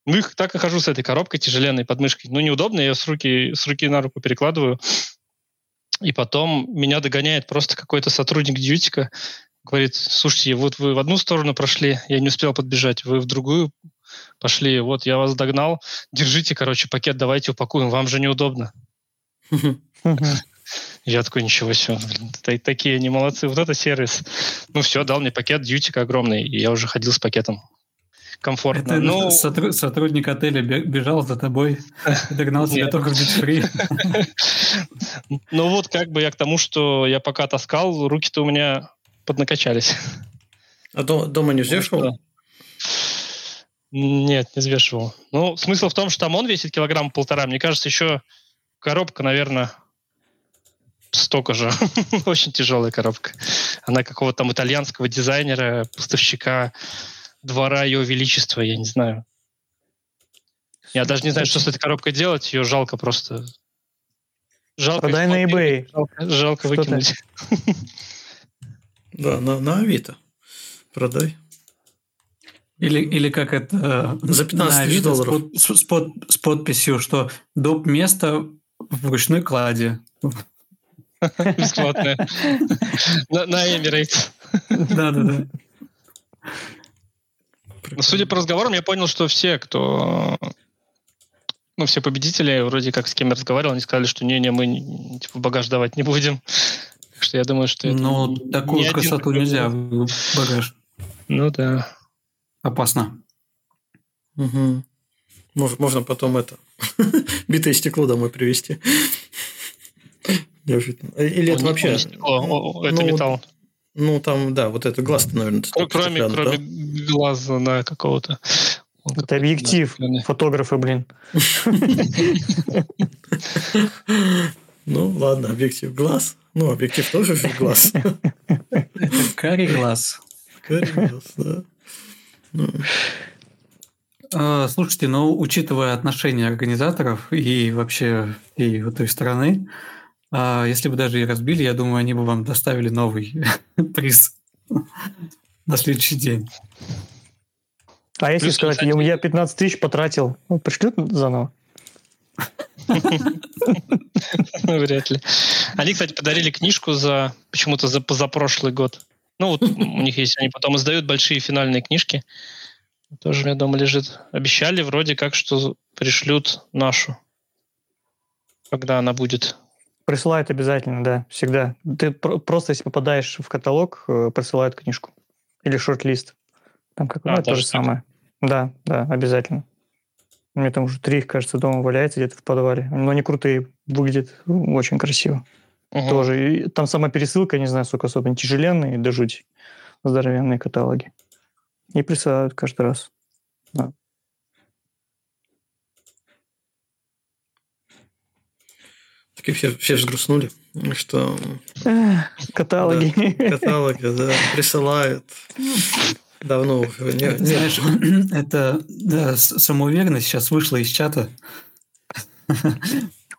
Ну, их так и хожу с этой коробкой тяжеленной подмышкой. Ну, неудобно, я с руки, с руки на руку перекладываю. И потом меня догоняет просто какой-то сотрудник дьютика, говорит, слушайте, вот вы в одну сторону прошли, я не успел подбежать, вы в другую пошли, вот я вас догнал, держите, короче, пакет, давайте упакуем, вам же неудобно. Я такой, ничего себе, блин, такие они молодцы, вот это сервис. Ну все, дал мне пакет дьютика огромный, и я уже ходил с пакетом. Комфортно. Это Ну, сотруд- сотрудник отеля бе- бежал за тобой, догнал тебя только в дичфри. ну вот как бы я к тому, что я пока таскал, руки-то у меня поднакачались. А до- дома не взвешивал? Нет, не взвешивал. Ну, смысл в том, что там он весит килограмм полтора. Мне кажется, еще коробка, наверное, столько же. Очень тяжелая коробка. Она какого-то там итальянского дизайнера, поставщика двора Ее Величества, я не знаю. Я даже не знаю, что с этой коробкой делать. Ее жалко просто. Жалко Продай на eBay. Жалко, жалко выкинуть. Да, на, на Авито. Продай. Или, или как это... э, За 15 на с долларов. под- С, с под- с подписью, что доп. место в ручной кладе. Бесплатная. На Emirates. Да-да-да. Ну, Судя по разговорам, я понял, что все, кто... Ну, все победители, вроде как с кем я разговаривал, они сказали, что не-не, мы типа багаж давать не будем. Так что я думаю, что это... Не- такую один красоту такой нельзя в багаж. Ну да. Опасно. Мгм. Мож- Можно потом это битое стекло домой привезти. Э, Или это вообще... Это ну, металл. Ну, там, да, вот это глаз наверное, Кро- Кроме, стеклянный, кроме да? глаза на какого-то. Это объектив. да. Фотографы, блин. Ну, ладно, объектив глаз. Ну, объектив тоже же глаз. Карий глаз. Карий глаз, да. Ну, А, Слушайте, ну, учитывая отношение организаторов и вообще и вот той стороны, если бы даже и разбили, я думаю, они бы вам доставили новый приз на следующий день. А если Плюс, сказать, кстати- я я 15 тысяч потратил, ну, пришлют заново? Вряд ли. Они, кстати, подарили книжку за почему-то за позапрошлый год. Ну, вот у них есть, они потом издают большие финальные книжки. Тоже у меня дома лежит. Обещали вроде как, что пришлют нашу. Когда она будет. Присылают обязательно, да, всегда. Ты про- просто, если попадаешь в каталог, э, присылают книжку. Или шорт-лист. Там как А, ну, то же самое. Да, да, обязательно. У меня там уже три, кажется, дома валяется где-то в подвале. Но они крутые, выглядят ну, очень красиво. Мгм. Тоже. И там сама пересылка, не знаю, сколько особо, они тяжеленные, да жуть. Здоровенные каталоги. И присылают каждый раз. И все, все взгрустнули, что Эх, каталоги. каталоги, да, присылают. Давно уже не- Это, нет. Знаешь, это да, самоуверенность сейчас вышла из чата.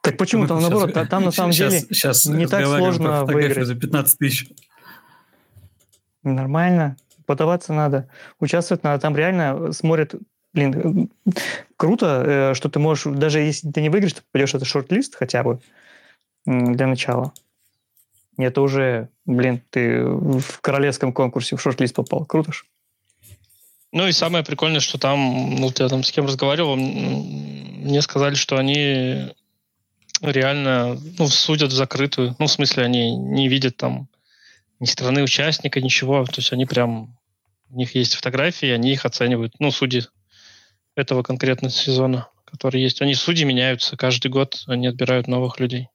Так почему там, наоборот, та- там на самом деле сейчас не так сложно выиграть. за 15 тысяч. Нормально. Подаваться надо. Участвовать надо. Там реально смотрят... Блин, круто, э, что ты можешь... Даже если ты не выиграешь, ты попадешь в этот шорт-лист хотя бы для начала. Это уже, блин, ты в королевском конкурсе в шорт-лист попал. Круто ж. Ну и самое прикольное, что там, ну, я там с кем разговаривал, мне сказали, что они реально ну, судят в закрытую. Ну, в смысле, они не видят там ни страны участника, ничего. То есть они прям... У них есть фотографии, они их оценивают. Ну, судьи этого конкретного сезона, который есть. Они судьи меняются каждый год, они отбирают новых людей.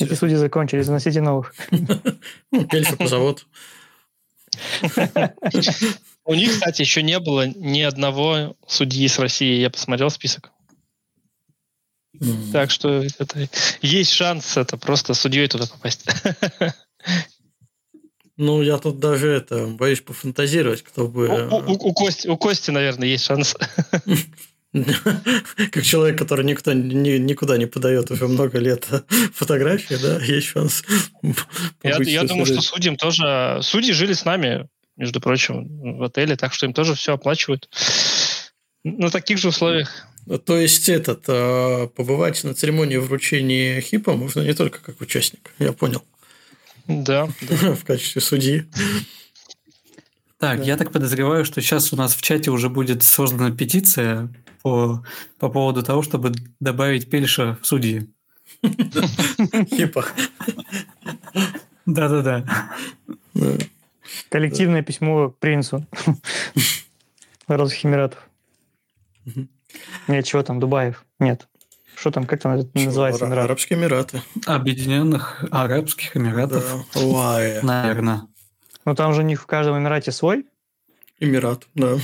Эти судьи закончились, заносите новых. Ну, Пельфа позовут. У них, кстати, еще не было ни одного судьи с России. Я посмотрел список. Так что это, есть шанс это просто судьей туда попасть. Ну, я тут даже это боюсь пофантазировать, кто бы... У, у- у Кости, у Кости, наверное, есть шанс. Как человек, который никто ни- никуда не подает уже много лет фотографии, да, есть шанс. Я, я думаю, что судьям тоже... Судьи жили с нами, между прочим, в отеле, так что им тоже все оплачивают. На таких же условиях. То есть этот а, побывать на церемонии вручения ХИПа можно не только как участник, я понял, Да. в качестве судьи. Так, Да. я так подозреваю, что сейчас у нас в чате уже будет создана петиция по, по поводу того, чтобы добавить Пельша в судьи. ХИПа. Да-да-да. Да. Коллективное письмо принцу Арабских Эмиратов. Нет, чего там, Дубаев? Нет. Что там, как там называется? Ара- Арабские Эмираты. Объединенных Арабских Эмиратов, Да. Уае. наверное. Ну, там же у них в каждом Эмирате свой. Эмират, да.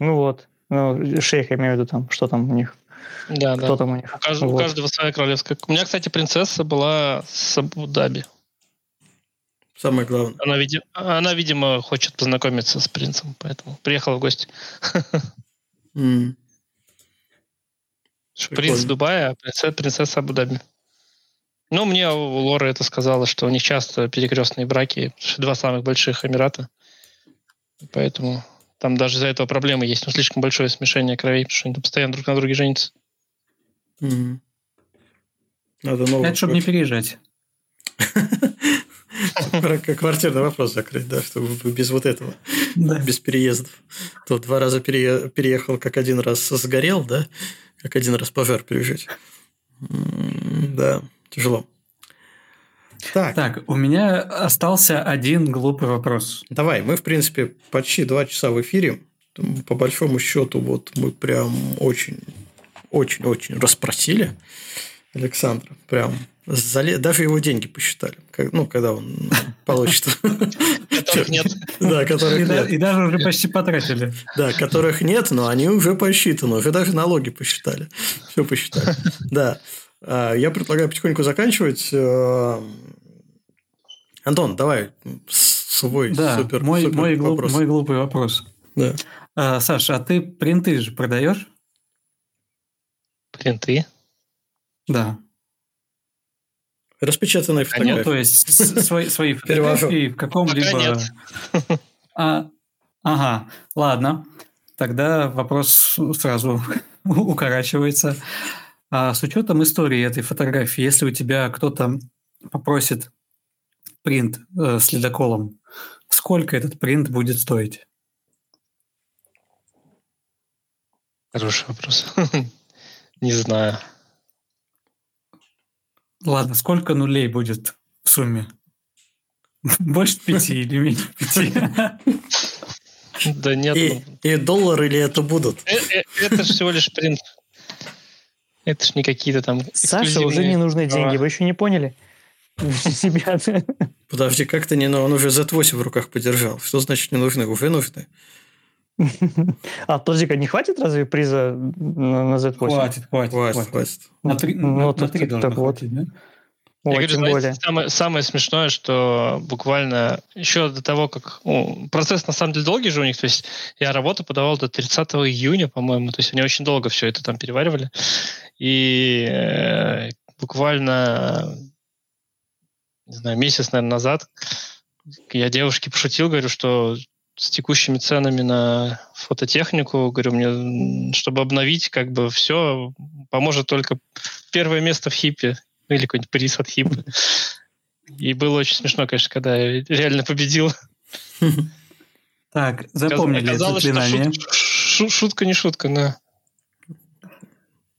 Ну вот. Ну, шейх, я имею в виду там, что там у них, Да, кто да. там у них. У каждого, у Вот. каждого своя королевская. У меня, кстати, принцесса была с Абу-Даби. Самое главное. Она, види- она, видимо, хочет познакомиться с принцем, поэтому приехала в гости. М. Принц. Дубая, а принцесса, принцесса Абу-Даби. Ну, мне Лора это сказала, что у них часто перекрестные браки, два самых больших Эмирата. Поэтому там даже из-за этого проблемы есть. Ну, слишком большое смешение кровей, потому что они там постоянно друг на друге женятся. М. Надо новый. Это чтобы не переезжать. Квартирный вопрос закрыть, да, чтобы без вот этого, Да. без переездов. То два раза пере- переехал, как один раз сгорел, да, как один раз пожар пережить. Да, тяжело. Так, Так, у меня остался один глупый вопрос. давай, мы, в принципе, почти два часа в эфире. По большому счету, вот мы прям очень, очень, очень расспросили Александра. Прям зале- даже его деньги посчитали. Как- ну, когда он получит. Которых нет. Да, которых нет. и даже уже почти потратили. Да, которых нет, но они уже посчитаны, уже даже налоги посчитали. Все посчитали. Да. А, Я предлагаю потихоньку заканчивать. Э, Антон, давай свой Да, супер, мой, супер мой, глуп- вопрос. мой глупый вопрос. Да. А, Саша, а ты принты же продаешь? Принты. Да. Распечатанные А Ну, фотографии. то есть свои, свои фотографии в каком-либо... Пока нет. А, ага, ладно. Тогда вопрос сразу укорачивается. А с учетом истории этой фотографии, если у тебя кто-то попросит принт э, с ледоколом, сколько этот принт будет стоить? Хороший вопрос. Не знаю. Ладно, сколько нулей будет в сумме? Больше пяти или меньше пяти? Да нет, И, ну, и доллары ли это будут? э- э- это же всего лишь принт. Это ж не какие-то там Саше уже не нужны деньги, вы еще не поняли? Себя. Подожди, как то не... ну, Он уже Z8 в руках подержал. Что значит не нужны? Уже нужны. А, подожди-ка, не хватит разве приза на на Z8? Хватит, хватит, Хватит, хватит. хватит. На три, Ну, на- три так- должно хватить, да? Я говорю, тем более. самое, самое смешное, что буквально еще до того, как... ну, процесс на самом деле долгий же у них. То есть я работу подавал до 30 июня, по-моему. То есть они очень долго все это там переваривали. И э, буквально, не знаю, месяц, наверное, назад я девушке пошутил, говорю, что с текущими ценами на фототехнику, говорю, мне, чтобы обновить, как бы все, поможет только первое место в хипе ну, или какой-нибудь приз от хипа. И было очень смешно, конечно, когда я реально победил. Так, запомнили это Оказалось, что заклинание. шут- шу- шутка не шутка, да.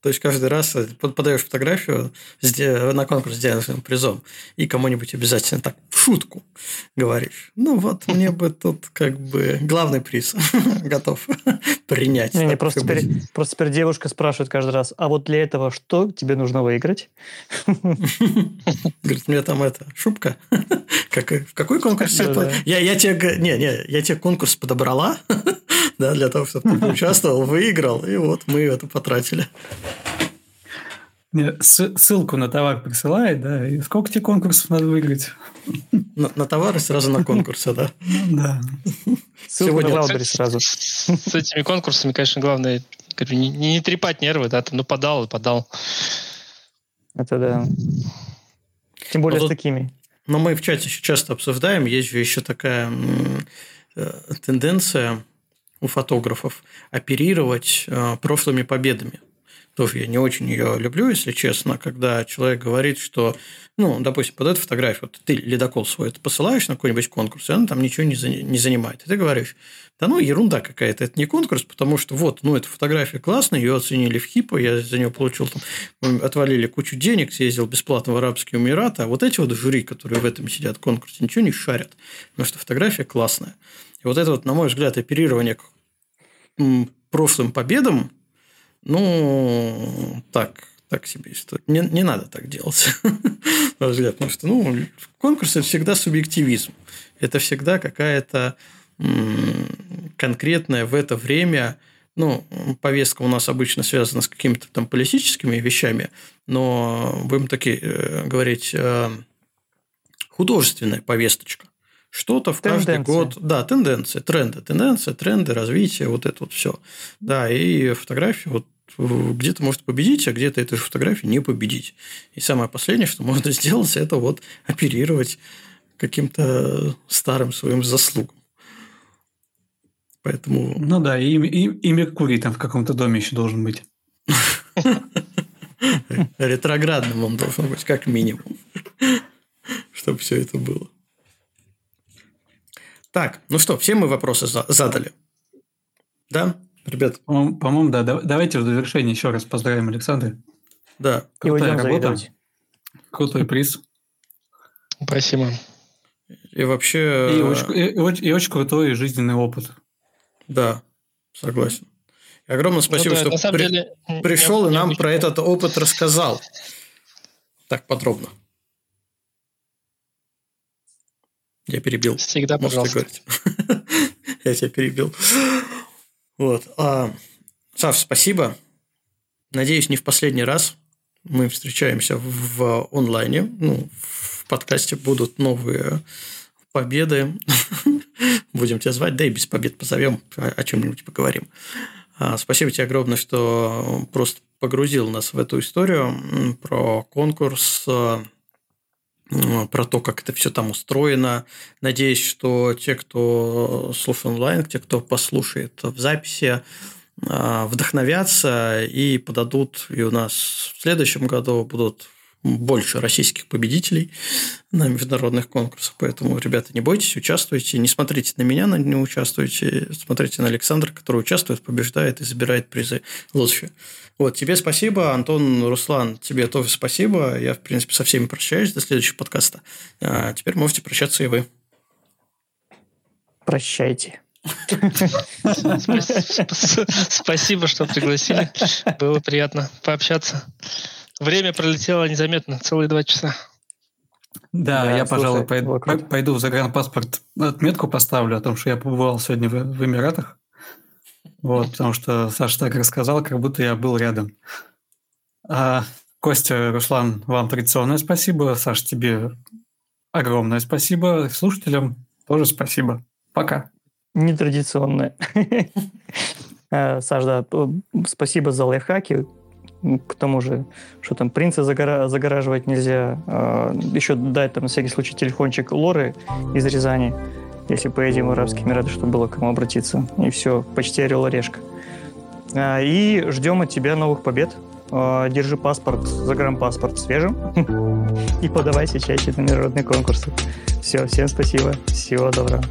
То есть каждый раз э, под- подаешь фотографию на конкурс с денежным призом, и кому-нибудь обязательно так в шутку говоришь. Ну вот, мне бы тут как бы главный приз готов принять. Не, не, просто теперь, просто теперь девушка спрашивает каждый раз, а вот для этого что тебе нужно выиграть? Говорит, мне там это, шубка. Как, в какой конкурс? Да, я, да. я, я тебе, не, не, я тебе конкурс подобрала, да, для того, чтобы ты участвовал, выиграл, и вот мы это потратили. Не, с- Ссылку на товар присылает, да, и сколько тебе конкурсов надо выиграть? На, на товары сразу на конкурсы, да. Ну, Да. Ссылку на Сегодня- Валбери сразу. С, с этими конкурсами, конечно, главное говорю, не, не трепать нервы, да, там, ну подал и подал. Это да. Тем более А с такими. Но мы в чате еще часто обсуждаем, есть же еще такая м, э, тенденция у фотографов оперировать э, прошлыми победами. тоже я не очень ее люблю, если честно, когда человек говорит, что, ну, допустим, под эту фотографию, вот ты ледокол свой это посылаешь на какой-нибудь конкурс, и она там ничего не, не занимает. И ты говоришь, да ну, ерунда какая-то, это не конкурс, потому что вот, ну, эта фотография классная, ее оценили в ХИПа, я за нее получил, там, отвалили кучу денег, съездил бесплатно в Арабские Эмираты, а вот эти вот жюри, которые в этом сидят в конкурсе, ничего не шарят, потому что фотография классная. И вот это вот, на мой взгляд, оперирование прошлым победам, ну, так, так себе история. Не, не надо так делать, на взгляд. Потому что ну, конкурс – это всегда субъективизм. Это всегда какая-то конкретная в это время ну, повестка у нас обычно связана с какими-то там политическими вещами, но будем таки э, говорить э, художественная повесточка. Что-то в каждый год. Да, тенденции, тренды. Тенденция, тренды, развитие, вот это вот все. Да, и фотографии вот где-то может победить, а где-то этой фотографии не победить. И самое последнее, что можно сделать, это вот оперировать каким-то старым своим заслугам. Поэтому... Ну да, и, и, и Меркурий там в каком-то доме еще должен быть. Ретроградным он должен быть, как минимум. Чтобы все это было. Так, ну что, все мы вопросы задали? Да, ребят? По-моему, да. Давайте в завершение еще раз поздравим Александра. Да. Крутая работа. Крутой приз. Спасибо. И вообще... И очень, и, и очень крутой жизненный опыт. Да, согласен. И огромное спасибо, ну, да, что при... деле, пришел и нам про этот опыт рассказал. Так подробно. Я перебил. Всегда, пожалуйста. Я тебя перебил. Вот. А, Сав, спасибо. Надеюсь, не в последний раз мы встречаемся в онлайне. Ну, в подкасте будут новые победы. Будем тебя звать, да и без побед позовем, о чем-нибудь поговорим. А, спасибо тебе огромное, что просто погрузил нас в эту историю про конкурс, а, про то, как это все там устроено. Надеюсь, что те, кто слушает онлайн, те, кто послушает в записи, а, вдохновятся и подадут, и у нас в следующем году будут больше российских победителей на международных конкурсах. Поэтому, ребята, не бойтесь, участвуйте. Не смотрите на меня, не участвуйте. Смотрите на Александра, который участвует, побеждает и забирает призы лучше. Вот, тебе спасибо, Антон, Руслан, тебе тоже спасибо. Я, в принципе, со всеми прощаюсь до следующего подкаста. А теперь можете прощаться и вы. Прощайте. Спасибо, что пригласили. Было приятно пообщаться. Время пролетело незаметно, целые два часа. Да, да я, слушай, пожалуй, пойду, пойду в загранпаспорт отметку поставлю о том, что я побывал сегодня в, в Эмиратах. Вот, потому что Саша так рассказал, как будто я был рядом. А, Костя, Руслан, вам традиционное спасибо. Саш, тебе огромное спасибо. Слушателям тоже спасибо. Пока. Нетрадиционное. Э, Саш, да, спасибо за лайфхаки к тому же, что там принца загора- загораживать нельзя. А, еще дать там на всякий случай телефончик Лоры из Рязани, если поедем в Арабские Эмираты, чтобы было к кому обратиться. И все, почти орел орешка. А, и ждем от тебя новых побед. А, держи паспорт, загранпаспорт свежим и подавайся чаще на международные конкурсы. Все, всем спасибо. Всего доброго.